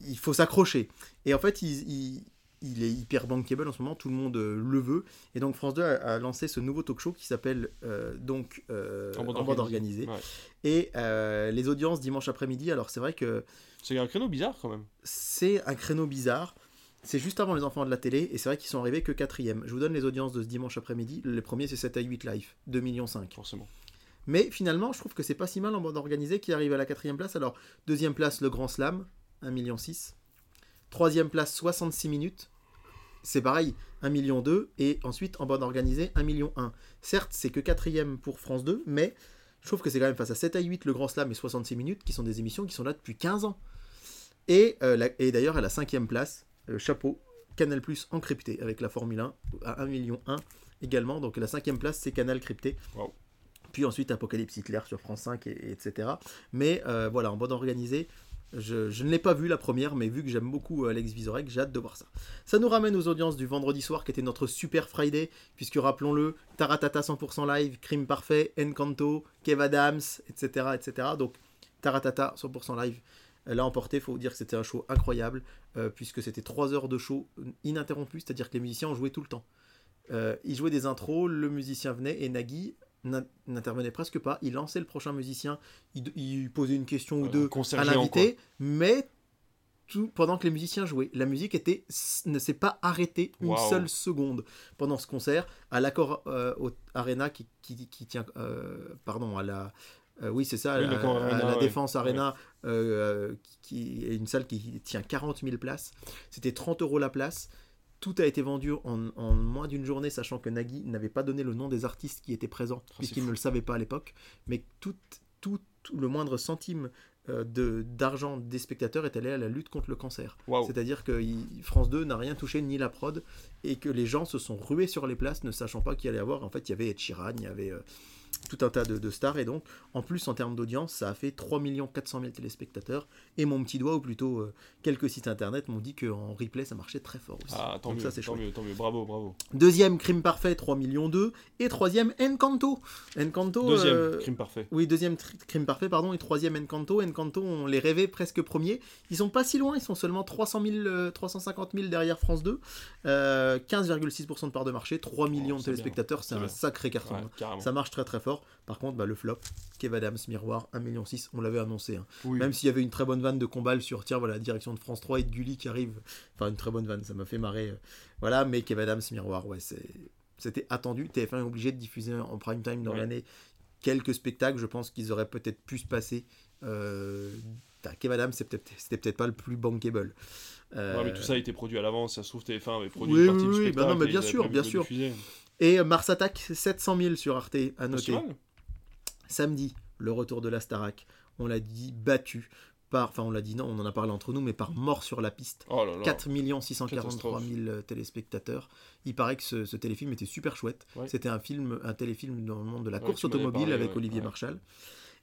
[SPEAKER 2] il faut s'accrocher. Et en fait, il, il- il est hyper bankable en ce moment, tout le monde le veut. Et donc, France 2 a, a lancé ce nouveau talk show qui s'appelle donc
[SPEAKER 1] En organisée.
[SPEAKER 2] organisée.
[SPEAKER 1] Ouais.
[SPEAKER 2] Et les audiences dimanche après-midi, alors c'est vrai que
[SPEAKER 1] C'est un créneau bizarre quand même.
[SPEAKER 2] c'est un créneau bizarre. C'est juste avant les enfants de la télé, et c'est vrai qu'ils sont arrivés que quatrième. Je vous donne les audiences de ce dimanche après-midi. Le premier, c'est 7 à 8 live, 2 millions 5.
[SPEAKER 1] Forcément.
[SPEAKER 2] Mais finalement, je trouve que c'est pas si mal en bande organisée qui arrive à la quatrième place. Alors, deuxième place, le Grand Slam, 1,6 million. Troisième place, 66 minutes. C'est pareil, 1,2 million. Et ensuite, en bande organisée, 1,1 million. Certes, c'est que quatrième pour France 2, mais je trouve que c'est quand même face à 7 à 8, le Grand Slam et 66 minutes, qui sont des émissions qui sont là depuis 15 ans. Et, euh, la- et d'ailleurs, à la cinquième place, euh, chapeau, Canal Plus encrypté avec la Formule 1 à 1,1 million également. Donc la cinquième place, c'est Canal crypté.
[SPEAKER 1] Wow.
[SPEAKER 2] Puis ensuite Apocalypse Hitler sur France 5, et, et etc. Mais euh, voilà, en bande organisée, je, je ne l'ai pas vu la première, mais vu que j'aime beaucoup euh, Alex Vizorek, j'ai hâte de voir ça. Ça nous ramène aux audiences du vendredi soir, qui était notre Super Friday, puisque rappelons-le, Taratata 100% live, Crime Parfait, Encanto, Kev Adams, etc. etc. Donc Taratata 100% live. L'a emporté. Il faut dire que c'était un show incroyable, euh, puisque c'était 3 heures de show ininterrompu, c'est-à-dire que les musiciens ont joué tout le temps. Euh, ils jouaient des intros, le musicien venait et Nagui n'a- n'intervenait presque pas. Il lançait le prochain musicien, il, il posait une question ou
[SPEAKER 1] Euh,
[SPEAKER 2] deux à l'invité, mais tout pendant que les musiciens jouaient. La musique était, ne s'est pas arrêtée une seule seconde pendant ce concert à l'accord euh, Arena qui, qui, qui tient, euh, pardon, à la, euh, oui c'est ça,
[SPEAKER 1] Oui,
[SPEAKER 2] à,
[SPEAKER 1] l'Accor
[SPEAKER 2] à
[SPEAKER 1] Arena,
[SPEAKER 2] la
[SPEAKER 1] ouais.
[SPEAKER 2] Défense Arena, euh, qui, qui est une salle qui tient 40 000 places. C'était 30 euros la place. Tout a été vendu en, en moins d'une journée, sachant que Nagui n'avait pas donné le nom des artistes qui étaient présents,
[SPEAKER 1] c'est
[SPEAKER 2] puisqu'il ne le savait pas à l'époque. Mais tout, tout, tout le moindre centime euh, de d'argent des spectateurs est allé à la lutte contre le cancer. C'est-à-dire que France 2 n'a rien touché ni la prod et que les gens se sont rués sur les places ne sachant pas qu'il allait y avoir. En fait, il y avait Ed Sheeran, il y avait euh, tout un tas de, de stars et donc en plus en termes d'audience, ça a fait 3 400 000 téléspectateurs et mon petit doigt ou plutôt euh, quelques sites internet m'ont dit qu'en replay ça marchait très fort aussi.
[SPEAKER 1] Ah, tant
[SPEAKER 2] donc
[SPEAKER 1] mieux,
[SPEAKER 2] ça c'est
[SPEAKER 1] tant
[SPEAKER 2] chouette.
[SPEAKER 1] mieux, tant mieux. Bravo, bravo.
[SPEAKER 2] Deuxième Crime Parfait 3 millions 2 et troisième Encanto. Encanto
[SPEAKER 1] Deuxième,
[SPEAKER 2] euh,
[SPEAKER 1] crime parfait.
[SPEAKER 2] oui, deuxième crime parfait, pardon, et troisième Encanto. Encanto, on les rêvait presque premiers. Ils sont pas si loin, ils sont seulement 300 000, euh, 350 000 derrière France 2. Euh, 15,6% de part de marché, 3 millions de
[SPEAKER 1] Oh,
[SPEAKER 2] téléspectateurs, c'est un
[SPEAKER 1] bien.
[SPEAKER 2] sacré carton.
[SPEAKER 1] Ouais,
[SPEAKER 2] hein. Ça marche très très fort. Par contre, bah, le flop, Kev Adams, Miroir, 1,6 million, on l'avait annoncé. hein.
[SPEAKER 1] Oui.
[SPEAKER 2] Même s'il y avait une très bonne vanne de Combal sur, tiens, voilà, la direction de France 3 et de Gulli qui arrive. Enfin, une très bonne vanne, ça m'a fait marrer. euh. Voilà, mais Kev Adams, Miroir, ouais, c'était attendu. TF1 est obligé de diffuser en prime time dans
[SPEAKER 1] Ouais.
[SPEAKER 2] l'année quelques spectacles. Je pense qu'ils auraient peut-être pu se passer. Euh, putain, Kev Adams, peut-être- c'était peut-être pas le plus bankable. Euh,
[SPEAKER 1] Ouais, mais tout ça a été produit à l'avance. Ça se trouve, TF1 avait produit
[SPEAKER 2] Oui,
[SPEAKER 1] une partie
[SPEAKER 2] oui,
[SPEAKER 1] du
[SPEAKER 2] oui,
[SPEAKER 1] spectacle.
[SPEAKER 2] bah non, mais
[SPEAKER 1] et
[SPEAKER 2] bien sûr, bien sûr. Et euh, Mars Attack, 700 000 sur Arte, à
[SPEAKER 1] si
[SPEAKER 2] noter. Samedi, le retour de la Starac. On l'a dit battu par, enfin on l'a dit non, on en a parlé entre nous, mais par mort sur la piste.
[SPEAKER 1] Oh là là.
[SPEAKER 2] 4 643 000 euh, téléspectateurs. Il paraît que ce, ce téléfilm était super chouette.
[SPEAKER 1] Ouais.
[SPEAKER 2] C'était un film, un téléfilm dans le monde de la
[SPEAKER 1] Ouais,
[SPEAKER 2] course automobile
[SPEAKER 1] parlé,
[SPEAKER 2] avec
[SPEAKER 1] ouais,
[SPEAKER 2] Olivier. Marchal.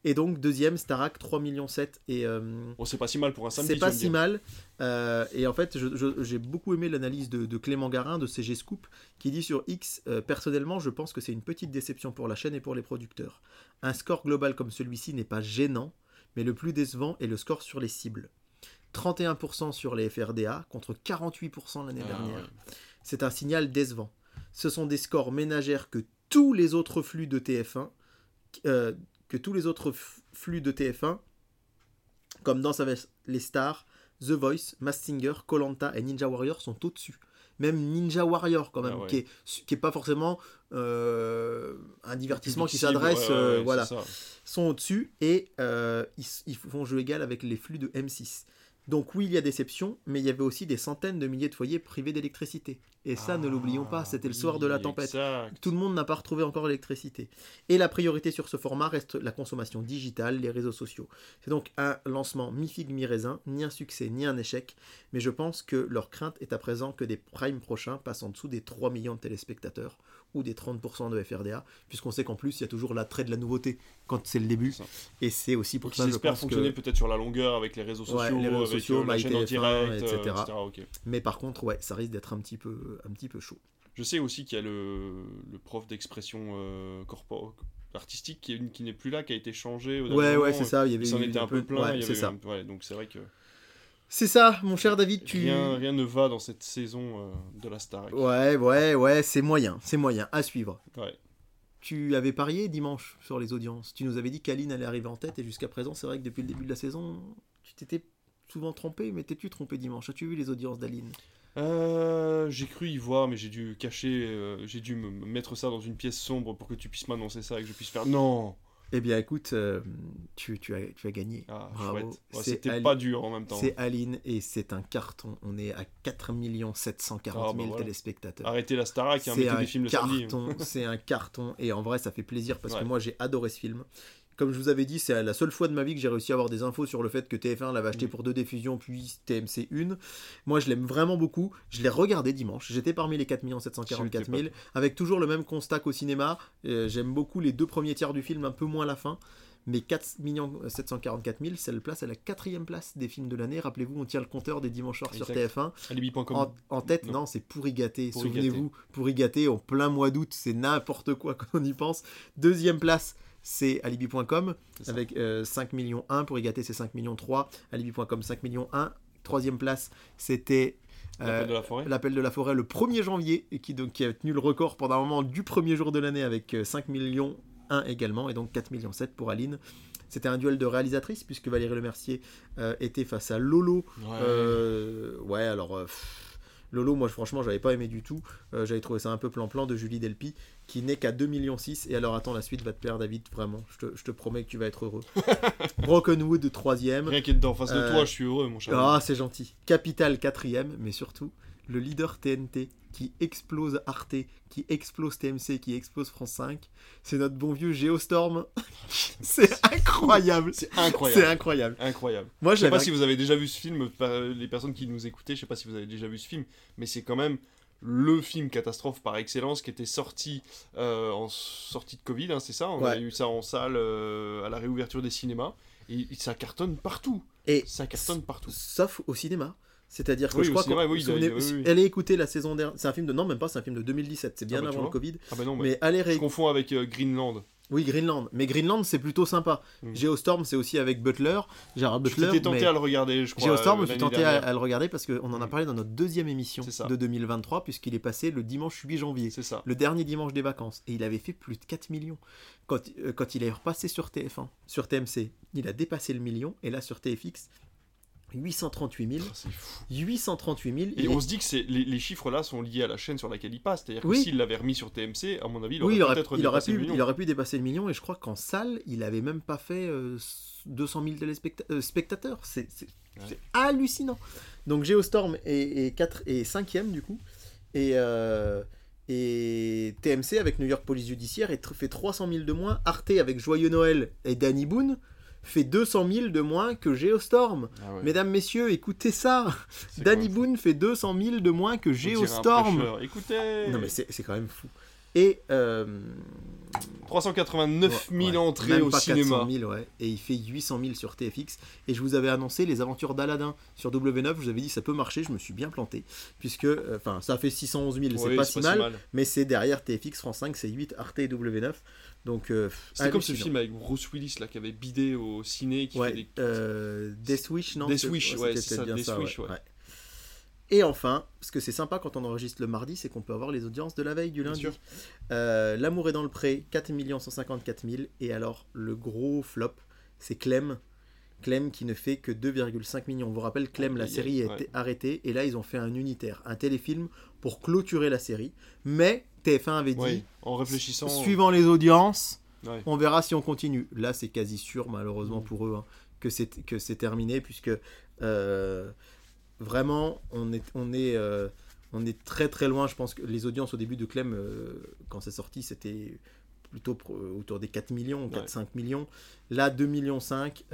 [SPEAKER 2] Et donc deuxième, Starac 3 millions 7 et euh,
[SPEAKER 1] Bon, c'est pas si mal pour un samedi.
[SPEAKER 2] c'est pas si
[SPEAKER 1] dire.
[SPEAKER 2] mal. Euh, et en fait, j'ai beaucoup aimé l'analyse de, de Clément Garin de CG Scoop qui dit sur X euh, Personnellement, je pense que c'est une petite déception pour la chaîne et pour les producteurs. Un score global comme celui-ci n'est pas gênant, mais le plus décevant est le score sur les cibles. 31% sur les FRDA contre 48% l'année
[SPEAKER 1] Ah,
[SPEAKER 2] dernière.
[SPEAKER 1] ouais.
[SPEAKER 2] C'est un signal décevant. Ce sont des scores ménagères que tous les autres flux de TF1, euh, que tous les autres flux de TF1, comme Danse avec les stars, The Voice, Masked Singer, Colanta et Ninja Warrior sont au-dessus. Même Ninja Warrior quand même,
[SPEAKER 1] Ah ouais.
[SPEAKER 2] qui, est, qui est pas forcément euh, un divertissement qui s'adresse,
[SPEAKER 1] ouais,
[SPEAKER 2] euh,
[SPEAKER 1] ouais,
[SPEAKER 2] voilà sont au-dessus et euh, ils, ils font jeu égal avec les flux de M6. Donc oui, il y a déception, mais il y avait aussi des centaines de milliers de foyers privés d'électricité. Et ça, ne l'oublions pas, c'était le soir de la tempête.
[SPEAKER 1] exact.
[SPEAKER 2] Tout le monde n'a pas retrouvé encore l'électricité. Et la priorité sur ce format reste la consommation digitale, les réseaux sociaux. C'est donc un lancement mi-figue, mi-raisin, ni un succès, ni un échec, mais je pense que leur crainte est à présent que des primes prochains passent en dessous des 3 millions de téléspectateurs ou des 30% de FRDA, puisqu'on sait qu'en plus, il y a toujours l'attrait de la nouveauté quand c'est le début. Et c'est aussi pour
[SPEAKER 1] Donc
[SPEAKER 2] ça que je pense
[SPEAKER 1] fonctionner
[SPEAKER 2] que...
[SPEAKER 1] peut-être sur la longueur avec les réseaux
[SPEAKER 2] Ouais,
[SPEAKER 1] sociaux,
[SPEAKER 2] les réseaux
[SPEAKER 1] avec
[SPEAKER 2] sociaux,
[SPEAKER 1] euh, la chaîne en
[SPEAKER 2] MyTF1,
[SPEAKER 1] direct, euh,
[SPEAKER 2] etc.
[SPEAKER 1] ok.
[SPEAKER 2] Mais par contre, ouais, ça risque d'être un petit peu, un petit peu chaud.
[SPEAKER 1] Je sais aussi qu'il y a le, le prof d'expression euh, corpo- artistique qui, est- qui n'est plus là, qui a été changé. au
[SPEAKER 2] Ouais, ouais, c'est ça. Il y avait
[SPEAKER 1] Il s'en était un peu plein.
[SPEAKER 2] Ouais, c'est ça.
[SPEAKER 1] un- ouais, donc c'est vrai que
[SPEAKER 2] C'est ça, mon cher David. Tu.
[SPEAKER 1] rien, rien ne va dans cette saison euh, de la Star.
[SPEAKER 2] Ouais, ouais, ouais, c'est moyen, c'est moyen. À suivre.
[SPEAKER 1] Ouais.
[SPEAKER 2] Tu avais parié dimanche sur les audiences. Tu nous avais dit qu'Aline allait arriver en tête et jusqu'à présent, c'est vrai que depuis le début de la saison, tu t'étais souvent trompé, mais t'es-tu trompé dimanche? As-tu vu les audiences d'Aline?
[SPEAKER 1] Euh, j'ai cru y voir, mais j'ai dû cacher, euh, j'ai dû me me mettre ça dans une pièce sombre pour que tu puisses m'annoncer ça et que je puisse faire non.
[SPEAKER 2] Eh bien, écoute, euh, tu, tu, as, tu as gagné.
[SPEAKER 1] Ah,
[SPEAKER 2] Bravo.
[SPEAKER 1] Ouais, C'était pas dur en même temps.
[SPEAKER 2] C'est Aline et c'est un carton. On est à 4 740 000
[SPEAKER 1] Ah, bah voilà.
[SPEAKER 2] téléspectateurs.
[SPEAKER 1] Arrêtez la Starac, hein, mettez
[SPEAKER 2] un
[SPEAKER 1] des films le samedi.
[SPEAKER 2] carton, [LAUGHS] c'est un carton et en vrai ça fait plaisir parce que moi j'ai adoré ce film. Comme je vous avais dit, c'est la seule fois de ma vie que j'ai réussi à avoir des infos sur le fait que TF1 l'avait acheté pour deux diffusions puis TMC une. Moi je l'aime vraiment beaucoup. Je l'ai regardé dimanche. J'étais parmi les 4 744 000 avec toujours le même constat qu'au cinéma. Euh, J'aime beaucoup les deux premiers tiers du film, un peu moins la fin. Mais 4 744 000, c'est place à la quatrième place des films de l'année. Rappelez-vous, on tient le compteur des dimanches soirs sur
[SPEAKER 1] Exact.
[SPEAKER 2] TF1.
[SPEAKER 1] Alibi.com.
[SPEAKER 2] En, en tête,
[SPEAKER 1] Non.
[SPEAKER 2] non, c'est pourri gâté. Souvenez-vous, pourri gâté en plein mois d'août, c'est n'importe quoi quand on y pense. Deuxième place, c'est Alibi.com avec euh, 5 millions 1 pour gâter c'est 5 millions 3 Alibi.com 5 millions 1 troisième place c'était euh,
[SPEAKER 1] L'appel de la forêt.
[SPEAKER 2] l'appel de la forêt le 1er janvier et qui, donc, qui a tenu le record pendant un moment du premier jour de l'année avec euh, 5 millions 1 également et donc 4 millions 7 pour Aline. C'était un duel de réalisatrices puisque Valérie Lemercier euh, était face à Lolo.
[SPEAKER 1] Ouais.
[SPEAKER 2] euh, ouais, alors euh, pff, Lolo, moi franchement, j'avais pas aimé du tout. Euh, j'avais trouvé ça un peu plan-plan de Julie Delpy, qui n'est qu'à 2,6 millions. Et alors, attends, la suite va te plaire, David, vraiment. Je te, je te promets que tu vas être heureux. [LAUGHS] Brokenwood, troisième.
[SPEAKER 1] Rien qu'être en face de
[SPEAKER 2] Euh,
[SPEAKER 1] toi, je suis heureux, mon cher.
[SPEAKER 2] Ah, c'est gentil. Capital, quatrième, mais surtout, le leader TNT qui explose Arte, qui explose TMC, qui explose France 5. C'est notre bon vieux Geostorm. [LAUGHS] c'est incroyable.
[SPEAKER 1] C'est
[SPEAKER 2] C'est
[SPEAKER 1] incroyable.
[SPEAKER 2] incroyable.
[SPEAKER 1] Incroyable.
[SPEAKER 2] Moi,
[SPEAKER 1] Je sais pas si vous avez déjà vu ce film, les personnes qui nous écoutaient, je sais pas si vous avez déjà vu ce film, mais c'est quand même le film catastrophe par excellence qui était sorti euh, en sortie de Covid, hein, c'est ça? On a eu ça en salle euh, à la réouverture des cinémas, et ça cartonne partout.
[SPEAKER 2] Et
[SPEAKER 1] Ça cartonne partout.
[SPEAKER 2] sauf au cinéma. C'est-à-dire que
[SPEAKER 1] Oui,
[SPEAKER 2] je crois qu'on
[SPEAKER 1] oui, oui,
[SPEAKER 2] allez écouter la saison dernière. C'est un film de non même pas, c'est un film de 2017. C'est bien
[SPEAKER 1] Ah bah, tu
[SPEAKER 2] avant le. Covid.
[SPEAKER 1] Ah bah non, mais
[SPEAKER 2] Mais allez
[SPEAKER 1] je
[SPEAKER 2] ré...
[SPEAKER 1] confonds avec euh, Greenland.
[SPEAKER 2] Oui, Greenland. Mais Greenland, c'est plutôt sympa.
[SPEAKER 1] Mm.
[SPEAKER 2] Geostorm, c'est aussi avec Butler, Gérard
[SPEAKER 1] Je
[SPEAKER 2] Butler.
[SPEAKER 1] t'étais tenté
[SPEAKER 2] mais
[SPEAKER 1] à le regarder, je crois.
[SPEAKER 2] Geostorm,
[SPEAKER 1] euh,
[SPEAKER 2] je suis tenté à, le regarder parce qu'on en a
[SPEAKER 1] Mm.
[SPEAKER 2] parlé dans notre deuxième émission de 2023, puisqu'il est passé le dimanche 8 janvier.
[SPEAKER 1] C'est ça.
[SPEAKER 2] Le dernier dimanche des vacances. Et il avait fait plus de 4 millions. Quand, euh, quand il est repassé sur TF1, sur TMC, il a dépassé le million. Et là, sur TFX, 838 000.
[SPEAKER 1] Ah, C'est fou.
[SPEAKER 2] 838 000.
[SPEAKER 1] Et
[SPEAKER 2] il
[SPEAKER 1] on
[SPEAKER 2] est-
[SPEAKER 1] se dit que c'est- les, les chiffres là sont liés à la chaîne sur laquelle il passe. C'est-à-dire que
[SPEAKER 2] Oui.
[SPEAKER 1] s'il l'avait remis sur TMC, à mon avis, il aurait
[SPEAKER 2] oui, il aurait,
[SPEAKER 1] peut-être dépassé
[SPEAKER 2] pu,
[SPEAKER 1] le million.
[SPEAKER 2] il aurait pu dépasser le million et je crois qu'en salle, il avait même pas fait euh, 200 000 téléspecta- euh, spectateurs. C'est c'est-
[SPEAKER 1] Ouais.
[SPEAKER 2] hallucinant. Donc Geostorm est, est, 4, est 5ème du coup. Et, euh, et TMC avec New York Police Judiciaire fait 300 000 de moins. Arte avec Joyeux Noël et Danny Boone fait 200 000 de moins que Geostorm.
[SPEAKER 1] Ah ouais,
[SPEAKER 2] Mesdames, messieurs, écoutez ça.
[SPEAKER 1] c'est [LAUGHS]
[SPEAKER 2] Danny Boone fait 200 000 de moins que Geostorm.
[SPEAKER 1] Écoutez
[SPEAKER 2] Non mais c'est c'est quand même fou. Et euh,
[SPEAKER 1] 389 000
[SPEAKER 2] Ouais,
[SPEAKER 1] entrées
[SPEAKER 2] même
[SPEAKER 1] au
[SPEAKER 2] pas
[SPEAKER 1] cinéma.
[SPEAKER 2] 400 000, ouais. Et il fait 800 000 sur TFX. Et je vous avais annoncé les aventures d'Aladin sur W9. Je vous avais dit ça peut marcher. Je me suis bien planté. Puisque, euh, enfin, ça fait 611 000. c'est
[SPEAKER 1] Oui,
[SPEAKER 2] pas si mal.
[SPEAKER 1] mal.
[SPEAKER 2] Mais c'est derrière TFX, France 5, c'est 8, Arte et W9. Donc, euh,
[SPEAKER 1] C'était comme ce film avec Bruce Willis là qui avait bidé au ciné, qui
[SPEAKER 2] Ouais,
[SPEAKER 1] fait des...
[SPEAKER 2] euh, Death Wish, non
[SPEAKER 1] Death Wish,
[SPEAKER 2] ouais,
[SPEAKER 1] c'est ça, Wish, ouais.
[SPEAKER 2] Et enfin, ce que c'est sympa quand on enregistre le mardi, c'est qu'on peut avoir les audiences de la veille du lundi. Euh, L'amour est dans le pré, 4 154 000. Et alors, le gros flop, c'est Clem. Clem qui ne fait que 2,5 millions. On vous rappelle, Clem, la série a été arrêtée. Et là, ils ont fait un unitaire, un téléfilm pour clôturer la série. Mais TF1 avait dit,
[SPEAKER 1] en réfléchissant.
[SPEAKER 2] suivant les audiences,
[SPEAKER 1] Ouais.
[SPEAKER 2] on verra si on continue. Là, c'est quasi sûr, malheureusement pour eux, hein, que c'est que c'est terminé, puisque euh, vraiment, on est on est euh, on est très très loin. Je pense que les audiences au début de Clem, euh, quand c'est sorti, c'était plutôt autour des 4 millions, 4-5 millions. Là, 2 millions 5.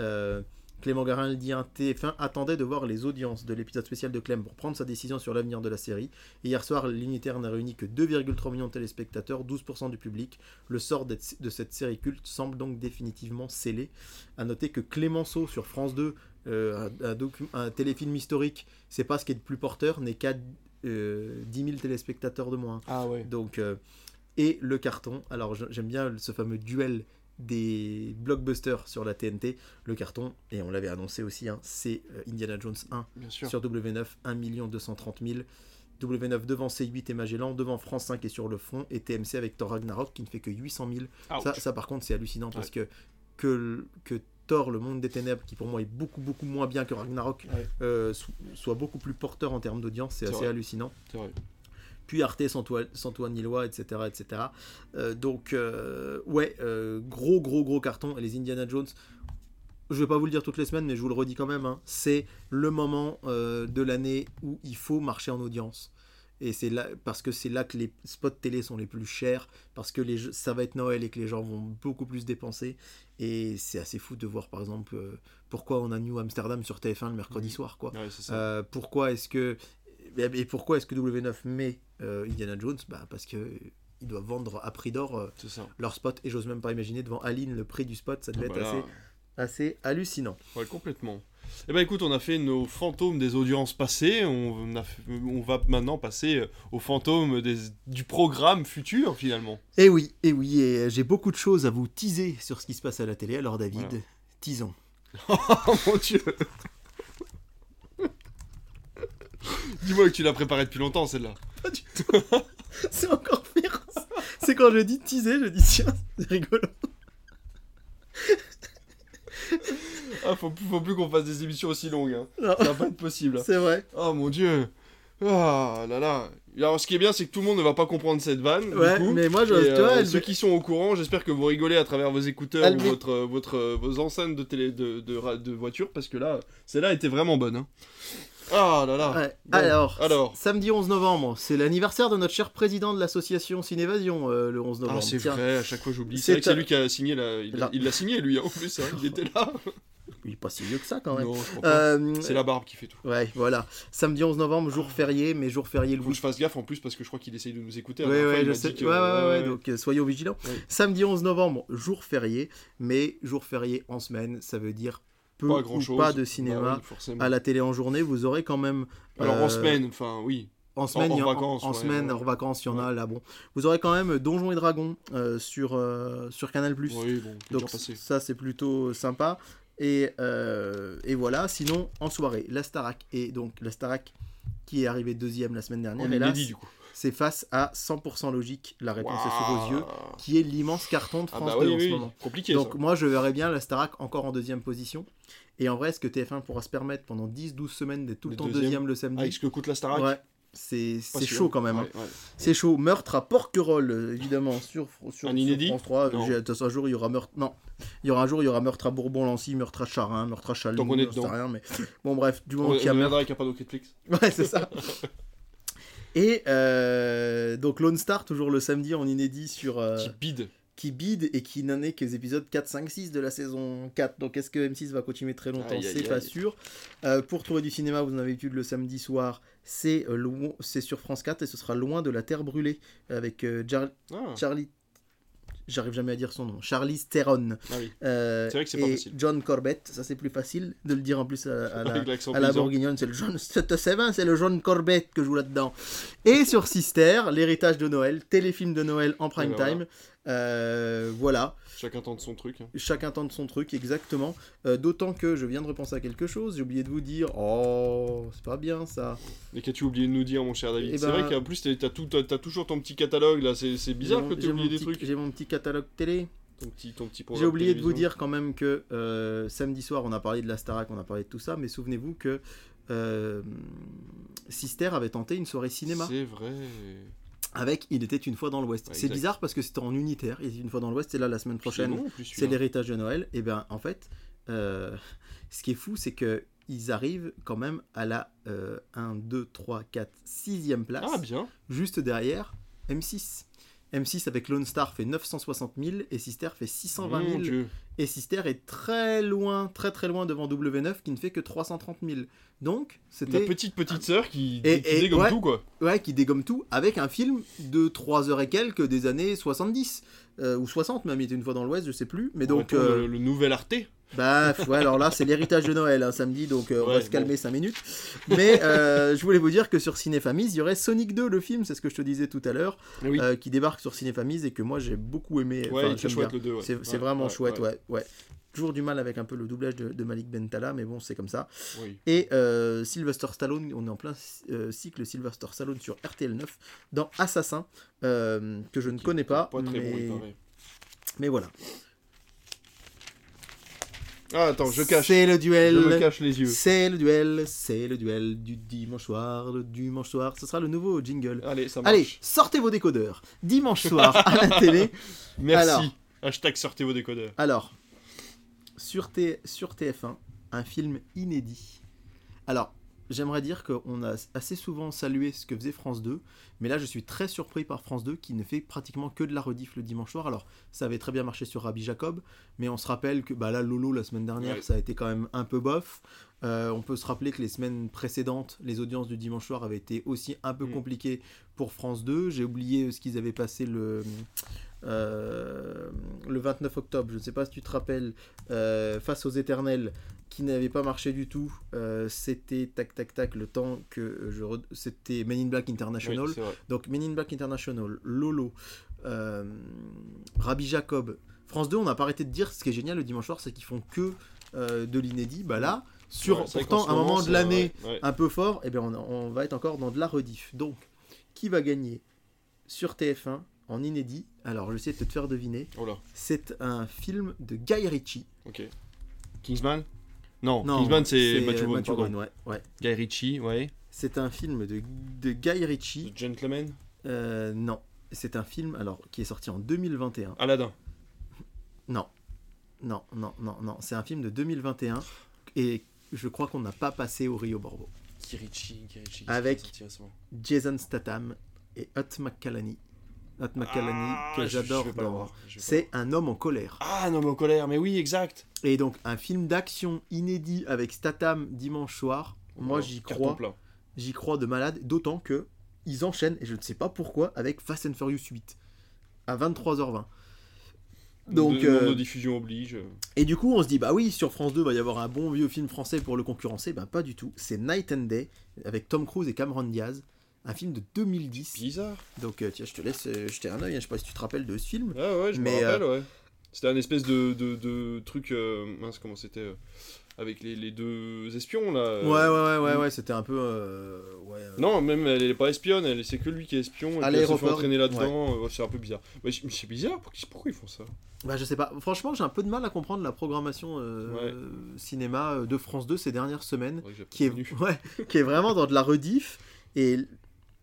[SPEAKER 2] Euh, Clément Garin le dit, un TF1 attendait de voir les audiences de l'épisode spécial de Clem pour prendre sa décision sur l'avenir de la série. Et hier soir, l'unitaire n'a réuni que 2,3 millions de téléspectateurs, 12% du public. Le sort de cette série culte semble donc définitivement scellé. À noter que Clémenceau sur France 2, euh, un, un docu- un téléfilm historique, c'est pas ce qui est le plus porteur, n'est qu'à euh, 10 000 téléspectateurs de moins.
[SPEAKER 1] Ah ouais.
[SPEAKER 2] Donc, euh, et le carton. Alors, j'aime bien ce fameux duel des blockbusters sur la TNT. Le carton, et on l'avait annoncé aussi, hein, c'est euh, Indiana Jones 1
[SPEAKER 1] Bien sûr.
[SPEAKER 2] sur W9, 1 230 000. W9 devant C8 et Magellan, devant France 5 et sur le front, et TMC avec Thor Ragnarok qui ne fait que 800 000.
[SPEAKER 1] Ouch.
[SPEAKER 2] Ça, ça, par contre, c'est hallucinant parce que, que, que Thor, le monde des ténèbres, qui pour moi est beaucoup, beaucoup moins bien que Ragnarok,
[SPEAKER 1] Ouais.
[SPEAKER 2] euh, so- soit beaucoup plus porteur en termes d'audience, c'est assez
[SPEAKER 1] vrai.
[SPEAKER 2] hallucinant
[SPEAKER 1] C'est vrai.
[SPEAKER 2] Puis Arte, Santoine, Nilois, etc. etc. Euh, donc, euh, ouais, euh, gros, gros, gros carton. Et les Indiana Jones, je vais pas vous le dire toutes les semaines, mais je vous le redis quand même, hein, c'est le moment de l'année où il faut marcher en audience. Et c'est là, parce que c'est là que les spots télé sont les plus chers, parce que les jeux- ça va être Noël et que les gens vont beaucoup plus dépenser. Et c'est assez fou de voir, par exemple, euh, pourquoi on a New Amsterdam sur TF1 le mercredi soir, quoi.
[SPEAKER 1] Ouais.
[SPEAKER 2] Euh, pourquoi est-ce que et et pourquoi est-ce que W9 met euh, Indiana Jones bah, parce que ils doivent vendre à prix d'or euh, leur spot et j'ose même pas imaginer devant Aline le prix du spot ça devait
[SPEAKER 1] Ah
[SPEAKER 2] être
[SPEAKER 1] bah là,
[SPEAKER 2] assez assez hallucinant.
[SPEAKER 1] Ouais, complètement. Eh ben écoute, on a fait nos fantômes des audiences passées, on, a fait- on va maintenant passer euh, aux fantômes des- du programme futur finalement.
[SPEAKER 2] Et oui, et oui, et j'ai beaucoup de choses à vous teaser sur ce qui se passe à la télé. Alors David,
[SPEAKER 1] Voilà.
[SPEAKER 2] teasons. [LAUGHS]
[SPEAKER 1] Oh mon dieu [LAUGHS] Dis-moi que tu l'as préparé depuis longtemps celle-là. [LAUGHS]
[SPEAKER 2] C'est encore pire. C'est quand je dis teaser, je dis tiens, c'est rigolo.
[SPEAKER 1] Ah, faut, plus- faut plus qu'on fasse des émissions aussi longues, hein.
[SPEAKER 2] Non,
[SPEAKER 1] ça va pas être possible.
[SPEAKER 2] c'est vrai.
[SPEAKER 1] Oh mon dieu Ah là là Alors ce qui est bien c'est que tout le monde ne va pas comprendre cette vanne du
[SPEAKER 2] Ouais,
[SPEAKER 1] coup.
[SPEAKER 2] mais moi, je,
[SPEAKER 1] Et,
[SPEAKER 2] tu
[SPEAKER 1] euh,
[SPEAKER 2] elle
[SPEAKER 1] ceux qui sont au courant, j'espère que vous rigolez à travers vos écouteurs
[SPEAKER 2] Elle
[SPEAKER 1] ou votre, euh, votre, euh, vos enceintes de, télé, de, de, de voiture, parce que là, celle-là était vraiment bonne. hein. Ah là là
[SPEAKER 2] Ouais.
[SPEAKER 1] Bon,
[SPEAKER 2] alors,
[SPEAKER 1] alors.
[SPEAKER 2] samedi 11 novembre, c'est l'anniversaire de notre cher président de l'association Cinévasion, euh, le 11 novembre.
[SPEAKER 1] Ah c'est vrai, à chaque fois j'oublie.
[SPEAKER 2] C'est
[SPEAKER 1] lui qui a signé la... Il l'a signé lui, hein, en plus, hein, il était là.
[SPEAKER 2] Il est pas si vieux que ça quand même. Euh,
[SPEAKER 1] C'est la barbe qui fait tout.
[SPEAKER 2] Ouais, voilà. Samedi 11 novembre, jour férié, mais jour férié le
[SPEAKER 1] Faut que je fasse gaffe en plus parce que je crois qu'il essaye de nous écouter. La
[SPEAKER 2] Ouais, ouais, je sais.
[SPEAKER 1] que-
[SPEAKER 2] Ouais, ouais, donc euh, soyons vigilants. Samedi 11 novembre, jour férié, mais jour férié en semaine, ça veut dire peu
[SPEAKER 1] Pas
[SPEAKER 2] ou
[SPEAKER 1] chose.
[SPEAKER 2] pas de cinéma
[SPEAKER 1] oui, forcément.
[SPEAKER 2] à la télé en journée. Vous aurez quand même.
[SPEAKER 1] Alors
[SPEAKER 2] euh,
[SPEAKER 1] en semaine, enfin oui.
[SPEAKER 2] En semaine, y en-
[SPEAKER 1] vacances,
[SPEAKER 2] en,
[SPEAKER 1] ouais,
[SPEAKER 2] semaine,
[SPEAKER 1] ouais.
[SPEAKER 2] vacances, il y en a là. Bon, vous aurez quand même Donjons et Dragons euh, sur sur sur Canal
[SPEAKER 1] Oui, bon,
[SPEAKER 2] Donc ça c'est plutôt sympa. Et, euh, et voilà, sinon en soirée, la Starac et donc la Starac qui est arrivée deuxième la semaine dernière.
[SPEAKER 1] On
[SPEAKER 2] et
[SPEAKER 1] est inédit du coup.
[SPEAKER 2] C'est face à 100% logique, la réponse est sous vos yeux, qui est l'immense carton de
[SPEAKER 1] Ah
[SPEAKER 2] France
[SPEAKER 1] bah
[SPEAKER 2] 2
[SPEAKER 1] oui,
[SPEAKER 2] en
[SPEAKER 1] oui,
[SPEAKER 2] ce moment.
[SPEAKER 1] compliqué
[SPEAKER 2] Donc
[SPEAKER 1] ça.
[SPEAKER 2] moi je verrais bien la Starac encore en deuxième position. Et en vrai, est-ce que TF1 pourra se permettre pendant 10-12 semaines d'être tout le
[SPEAKER 1] Le
[SPEAKER 2] temps
[SPEAKER 1] deuxième.
[SPEAKER 2] deuxième le
[SPEAKER 1] Avec
[SPEAKER 2] samedi
[SPEAKER 1] ce que coûte la Starac
[SPEAKER 2] Ouais, c'est chaud quand même. hein.
[SPEAKER 1] Ouais.
[SPEAKER 2] C'est chaud. Meurtre à Porquerolles, évidemment, sur, sur,
[SPEAKER 1] Un
[SPEAKER 2] sur
[SPEAKER 1] inédit
[SPEAKER 2] France 3.
[SPEAKER 1] Non.
[SPEAKER 2] J'ai- Un jour, il y aura meurtre. Non. Il y aura un jour, il y aura meurtre à Bourbon-Lancy, meurtre à Charin, meurtre à Chalon.
[SPEAKER 1] Tant qu'on est dedans.
[SPEAKER 2] rien, mais bon, bref, du
[SPEAKER 1] On,
[SPEAKER 2] moment
[SPEAKER 1] on
[SPEAKER 2] qu'il y a meurtre.
[SPEAKER 1] viendra avec un panneau Netflix.
[SPEAKER 2] Ouais, c'est ça. [LAUGHS] Et euh, donc Lone Star, toujours le samedi en inédit sur. euh,
[SPEAKER 1] Qui bide.
[SPEAKER 2] qui bide et qui n'en est que les épisodes 4, 5, 6 de la saison 4. Donc est-ce que M6 va continuer très longtemps?
[SPEAKER 1] Aïe, aïe,
[SPEAKER 2] C'est pas
[SPEAKER 1] aïe.
[SPEAKER 2] sûr. Euh, pour trouver du cinéma, vous en avez l'habitude le samedi soir. C'est euh, c'est sur France 4 et ce sera loin de la Terre brûlée avec euh, Jar-
[SPEAKER 1] Ah,
[SPEAKER 2] Charlie. J'arrive jamais à dire son nom. Charlie Theron.
[SPEAKER 1] ah oui.
[SPEAKER 2] Euh,
[SPEAKER 1] C'est vrai que c'est pas facile.
[SPEAKER 2] John Corbett. Ça c'est plus facile de le dire en plus à, à [LAUGHS] la, à bourguignonne, c'est le John, c'est c'est le John Corbett que joue là-dedans. Et sur Sister, l'héritage de Noël, téléfilm de Noël en prime
[SPEAKER 1] Et ben
[SPEAKER 2] time. Euh, voilà,
[SPEAKER 1] Chacun tente son truc. hein.
[SPEAKER 2] chacun tente son truc, exactement. Euh, D'autant que je viens de repenser à quelque chose, j'ai oublié de vous dire, oh, c'est pas bien ça.
[SPEAKER 1] Et qu'as-tu oublié de nous dire, mon cher David
[SPEAKER 2] Eh
[SPEAKER 1] C'est
[SPEAKER 2] ben-
[SPEAKER 1] vrai qu'en plus, t'as toujours ton petit catalogue là. C'est bizarre que
[SPEAKER 2] j'ai
[SPEAKER 1] oublié des
[SPEAKER 2] petit-
[SPEAKER 1] trucs.
[SPEAKER 2] J'ai mon petit catalogue télé.
[SPEAKER 1] Ton petit, ton petit
[SPEAKER 2] J'ai oublié de vous dire quand même que euh, samedi soir, on a parlé de la Starac, on a parlé de tout ça, mais souvenez-vous que Sister avait tenté une soirée cinéma
[SPEAKER 1] C'est vrai.
[SPEAKER 2] Avec Il était une fois dans l'Ouest.
[SPEAKER 1] Ouais,
[SPEAKER 2] c'est bizarre parce que c'était en unitaire, Il était une fois dans l'Ouest, et là la semaine prochaine,
[SPEAKER 1] C'est
[SPEAKER 2] l'héritage de Noël. Et bien en fait, euh, [LAUGHS] ce qui est fou, c'est que ils arrivent quand même à la euh, 1, 2, 3, 4, 6e place,
[SPEAKER 1] Ah, bien.
[SPEAKER 2] juste derrière M6. M6 avec Lone Star fait 960 000 et Sister fait 620 000.
[SPEAKER 1] Mon Dieu.
[SPEAKER 2] Et Sister est très loin, très très loin devant W9 qui ne fait que 330 000. Donc,
[SPEAKER 1] La
[SPEAKER 2] c'était.
[SPEAKER 1] petite petite sœur qui,
[SPEAKER 2] Et-
[SPEAKER 1] qui
[SPEAKER 2] et-
[SPEAKER 1] dégomme
[SPEAKER 2] ouais.
[SPEAKER 1] tout, quoi.
[SPEAKER 2] Ouais, qui dégomme tout avec un film de 3 heures et quelques des années 70. Euh, ou 60 même, il était une fois dans l'Ouest, je sais plus. Mais donc, euh,
[SPEAKER 1] le, le nouvel Arte.
[SPEAKER 2] bah, ouais, alors là, c'est l'héritage de Noël, hein, samedi, donc euh, on
[SPEAKER 1] Ouais,
[SPEAKER 2] va se calmer 5 minutes. Mais je voulais vous dire que sur Cinéfamis, il y aurait Sonic 2, le film, c'est ce que je te disais tout à l'heure,
[SPEAKER 1] Oui.
[SPEAKER 2] euh, qui débarque sur Cinéfamis et que moi j'ai beaucoup aimé.
[SPEAKER 1] ouais,
[SPEAKER 2] Enfin, j'aime
[SPEAKER 1] chouette
[SPEAKER 2] bien.
[SPEAKER 1] le 2. Ouais.
[SPEAKER 2] C'est c'est vraiment chouette, ouais. ouais. Toujours du mal avec un peu le doublage de, de Malik Bentala, mais bon, c'est comme ça.
[SPEAKER 1] Oui.
[SPEAKER 2] Et euh, Sylvester Stallone, on est en plein euh, cycle Sylvester Stallone sur RTL9 dans Assassin, euh, que je ne
[SPEAKER 1] Qui-
[SPEAKER 2] connais pas,
[SPEAKER 1] Pas très
[SPEAKER 2] mais, mais voilà.
[SPEAKER 1] Ah, attends, je cache.
[SPEAKER 2] C'est le
[SPEAKER 1] Je me
[SPEAKER 2] duel.
[SPEAKER 1] cache les yeux.
[SPEAKER 2] C'est le duel, c'est le duel du dimanche soir, le dimanche soir. Ce sera le nouveau jingle.
[SPEAKER 1] Allez, ça marche.
[SPEAKER 2] Allez, sortez vos décodeurs. Dimanche soir à la télé. [LAUGHS]
[SPEAKER 1] Merci.
[SPEAKER 2] alors.
[SPEAKER 1] Hashtag sortez vos décodeurs.
[SPEAKER 2] Alors, sur, T- sur TF1, un film inédit. Alors, j'aimerais dire qu'on a assez souvent salué ce que faisait France 2, mais là je suis très surpris par France 2 qui ne fait pratiquement que de la rediff le dimanche soir. Alors, ça avait très bien marché sur Rabbi Jacob, mais on se rappelle que bah là, Lolo la semaine dernière,
[SPEAKER 1] Ouais.
[SPEAKER 2] ça a été quand même un peu bof. Euh, on peut se rappeler que les semaines précédentes, les audiences du dimanche soir avaient été aussi un peu
[SPEAKER 1] Mm.
[SPEAKER 2] compliquées pour France 2. J'ai oublié ce qu'ils avaient passé le. Euh, le 29 octobre, je ne sais pas si tu te rappelles, euh, face aux éternels, qui n'avait pas marché du tout. Euh, c'était tac tac tac le temps que je. re- C'était Men in Black International.
[SPEAKER 1] Oui.
[SPEAKER 2] Donc Men in Black International, Lolo, Rabbi Jacob, France 2, on n'a pas arrêté de dire ce qui est génial le dimanche soir, c'est qu'ils font que de l'inédit. Bah là, sur
[SPEAKER 1] Ouais,
[SPEAKER 2] pourtant un moment de l'année
[SPEAKER 1] ouais, ouais.
[SPEAKER 2] un peu fort, et bien on, on va être encore dans de la rediff. Donc, qui va gagner sur TF1 en inédit Alors, je sais de te faire deviner.
[SPEAKER 1] Oh là,
[SPEAKER 2] C'est un film de Guy Ritchie.
[SPEAKER 1] ok. Kingsman? Non,
[SPEAKER 2] Non,
[SPEAKER 1] Kingsman c'est Matthew Vaughn,
[SPEAKER 2] Matthew ouais, ouais.
[SPEAKER 1] Guy Ritchie, ouais.
[SPEAKER 2] C'est un film de, de Guy Ritchie.
[SPEAKER 1] The Gentleman?
[SPEAKER 2] Euh, non, c'est un film alors qui est sorti en 2021.
[SPEAKER 1] Aladdin.
[SPEAKER 2] Non, non, non, non, non. C'est un film de 2021 et je crois qu'on n'a pas passé au Rio Borbo.
[SPEAKER 1] Guy Ritchie, Guy Ritchie.
[SPEAKER 2] Avec- Jason Statham et Hot McCallany. Hot McCallany
[SPEAKER 1] Ah,
[SPEAKER 2] que j'adore. C'est un homme en colère.
[SPEAKER 1] Ah non mais en colère, mais oui exact.
[SPEAKER 2] Et donc un film d'action inédit avec Statham dimanche soir. Moi
[SPEAKER 1] Oh,
[SPEAKER 2] j'y crois, j'y crois de malade. D'autant que ils enchaînent et je ne sais pas pourquoi avec Fast and Furious 8 à 23h20. Donc
[SPEAKER 1] de,
[SPEAKER 2] euh,
[SPEAKER 1] diffusion oblige.
[SPEAKER 2] Et du coup, on se dit, bah oui, sur France 2, va y avoir un bon vieux film français pour le concurrencer. Ben pas du tout. C'est Night and Day avec Tom Cruise et Cameron Diaz. Un film de 2010.
[SPEAKER 1] Bizarre.
[SPEAKER 2] Donc, euh, tiens, je te laisse euh, jeter un œil. hein. Je sais pas si tu te rappelles de ce film.
[SPEAKER 1] Ouais ouais, je
[SPEAKER 2] Mais,
[SPEAKER 1] me rappelle ouais. C'était un espèce de, de, de truc euh, mince comment c'était euh, avec les, les deux espions là.
[SPEAKER 2] Ouais, ouais,
[SPEAKER 1] euh,
[SPEAKER 2] ouais, ouais, ouais. C'était un peu. euh, ouais, euh,
[SPEAKER 1] Non, même elle est pas espionne, elle c'est que lui qui est espion et
[SPEAKER 2] À
[SPEAKER 1] elle
[SPEAKER 2] l'aéroport,
[SPEAKER 1] entraîner là-dedans, euh, c'est un peu bizarre. Ouais, c'est bizarre, pourquoi, ils font ça?
[SPEAKER 2] Bah, je sais pas. Franchement, j'ai un peu de mal à comprendre la programmation euh, cinéma euh, de France 2 ces dernières semaines. Qui est, [LAUGHS] ouais, qui est vraiment dans de la rediff. Et.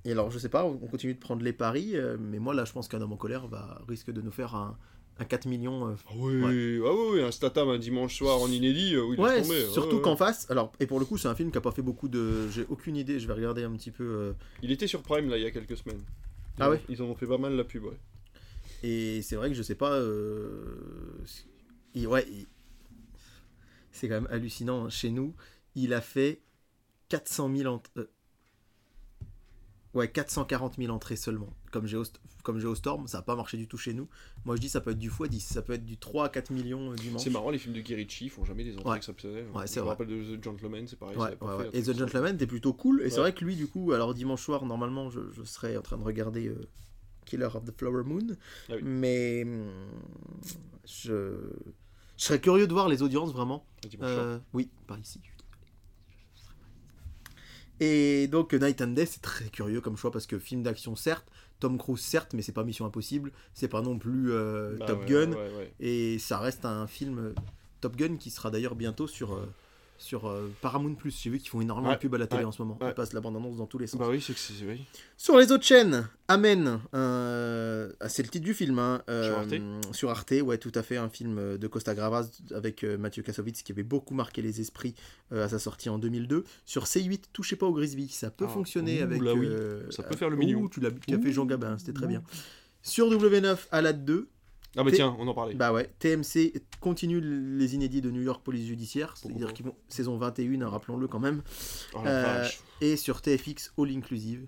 [SPEAKER 2] Et alors, je sais pas, on on continue de prendre les paris, euh, mais moi là, je pense qu'un homme en colère va risque de nous faire un, un 4 millions euh,
[SPEAKER 1] Ah oui, ah oui, oui, un Statham un dimanche soir en inédit, euh, oui,
[SPEAKER 2] Ouais,
[SPEAKER 1] tomber.
[SPEAKER 2] surtout
[SPEAKER 1] ouais,
[SPEAKER 2] qu'en
[SPEAKER 1] ouais.
[SPEAKER 2] face, alors, et pour le coup, c'est un film qui a pas fait beaucoup de. J'ai aucune idée, je vais regarder un petit peu. euh,
[SPEAKER 1] Il était sur Prime là il y a quelques semaines. Ils
[SPEAKER 2] Ah
[SPEAKER 1] en-
[SPEAKER 2] ouais
[SPEAKER 1] Ils en ont fait pas mal la pub, ouais.
[SPEAKER 2] Et c'est vrai que je sais pas. il- ouais, il- c'est quand même hallucinant. hein. Chez nous, il a fait 400 000 ent- euh, Ouais, 440 000 entrées seulement. Comme Geost- comme Geostorm, ça n'a pas marché du tout chez nous. Moi, je dis ça peut être du x10, ça peut être du 3 à 4 millions euh, dimanche.
[SPEAKER 1] C'est marrant, les films de Guy Ritchie font jamais des entrées
[SPEAKER 2] Ouais.
[SPEAKER 1] exceptionnelles.
[SPEAKER 2] Ouais,
[SPEAKER 1] Je me rappelle de The Gentleman, c'est pareil.
[SPEAKER 2] Ouais,
[SPEAKER 1] pas fait
[SPEAKER 2] Et The. Gentleman était plutôt cool. Et c'est vrai que lui, du coup, alors dimanche soir, normalement, je, je serais en train de regarder euh, Killer of the Flower Moon.
[SPEAKER 1] Ah oui.
[SPEAKER 2] Mais hum, je... je serais curieux de voir les audiences vraiment.
[SPEAKER 1] Soir.
[SPEAKER 2] Euh, oui, par ici. Et donc Night and Day, c'est très curieux comme choix parce que film d'action certes, Tom Cruise certes, mais c'est pas Mission Impossible, c'est pas non plus euh,
[SPEAKER 1] Bah
[SPEAKER 2] Top
[SPEAKER 1] ouais,
[SPEAKER 2] Gun,
[SPEAKER 1] ouais, ouais.
[SPEAKER 2] et ça reste un film euh, Top Gun qui sera d'ailleurs bientôt sur, euh, sur euh, Paramount Plus. J'ai vu qu'ils font énormément
[SPEAKER 1] Ouais,
[SPEAKER 2] de pub à la télé
[SPEAKER 1] ouais,
[SPEAKER 2] en ce moment.
[SPEAKER 1] ouais.
[SPEAKER 2] Ils passent la bande-annonce dans tous les sens.
[SPEAKER 1] Bah oui, c'est oui.
[SPEAKER 2] Sur les autres chaînes, Amen, euh, ah, c'est le titre du film. hein, euh,
[SPEAKER 1] Sur Arte
[SPEAKER 2] Sur Arte, ouais, tout à fait, un film de Costa Gravas avec euh, Mathieu Kassovitz qui avait beaucoup marqué les esprits euh, à sa sortie en 200002. Sur C8, touchez pas au Grisby, ça peut
[SPEAKER 1] Ah,
[SPEAKER 2] fonctionner
[SPEAKER 1] ouh,
[SPEAKER 2] avec.
[SPEAKER 1] là oui,
[SPEAKER 2] euh,
[SPEAKER 1] ça peut faire le million.
[SPEAKER 2] tu l'as bu, fait
[SPEAKER 1] Ouh,
[SPEAKER 2] Jean Gabin, c'était très bien. Sur W9, à la 2,
[SPEAKER 1] Ah bah tiens, on en parlait.
[SPEAKER 2] bah ouais, TMC continue les inédits de New York Police Judiciaire, c'est-à-dire qu'ils vont saison 21, hein, rappelons-le quand même.
[SPEAKER 1] Oh
[SPEAKER 2] euh, et sur TFX All Inclusive,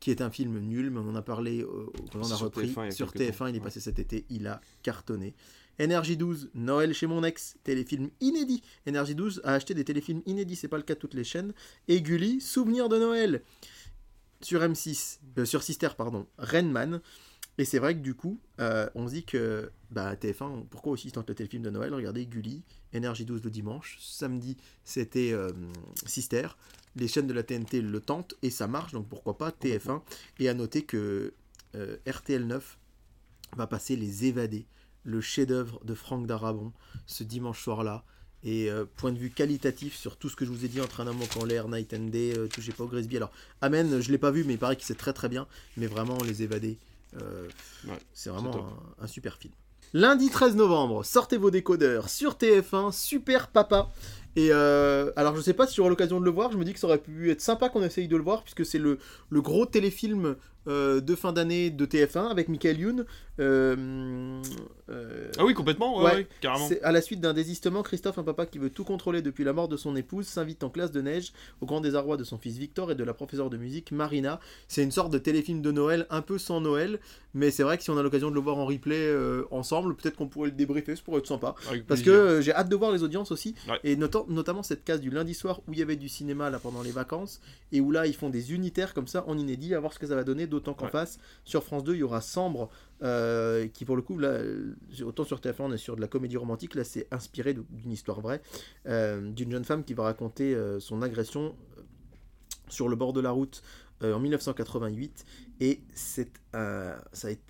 [SPEAKER 2] qui est un film nul, mais on en a parlé euh, quand on a repris.
[SPEAKER 1] TF1 il y a
[SPEAKER 2] sur
[SPEAKER 1] quelques
[SPEAKER 2] TF1,
[SPEAKER 1] temps,
[SPEAKER 2] il est
[SPEAKER 1] ouais.
[SPEAKER 2] passé cet été, il a cartonné. Énergie 12, Noël chez mon ex, téléfilm inédit. Énergie 12 a acheté des téléfilms inédits, c'est pas le cas de toutes les chaînes. Et Gulli, Souvenir de Noël. Sur M6, euh, sur Sister, pardon, Renman. Et c'est vrai que du coup, euh, on se dit que bah, TF1, pourquoi aussi tente le téléfilm de Noël? Regardez Gulli, Énergie 12 le dimanche, samedi c'était euh, Sister, les chaînes de la TNT le tentent et ça marche, donc pourquoi pas TF1 Et à noter que euh, RTL 9 va passer Les Évadés, le chef-d'œuvre de Franck Darabon, ce dimanche soir-là. Et euh, point de vue qualitatif sur tout ce que je vous ai dit entre un homme en l'air, Night and Day, euh, touchez pas au Grisby. Alors, Amen, je l'ai pas vu, mais il paraît que c'est très très bien. Mais vraiment, Les Évadés, euh,
[SPEAKER 1] Ouais,
[SPEAKER 2] c'est vraiment un super film. Lundi 13 novembre, sortez vos décodeurs sur TF1, Super Papa. Et euh, alors, je sais pas si j'aurai l'occasion de le voir, je me dis que ça aurait pu être sympa qu'on essaye de le voir, puisque c'est le, le gros téléfilm euh, de fin d'année de TF1 avec Michael Youn. Euh, euh,
[SPEAKER 1] Ah oui, complètement, ouais,
[SPEAKER 2] Ouais,
[SPEAKER 1] ouais, carrément.
[SPEAKER 2] à la suite d'un désistement, Christophe, un papa qui veut tout contrôler depuis la mort de son épouse, s'invite en classe de neige au grand désarroi de son fils Victor et de la professeure de musique Marina. C'est une sorte de téléfilm de Noël, un peu sans Noël, mais c'est vrai que si on a l'occasion de le voir en replay euh, ensemble, peut-être qu'on pourrait le débriefer, ça pourrait être sympa.
[SPEAKER 1] Avec
[SPEAKER 2] Parce que
[SPEAKER 1] plaisir.
[SPEAKER 2] j'ai hâte de voir les audiences aussi, et notam- notamment cette case du lundi soir où il y avait du cinéma là pendant les vacances, et où là ils font des unitaires comme ça en inédit, à voir ce que ça va donner, d'autant qu'en
[SPEAKER 1] Ouais.
[SPEAKER 2] face, sur France 2, il y aura Sambre, euh, qui pour le coup, là, euh, autant sur TF1 on est sur de la comédie romantique, là c'est inspiré d'une histoire vraie, euh, d'une jeune femme qui va raconter euh, son agression sur le bord de la route en 1988, et c'est ça a été-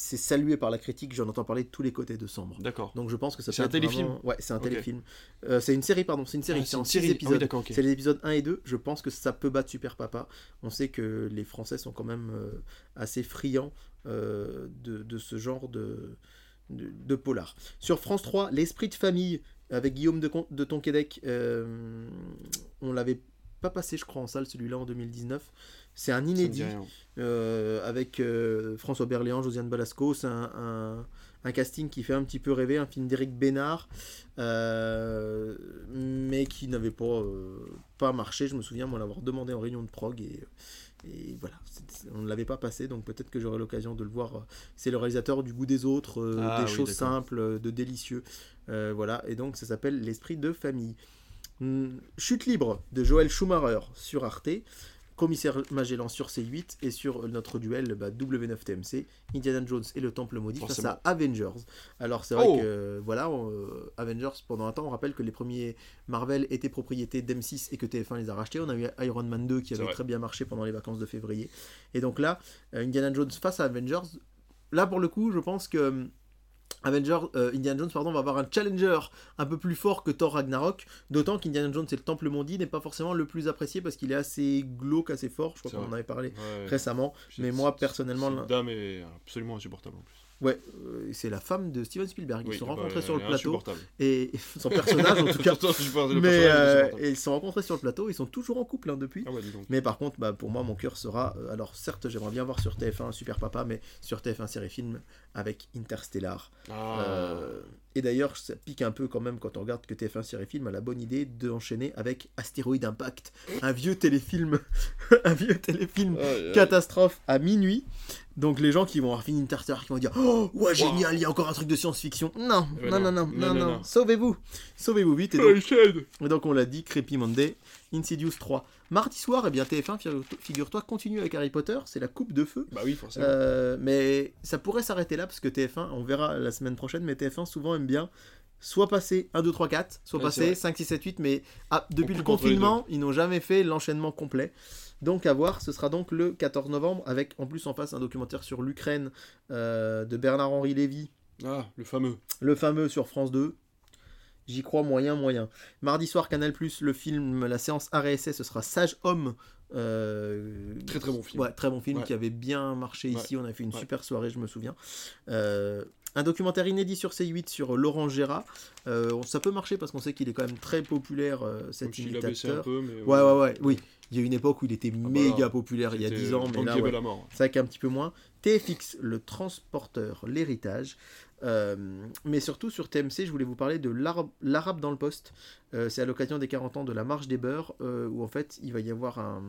[SPEAKER 2] c'est salué par la critique, j'en entends parler de tous les côtés de Sambre.
[SPEAKER 1] D'accord.
[SPEAKER 2] Donc je pense que ça
[SPEAKER 1] C'est un téléfilm
[SPEAKER 2] vraiment- Ouais, c'est un téléfilm. Euh, c'est une série, pardon, c'est une série.
[SPEAKER 1] Ah,
[SPEAKER 2] c'est en six.
[SPEAKER 1] Ah oui,
[SPEAKER 2] épisodes. c'est les épisodes 1 et 2. Je pense que ça peut battre Super Papa. On sait que les Français sont quand même euh, assez friands euh, de, de ce genre de, de, de polar. Sur France 3, L'Esprit de famille avec Guillaume de, de Tonquédec. on l'avait pas passé, je crois, en salle celui-là en 2019. C'est un inédit euh, avec euh, François Berléand, Josiane Balasco. C'est un, un- un casting qui fait un petit peu rêver, un film d'Éric Bénard, euh, mais qui n'avait pas, pas marché. Je me souviens, moi, l'avoir demandé en réunion de prog et, et voilà, on ne l'avait pas passé, donc peut-être que j'aurai l'occasion de le voir. C'est le réalisateur du goût des autres, euh,
[SPEAKER 1] Ah
[SPEAKER 2] des
[SPEAKER 1] oui,
[SPEAKER 2] choses simples, de délicieux. Euh, voilà, et donc ça s'appelle L'esprit de famille. Hum, Chute libre de Joël Schumacher sur Arte. Commissaire Magellan sur C8 et sur notre duel bah, W9 TMC, Indiana Jones et le Temple Maudit face à Avengers. Alors c'est vrai
[SPEAKER 1] Oh.
[SPEAKER 2] que voilà, on, euh, Avengers pendant un temps, on rappelle que les premiers Marvel étaient propriété d'M6 et que TF1 les a rachetés. On a eu Iron Man 2 qui avait très bien marché pendant les vacances de février. Et donc là, euh, Indiana Jones face à Avengers, là pour le coup, je pense que Avengers, euh, Indiana Jones pardon, va avoir un challenger un peu plus fort que Thor Ragnarok, d'autant qu'Indiana Jones et le Temple Maudit n'est pas forcément le plus apprécié parce qu'il est assez glauque, assez fort, je crois qu'on en avait parlé
[SPEAKER 1] Ouais.
[SPEAKER 2] récemment, mais moi personnellement,
[SPEAKER 1] Cette dame est absolument insupportable en plus.
[SPEAKER 2] Ouais, euh, c'est la femme de Steven Spielberg, ils
[SPEAKER 1] Oui,
[SPEAKER 2] se sont
[SPEAKER 1] bah,
[SPEAKER 2] rencontrés sur le plateau, et [LAUGHS] son personnage en tout cas, [LAUGHS] mais euh, et ils se sont rencontrés sur le plateau, ils sont toujours en couple hein, depuis.
[SPEAKER 1] Ah ouais.
[SPEAKER 2] Mais par contre, bah, pour moi, mon cœur sera. euh, alors, certes, j'aimerais bien voir sur TF1 Super Papa, mais sur TF1 série film avec Interstellar.
[SPEAKER 1] Ah.
[SPEAKER 2] Et d'ailleurs, ça pique un peu quand même quand on regarde que TF1 série film a la bonne idée d'enchaîner avec Astéroïde Impact, un vieux téléfilm, [LAUGHS] un vieux téléfilm
[SPEAKER 1] ouais.
[SPEAKER 2] catastrophe à minuit. Donc les gens qui vont avoir fini Interstellar qui vont dire Oh, ouais, génial, il y a encore un truc de science-fiction. Non, non, non,
[SPEAKER 1] non.
[SPEAKER 2] non,
[SPEAKER 1] Non,
[SPEAKER 2] non,
[SPEAKER 1] non,
[SPEAKER 2] non,
[SPEAKER 1] non.
[SPEAKER 2] sauvez-vous, sauvez-vous vite. Et donc,
[SPEAKER 1] Oh,
[SPEAKER 2] et donc on l'a dit, Creepy Monday, Insidious 3. Mardi soir, eh bien TF1, figure- figure-toi, continue avec Harry Potter, c'est la coupe de feu.
[SPEAKER 1] Bah oui, forcément.
[SPEAKER 2] Euh, mais ça pourrait s'arrêter là parce que TF1, on verra la semaine prochaine, mais TF1 souvent aime bien soit passer 1, 2, 3, 4, soit
[SPEAKER 1] Ouais,
[SPEAKER 2] passer
[SPEAKER 1] vrai.
[SPEAKER 2] 5, 6, 7, 8, mais ah, depuis le confinement, ils n'ont jamais fait l'enchaînement complet. Donc à voir, ce sera donc le 14 novembre, avec en plus en face un documentaire sur l'Ukraine euh, de Bernard-Henri Lévy,
[SPEAKER 1] Ah, le fameux.
[SPEAKER 2] le fameux sur France 2. J'y crois moyen, moyen. Mardi soir, Canal+, le film, la séance RSS, ce sera Sage Homme. euh,
[SPEAKER 1] Très très bon film.
[SPEAKER 2] Ouais, très bon film
[SPEAKER 1] Ouais.
[SPEAKER 2] qui avait bien marché
[SPEAKER 1] Ouais.
[SPEAKER 2] ici. On a fait une super soirée, je me souviens. Euh, un documentaire inédit sur C8 sur Laurent Gérard. Euh, ça peut marcher parce qu'on sait qu'il est quand même très populaire, euh, cet
[SPEAKER 1] s'il a baissé un
[SPEAKER 2] imitateur.
[SPEAKER 1] peu, mais.
[SPEAKER 2] Ouais, ouais, ouais, oui. Il y a une époque où il était
[SPEAKER 1] bah
[SPEAKER 2] méga populaire, il y a
[SPEAKER 1] C'était
[SPEAKER 2] 10 ans, mais là, ouais. C'est vrai qu'un petit peu moins. TFX, le transporteur, l'héritage. Euh, mais surtout sur TMC, je voulais vous parler de l'Arabe dans le poste. Euh, c'est à l'occasion des 40 ans de la marche des beurs, euh, où en fait il va y avoir un.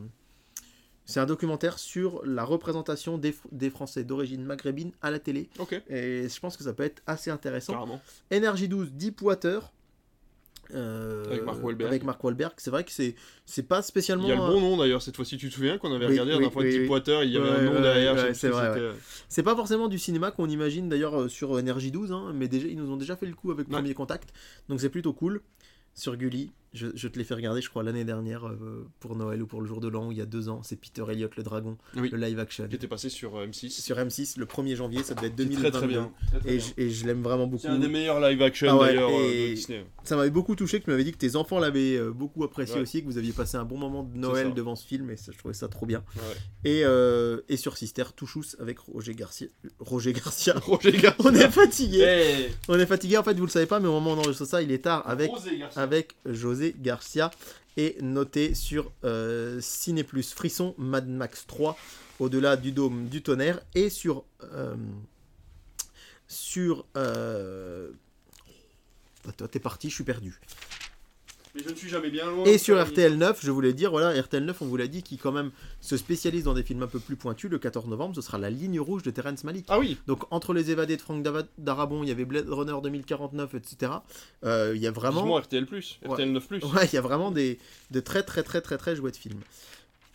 [SPEAKER 2] C'est un documentaire sur la représentation des, des Français d'origine maghrébine à la télé.
[SPEAKER 1] Ok,
[SPEAKER 2] Et je pense que ça peut être assez intéressant. Énergie 12, Deepwater. Euh,
[SPEAKER 1] Avec Mark Wahlberg.
[SPEAKER 2] Avec Mark Wahlberg. C'est vrai que c'est c'est pas spécialement.
[SPEAKER 1] Il y a le
[SPEAKER 2] un-
[SPEAKER 1] bon nom d'ailleurs cette fois-ci. Tu te souviens qu'on avait
[SPEAKER 2] Oui,
[SPEAKER 1] regardé la dernière fois
[SPEAKER 2] oui.
[SPEAKER 1] Deepwater, il y avait
[SPEAKER 2] Ouais,
[SPEAKER 1] un nom
[SPEAKER 2] ouais,
[SPEAKER 1] derrière.
[SPEAKER 2] ouais, c'est vrai, C'est pas forcément du cinéma qu'on imagine d'ailleurs euh, sur 12, hein, mais déjà, ils nous ont déjà fait le coup avec. Premier Contact, donc c'est plutôt cool. Sur Gulli, je, je te l'ai fait regarder, je crois, l'année dernière euh, pour Noël ou pour le jour de l'an, ou il y a deux ans, c'est Peter Elliott le dragon,
[SPEAKER 1] Oui.
[SPEAKER 2] le live action.
[SPEAKER 1] Qui était passé sur euh, M6.
[SPEAKER 2] Sur M6 le 1er janvier, ça devait être
[SPEAKER 1] Qui est
[SPEAKER 2] 2022.
[SPEAKER 1] Très très bien. Très, très
[SPEAKER 2] Et
[SPEAKER 1] bien.
[SPEAKER 2] je, et je l'aime vraiment beaucoup.
[SPEAKER 1] C'est un des meilleurs live action
[SPEAKER 2] Ah ouais,
[SPEAKER 1] d'ailleurs euh, de Disney.
[SPEAKER 2] Ça m'avait beaucoup touché que tu m'avais dit que tes enfants l'avaient euh, beaucoup apprécié
[SPEAKER 1] Ouais.
[SPEAKER 2] aussi, que vous aviez passé un bon moment de Noël devant ce film, et ça, je trouvais ça trop bien.
[SPEAKER 1] Ouais.
[SPEAKER 2] Et, et sur Sister, Touchous avec Roger Garcia. Roger Garcia. [LAUGHS]
[SPEAKER 1] Roger Garcia.
[SPEAKER 2] On est fatigué.
[SPEAKER 1] Hey
[SPEAKER 2] On est fatigué, en fait, vous le savez pas, mais au moment où on enregistre ça, il est tard avec, avec José Garcia. Et noté sur euh, Ciné Plus Frisson, Mad Max 3, au-delà du dôme du tonnerre, et sur. euh, sur. euh, t'es parti, je suis perdu.
[SPEAKER 1] Mais je ne suis jamais bien loin.
[SPEAKER 2] Et sur RTL 9, je voulais dire, voilà, RTL 9, on vous l'a dit, qui quand même se spécialise dans des films un peu plus pointus. Le 14 novembre, ce sera La Ligne Rouge de Terrence Malick.
[SPEAKER 1] Ah oui,
[SPEAKER 2] Donc entre les évadés de Franck Dava- Darabon, il y avait Blade Runner 2049, etc. Euh, il y a
[SPEAKER 1] vraiment RTL+, RTL 9+.
[SPEAKER 2] ouais, il y a vraiment des de très très très très très chouettes films.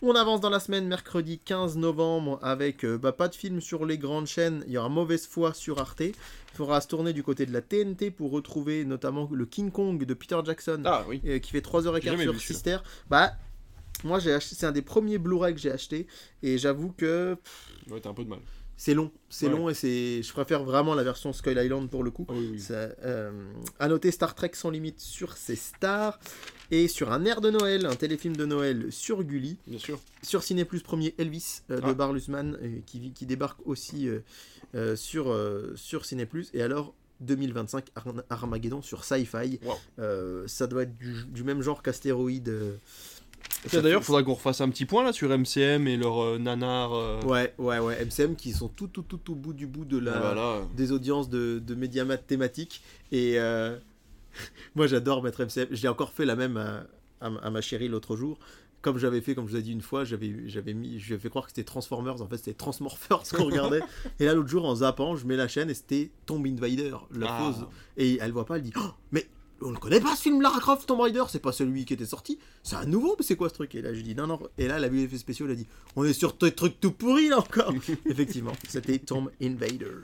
[SPEAKER 2] On avance dans la semaine, mercredi 15 novembre, avec euh, bah, pas de film sur les grandes chaînes. Il y aura Mauvaise Foi sur Arte. Il faudra se tourner du côté de la TNT pour retrouver notamment le King Kong de Peter Jackson,
[SPEAKER 1] Ah oui.
[SPEAKER 2] euh, qui fait 3h15
[SPEAKER 1] J'ai jamais
[SPEAKER 2] sur. Sister. Bah, moi j'ai acheté, c'est un des premiers Blu-ray que j'ai acheté, et j'avoue que
[SPEAKER 1] Ouais, t'as un peu de mal.
[SPEAKER 2] C'est long, c'est
[SPEAKER 1] Ouais.
[SPEAKER 2] long et c'est, je préfère vraiment la version Skull Island pour le coup.
[SPEAKER 1] Ah oui, oui.
[SPEAKER 2] Ça, euh, à noter Star Trek sans limite sur ses stars et sur un air de Noël, un téléfilm de Noël sur Gulli,
[SPEAKER 1] Bien sûr.
[SPEAKER 2] sur Ciné Plus premier Elvis euh, de
[SPEAKER 1] Ah.
[SPEAKER 2] Bar Lutzmann euh, qui, qui débarque aussi sur, sur Ciné Plus et alors 2025 Ar- Armageddon sur Sci-Fi.
[SPEAKER 1] Wow.
[SPEAKER 2] Ça doit être du, du même genre qu'Astéroïde.
[SPEAKER 1] D'ailleurs,
[SPEAKER 2] fait-
[SPEAKER 1] faudra qu'on refasse un petit point là sur MCM et leur euh, nanar. euh,
[SPEAKER 2] Ouais, ouais, ouais. MCM qui sont tout, tout, tout, au bout du bout de la,
[SPEAKER 1] ah, voilà.
[SPEAKER 2] des audiences de, de médiamat thématiques. Et euh, [LAUGHS] moi, j'adore mettre MCM. J'ai encore fait la même à, à ma- à ma chérie l'autre jour. Comme j'avais fait, comme je vous ai dit une fois, j'avais j'avais mis, je lui ai fait croire que c'était Transformers. En fait, c'était Transmorphers [LAUGHS] qu'on regardait. et là, l'autre jour, en zappant, je mets la chaîne et c'était Tomb Invader, la
[SPEAKER 1] Ah.
[SPEAKER 2] pause. Et elle voit pas, elle dit Oh, Mais on ne connaît pas ce film Lara Croft Tomb Raider, c'est pas celui qui était sorti, c'est un nouveau, mais c'est quoi ce truc? Et là, je dis Non, non. Et là, elle a vu les effets spéciaux, elle a dit On est sur tes trucs tout pourris là encore. [LAUGHS] Effectivement, c'était Tomb Invaders.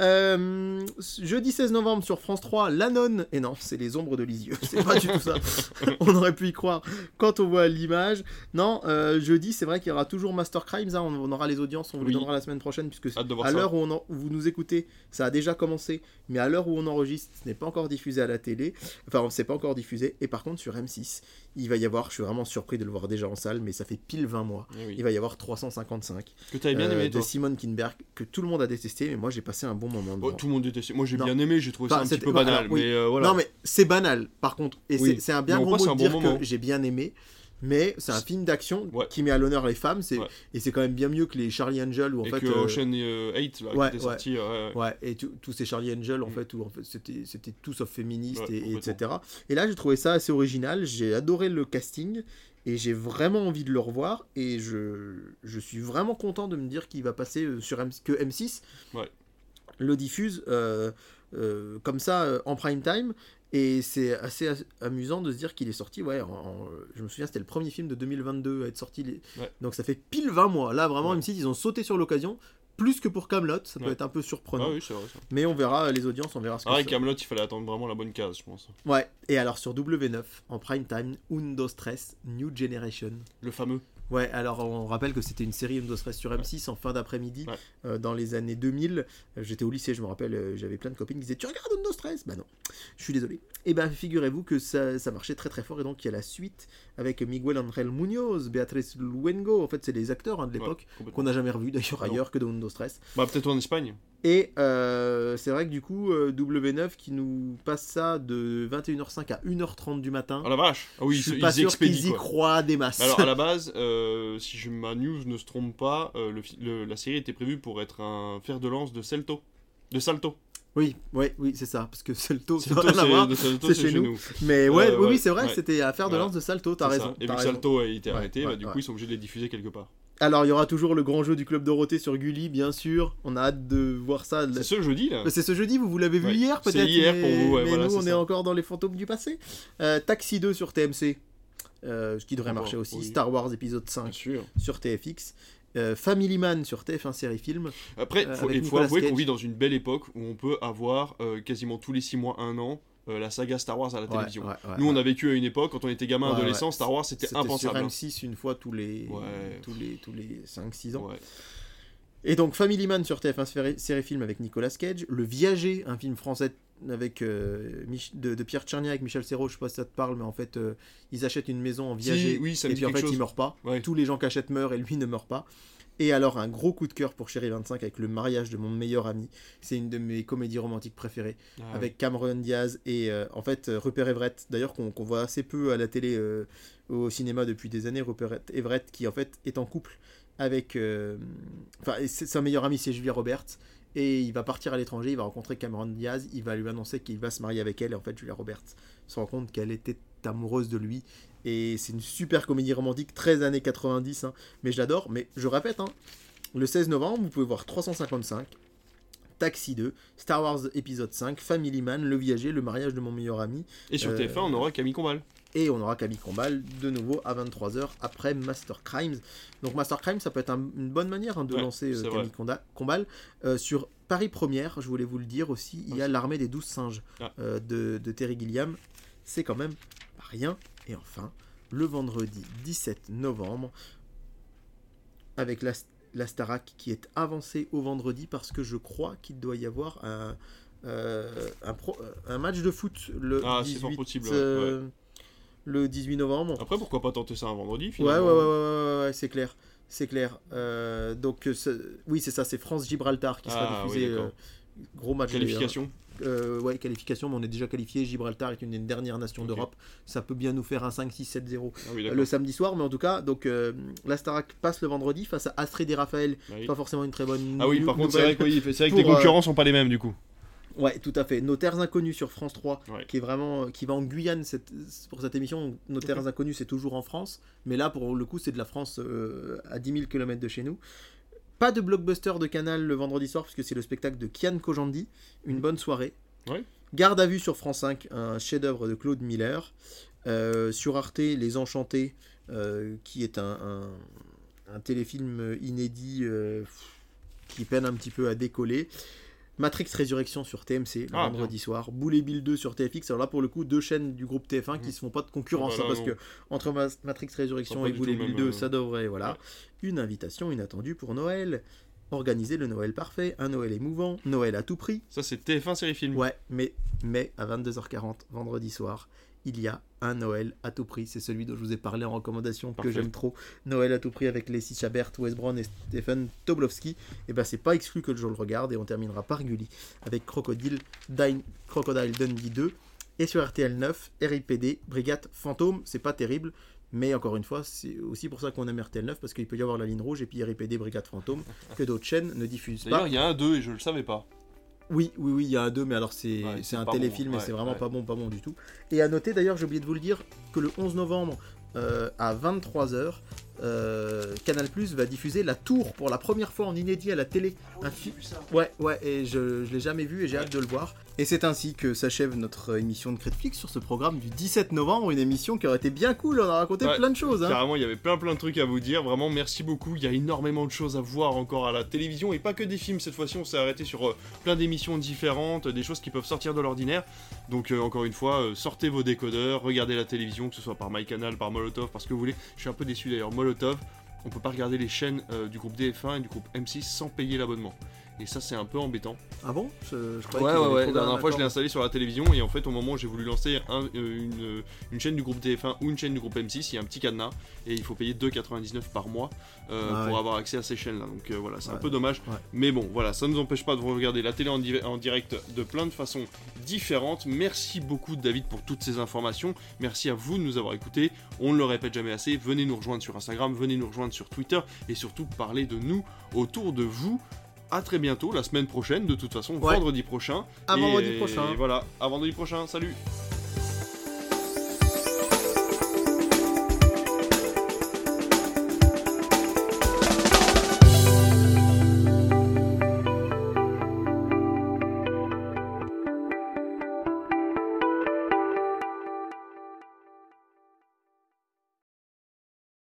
[SPEAKER 2] Euh, jeudi 16 novembre sur France 3, La Nonne. Et non, c'est les ombres de Lisieux. [LAUGHS] C'est pas du tout ça. [LAUGHS] on aurait pu y croire quand on voit l'image. Non, euh, jeudi, c'est vrai qu'il y aura toujours Master Crimes. hein, on, on aura les audiences, on vous les
[SPEAKER 1] Oui.
[SPEAKER 2] donnera la semaine prochaine, puisque à l'heure où, on en- où vous nous écoutez, ça a déjà commencé. Mais à l'heure où on enregistre, ce n'est pas encore diffusé à la télé. Enfin, c'est pas encore diffusé. Et par contre, sur M6, il va y avoir, je suis vraiment surpris de le voir déjà en salle, mais ça fait pile 20 mois.
[SPEAKER 1] Eh oui.
[SPEAKER 2] Il va y avoir 355
[SPEAKER 1] Que t'avais bien
[SPEAKER 2] euh, de
[SPEAKER 1] toi.
[SPEAKER 2] Simone Kinberg que tout le monde a détesté, mais moi j'ai passé un bon moment.
[SPEAKER 1] Oh, tout le monde détestait. Moi j'ai bien aimé, j'ai trouvé
[SPEAKER 2] Enfin,
[SPEAKER 1] ça un petit peu banal.
[SPEAKER 2] oui.
[SPEAKER 1] Mais euh, voilà.
[SPEAKER 2] Non mais c'est banal par contre, et
[SPEAKER 1] Oui.
[SPEAKER 2] c'est- un bien
[SPEAKER 1] Mais
[SPEAKER 2] gros mot de
[SPEAKER 1] bon
[SPEAKER 2] dire
[SPEAKER 1] moment.
[SPEAKER 2] que j'ai bien aimé. Mais c'est un film d'action
[SPEAKER 1] Ouais.
[SPEAKER 2] qui met à l'honneur les femmes, c'est
[SPEAKER 1] Ouais.
[SPEAKER 2] et c'est quand même bien mieux que les Charlie Angel où en
[SPEAKER 1] et
[SPEAKER 2] fait
[SPEAKER 1] que
[SPEAKER 2] euh,
[SPEAKER 1] Ocean euh, 8 là,
[SPEAKER 2] ouais,
[SPEAKER 1] qui était
[SPEAKER 2] ouais.
[SPEAKER 1] sorti. euh, ouais.
[SPEAKER 2] Ouais, et tous ces Charlie Angel, en
[SPEAKER 1] Mm.
[SPEAKER 2] fait, où en fait, c'était, c'était tout sauf féministe, et, etc. Et là, j'ai trouvé ça assez original, j'ai adoré le casting, et j'ai vraiment envie de le revoir, et je, je suis vraiment content de me dire qu'il va passer sur M- que M6
[SPEAKER 1] Ouais.
[SPEAKER 2] Le diffuse euh, euh, comme ça euh, en prime time. Et c'est assez as- amusant de se dire qu'il est sorti, ouais, en- en- je me souviens, c'était le premier film de 2022 à être sorti. les-
[SPEAKER 1] Ouais.
[SPEAKER 2] Donc ça fait pile 20 mois. Là, vraiment,
[SPEAKER 1] Ouais.
[SPEAKER 2] M6, ils ont sauté sur l'occasion, plus que pour Camelot, ça peut
[SPEAKER 1] Ouais.
[SPEAKER 2] être un peu surprenant.
[SPEAKER 1] Ah oui, vrai.
[SPEAKER 2] Mais on verra les audiences, on verra ce que
[SPEAKER 1] Ah, et Camelot, il fallait attendre vraiment la bonne case, je pense.
[SPEAKER 2] Ouais, et alors sur W9, en prime time, Undo Stress, New Generation.
[SPEAKER 1] Le fameux.
[SPEAKER 2] Ouais, alors on rappelle que c'était une série Undo Stress sur M6 en fin d'après-midi,
[SPEAKER 1] Ouais.
[SPEAKER 2] euh, dans les années 2000. Euh, J'étais au lycée, je me rappelle, euh, j'avais plein de copines qui disaient Tu regardes Undo Stress Bah non, je suis désolé. Et ben figurez-vous que ça, ça marchait très très fort, et donc il y a la suite avec Miguel Angel Munoz, Beatriz Luengo, en fait c'est les acteurs hein, de l'époque,
[SPEAKER 1] Ouais,
[SPEAKER 2] qu'on n'a jamais revus d'ailleurs ailleurs que dans Undo Stress.
[SPEAKER 1] Bah, peut-être en Espagne.
[SPEAKER 2] Et euh, c'est vrai que du coup, euh, W9 qui nous passe ça de 21h05 à 1h30 du matin.
[SPEAKER 1] Ah la vache Ah oui,
[SPEAKER 2] je suis
[SPEAKER 1] ils
[SPEAKER 2] pas sûr qu'ils y croient des masses.
[SPEAKER 1] Alors à la [LAUGHS] base, euh, si je, ma news ne se trompe pas, le fi- le- la série était prévue pour être un fer de lance de Celto. De Salto.
[SPEAKER 2] Oui, ouais, oui, c'est ça, parce que Salto,
[SPEAKER 1] c'est
[SPEAKER 2] c'est
[SPEAKER 1] c'est
[SPEAKER 2] chez
[SPEAKER 1] chez
[SPEAKER 2] nous.
[SPEAKER 1] nous.
[SPEAKER 2] Mais ouais,
[SPEAKER 1] Euh,
[SPEAKER 2] oui,
[SPEAKER 1] ouais,
[SPEAKER 2] c'est vrai,
[SPEAKER 1] ouais.
[SPEAKER 2] c'était à faire de lance de Salto, t'as
[SPEAKER 1] C'est
[SPEAKER 2] raison.
[SPEAKER 1] Et vu que. Salto a été arrêté, bah, du coup ils sont obligés de les diffuser quelque part.
[SPEAKER 2] Alors, il y aura toujours le grand jeu du Club Dorothée sur Gulli, bien sûr. On a hâte de voir ça.
[SPEAKER 1] C'est ce jeudi là
[SPEAKER 2] Mais C'est ce jeudi, vous, vous l'avez vu
[SPEAKER 1] Ouais,
[SPEAKER 2] hier
[SPEAKER 1] c'est
[SPEAKER 2] peut-être
[SPEAKER 1] hier
[SPEAKER 2] mais,
[SPEAKER 1] pour vous, ouais,
[SPEAKER 2] mais
[SPEAKER 1] voilà,
[SPEAKER 2] nous,
[SPEAKER 1] c'est
[SPEAKER 2] on est encore dans les fantômes du passé. Euh, Taxi 2 sur TMC, euh, ce qui devrait
[SPEAKER 1] Bon,
[SPEAKER 2] marcher aussi.
[SPEAKER 1] oui.
[SPEAKER 2] Star Wars épisode
[SPEAKER 1] Bien
[SPEAKER 2] 5
[SPEAKER 1] sûr.
[SPEAKER 2] sur TFX. Euh, Family Man sur TF1 série film.
[SPEAKER 1] Après,
[SPEAKER 2] Euh,
[SPEAKER 1] faut- il faut avouer qu'on vit dans une belle époque où on peut avoir euh, quasiment tous les 6 mois, 1 an, euh, la saga Star Wars à la
[SPEAKER 2] Ouais,
[SPEAKER 1] télévision.
[SPEAKER 2] ouais, ouais,
[SPEAKER 1] Nous, on a vécu à une époque, quand on était gamin, adolescent. Star Wars, c'était
[SPEAKER 2] C'était
[SPEAKER 1] impensable. hein.
[SPEAKER 2] M6 une fois tous les, tous les, tous les 5-6 ans. Et donc Family Man sur TF1 série, série film avec Nicolas Cage. Le Viager, un film français avec euh, de, de Pierre Tchernia avec Michel Serrault, je sais pas si ça te parle, mais en fait euh, ils achètent une maison en viager
[SPEAKER 1] oui, ça
[SPEAKER 2] et puis en fait
[SPEAKER 1] chose.
[SPEAKER 2] pas.
[SPEAKER 1] Ouais.
[SPEAKER 2] Tous les gens qui achètent meurent et lui ne meurt pas. Et alors, un gros coup de cœur pour Chéri 25 avec le mariage de mon meilleur ami. C'est une de mes comédies romantiques préférées.
[SPEAKER 1] Ah,
[SPEAKER 2] avec Cameron Diaz et euh, en fait Rupert Everett, d'ailleurs qu'on voit assez peu à la télé, euh, au cinéma depuis des années. Rupert Everett qui en fait est en couple avec. Enfin, et c'est- son meilleur ami c'est Julia Roberts. Et il va partir à l'étranger, il va rencontrer Cameron Diaz, il va lui annoncer qu'il va se marier avec elle. Et en fait, Julia Roberts se rend compte qu'elle était amoureuse de lui. Et c'est une super comédie romantique, 13 années 90, hein. mais je l'adore. Mais je répète, hein, le 16 novembre, vous pouvez voir 355, Taxi 2, Star Wars épisode 5, Family Man, Le Viager, Le mariage de mon meilleur ami.
[SPEAKER 1] Et sur
[SPEAKER 2] Euh,
[SPEAKER 1] TF1, on aura Camille Combal.
[SPEAKER 2] Et on aura Camille Combal de nouveau à 23h après Master Crimes. Donc Master Crimes, ça peut être un- une bonne manière hein, de
[SPEAKER 1] Ouais,
[SPEAKER 2] lancer euh, Camille. Conda- Combal. Euh, sur Paris Première, je voulais vous le dire aussi, il y a l'armée des douze singes
[SPEAKER 1] Ah.
[SPEAKER 2] euh, de, de Terry Gilliam. C'est quand même rien. Et enfin, le vendredi 17 novembre, avec la, la Starac qui est avancée au vendredi parce que je crois qu'il doit y avoir un, euh, un, pro- un match de foot le
[SPEAKER 1] Ah, c'est
[SPEAKER 2] 18,
[SPEAKER 1] fort possible, ouais,
[SPEAKER 2] euh, le 18 novembre.
[SPEAKER 1] Après, pourquoi pas tenter ça un vendredi
[SPEAKER 2] Ouais, ouais,
[SPEAKER 1] finalement
[SPEAKER 2] ouais, ouais, ouais, ouais, c'est clair. C'est clair. Euh, donc, euh, oui, c'est ça, c'est France-Gibraltar qui sera
[SPEAKER 1] Ah,
[SPEAKER 2] diffusé. euh, gros match.
[SPEAKER 1] Qualification.
[SPEAKER 2] Euh, ouais, qualification, mais on est déjà qualifié. Gibraltar est une des dernières nations d'Europe. Ça peut bien nous faire un 5-6-7-0
[SPEAKER 1] Ah oui,
[SPEAKER 2] le samedi soir, mais en tout cas, donc euh, la Starac passe le vendredi face à Astrid et Raphaël.
[SPEAKER 1] Ah oui.
[SPEAKER 2] Pas forcément une très bonne
[SPEAKER 1] Ah oui, par contre, c'est vrai, que, oui, c'est vrai que
[SPEAKER 2] Pour,
[SPEAKER 1] les
[SPEAKER 2] euh,
[SPEAKER 1] concurrents sont pas les mêmes du coup.
[SPEAKER 2] Ouais, tout à fait. Nos terres inconnues sur France 3,
[SPEAKER 1] Ouais.
[SPEAKER 2] qui est vraiment qui va en Guyane cette- pour cette émission. Nos terres inconnues, c'est toujours en France, mais là pour le coup, c'est de la France euh, à 10 000 km de chez nous. Pas de blockbuster de Canal le vendredi soir parce que c'est le spectacle de Kian Kojandi, une bonne soirée.
[SPEAKER 1] Ouais.
[SPEAKER 2] Garde à vue sur France 5, un chef-d'œuvre de Claude Miller. Euh, sur Arte, Les Enchantés, euh, qui est un, un- un téléfilm inédit euh, qui peine un petit peu à décoller. Matrix Résurrection sur TMC le
[SPEAKER 1] Ah,
[SPEAKER 2] vendredi soir, Boule et Bill 2 sur TFX. Alors là, pour le coup, deux chaînes du groupe TF1 qui
[SPEAKER 1] Mhm.
[SPEAKER 2] se font pas de concurrence,
[SPEAKER 1] Ah bah
[SPEAKER 2] hein, parce que entre Ma- Matrix Résurrection et
[SPEAKER 1] du
[SPEAKER 2] Boule
[SPEAKER 1] tout
[SPEAKER 2] et
[SPEAKER 1] le
[SPEAKER 2] Bill
[SPEAKER 1] même,
[SPEAKER 2] 2,
[SPEAKER 1] euh,
[SPEAKER 2] ça devrait, voilà.
[SPEAKER 1] ouais.
[SPEAKER 2] Une invitation inattendue pour Noël. Organiser le Noël parfait, un Noël émouvant, Noël à tout prix.
[SPEAKER 1] Ça, c'est TF1 série film.
[SPEAKER 2] Ouais, mais, mais à 22h40, vendredi soir, il y a un Noël à tout prix. C'est celui dont je vous ai parlé en recommandation
[SPEAKER 1] Parfait.
[SPEAKER 2] que j'aime trop. Noël à tout prix avec Leslie Chabert, Wes Brown et Stephen Toblowski. Et ben c'est pas exclu que je le regarde et on terminera par Gulli avec Crocodile, Dine- Crocodile Dundee 2 et sur RTL 9, RIPD, Brigade Fantôme. C'est pas terrible. Mais encore une fois, c'est aussi pour ça qu'on aime RTL 9 parce qu'il peut y avoir la ligne rouge et puis RIPD, Brigade Fantôme que d'autres chaînes ne diffusent pas.
[SPEAKER 1] D'ailleurs, il y a un 2 et je le savais pas.
[SPEAKER 2] Oui, oui, oui, il y a 2, mais alors c'est
[SPEAKER 1] Ouais,
[SPEAKER 2] un téléfilm
[SPEAKER 1] bon,
[SPEAKER 2] et
[SPEAKER 1] ouais,
[SPEAKER 2] c'est vraiment
[SPEAKER 1] ouais.
[SPEAKER 2] pas bon, pas bon du tout. Et à noter d'ailleurs, j'ai oublié de vous le dire, que le 11 novembre euh, à 23h, Canal Plus va diffuser La Tour pour la première fois en inédit à la télé. Un fi- Ouais, ouais, et je, je l'ai jamais vu et j'ai hâte de le voir. Et c'est ainsi que s'achève notre émission de Critique sur ce programme du 17 novembre, une émission qui aurait été bien cool, on a raconté
[SPEAKER 1] Ouais,
[SPEAKER 2] plein de choses. Hein.
[SPEAKER 1] Carrément, il y avait plein plein de trucs à vous dire. Vraiment, merci beaucoup. Il y a énormément de choses à voir encore à la télévision et pas que des films. Cette fois-ci, on s'est arrêté sur euh, plein d'émissions différentes, des choses qui peuvent sortir de l'ordinaire. Donc, euh, encore une fois, euh, sortez vos décodeurs, regardez la télévision, que ce soit par MyCanal, par Molotov, parce que vous voulez. Je suis un peu déçu d'ailleurs. Molotov, on peut pas regarder les chaînes euh, du groupe DF1 et du groupe M6 sans payer l'abonnement. Et ça, c'est un peu embêtant.
[SPEAKER 2] Ah bon? Je, je
[SPEAKER 1] Ouais, ouais, ouais. La dernière fois, je l'ai installé sur la télévision et en fait, au moment où j'ai voulu lancer un- euh, une, euh, une chaîne du groupe TF1 ou une chaîne du groupe M6, il y a un petit cadenas et il faut payer 2,99 par mois euh,
[SPEAKER 2] Ah
[SPEAKER 1] pour
[SPEAKER 2] ouais.
[SPEAKER 1] avoir accès à ces chaînes-là. Donc euh, voilà, c'est un peu dommage.
[SPEAKER 2] Ouais.
[SPEAKER 1] Mais bon, voilà, ça ne nous empêche pas de vous regarder la télé en, di- en direct de plein de façons différentes. Merci beaucoup, David, pour toutes ces informations. Merci à vous de nous avoir écoutés. On ne le répète jamais assez. Venez nous rejoindre sur Instagram, venez nous rejoindre sur Twitter et surtout parler de nous autour de vous. À très bientôt, la semaine prochaine, de toute façon,
[SPEAKER 2] Ouais.
[SPEAKER 1] vendredi prochain.
[SPEAKER 2] À
[SPEAKER 1] Et-
[SPEAKER 2] vendredi prochain.
[SPEAKER 1] Et voilà, à vendredi prochain, salut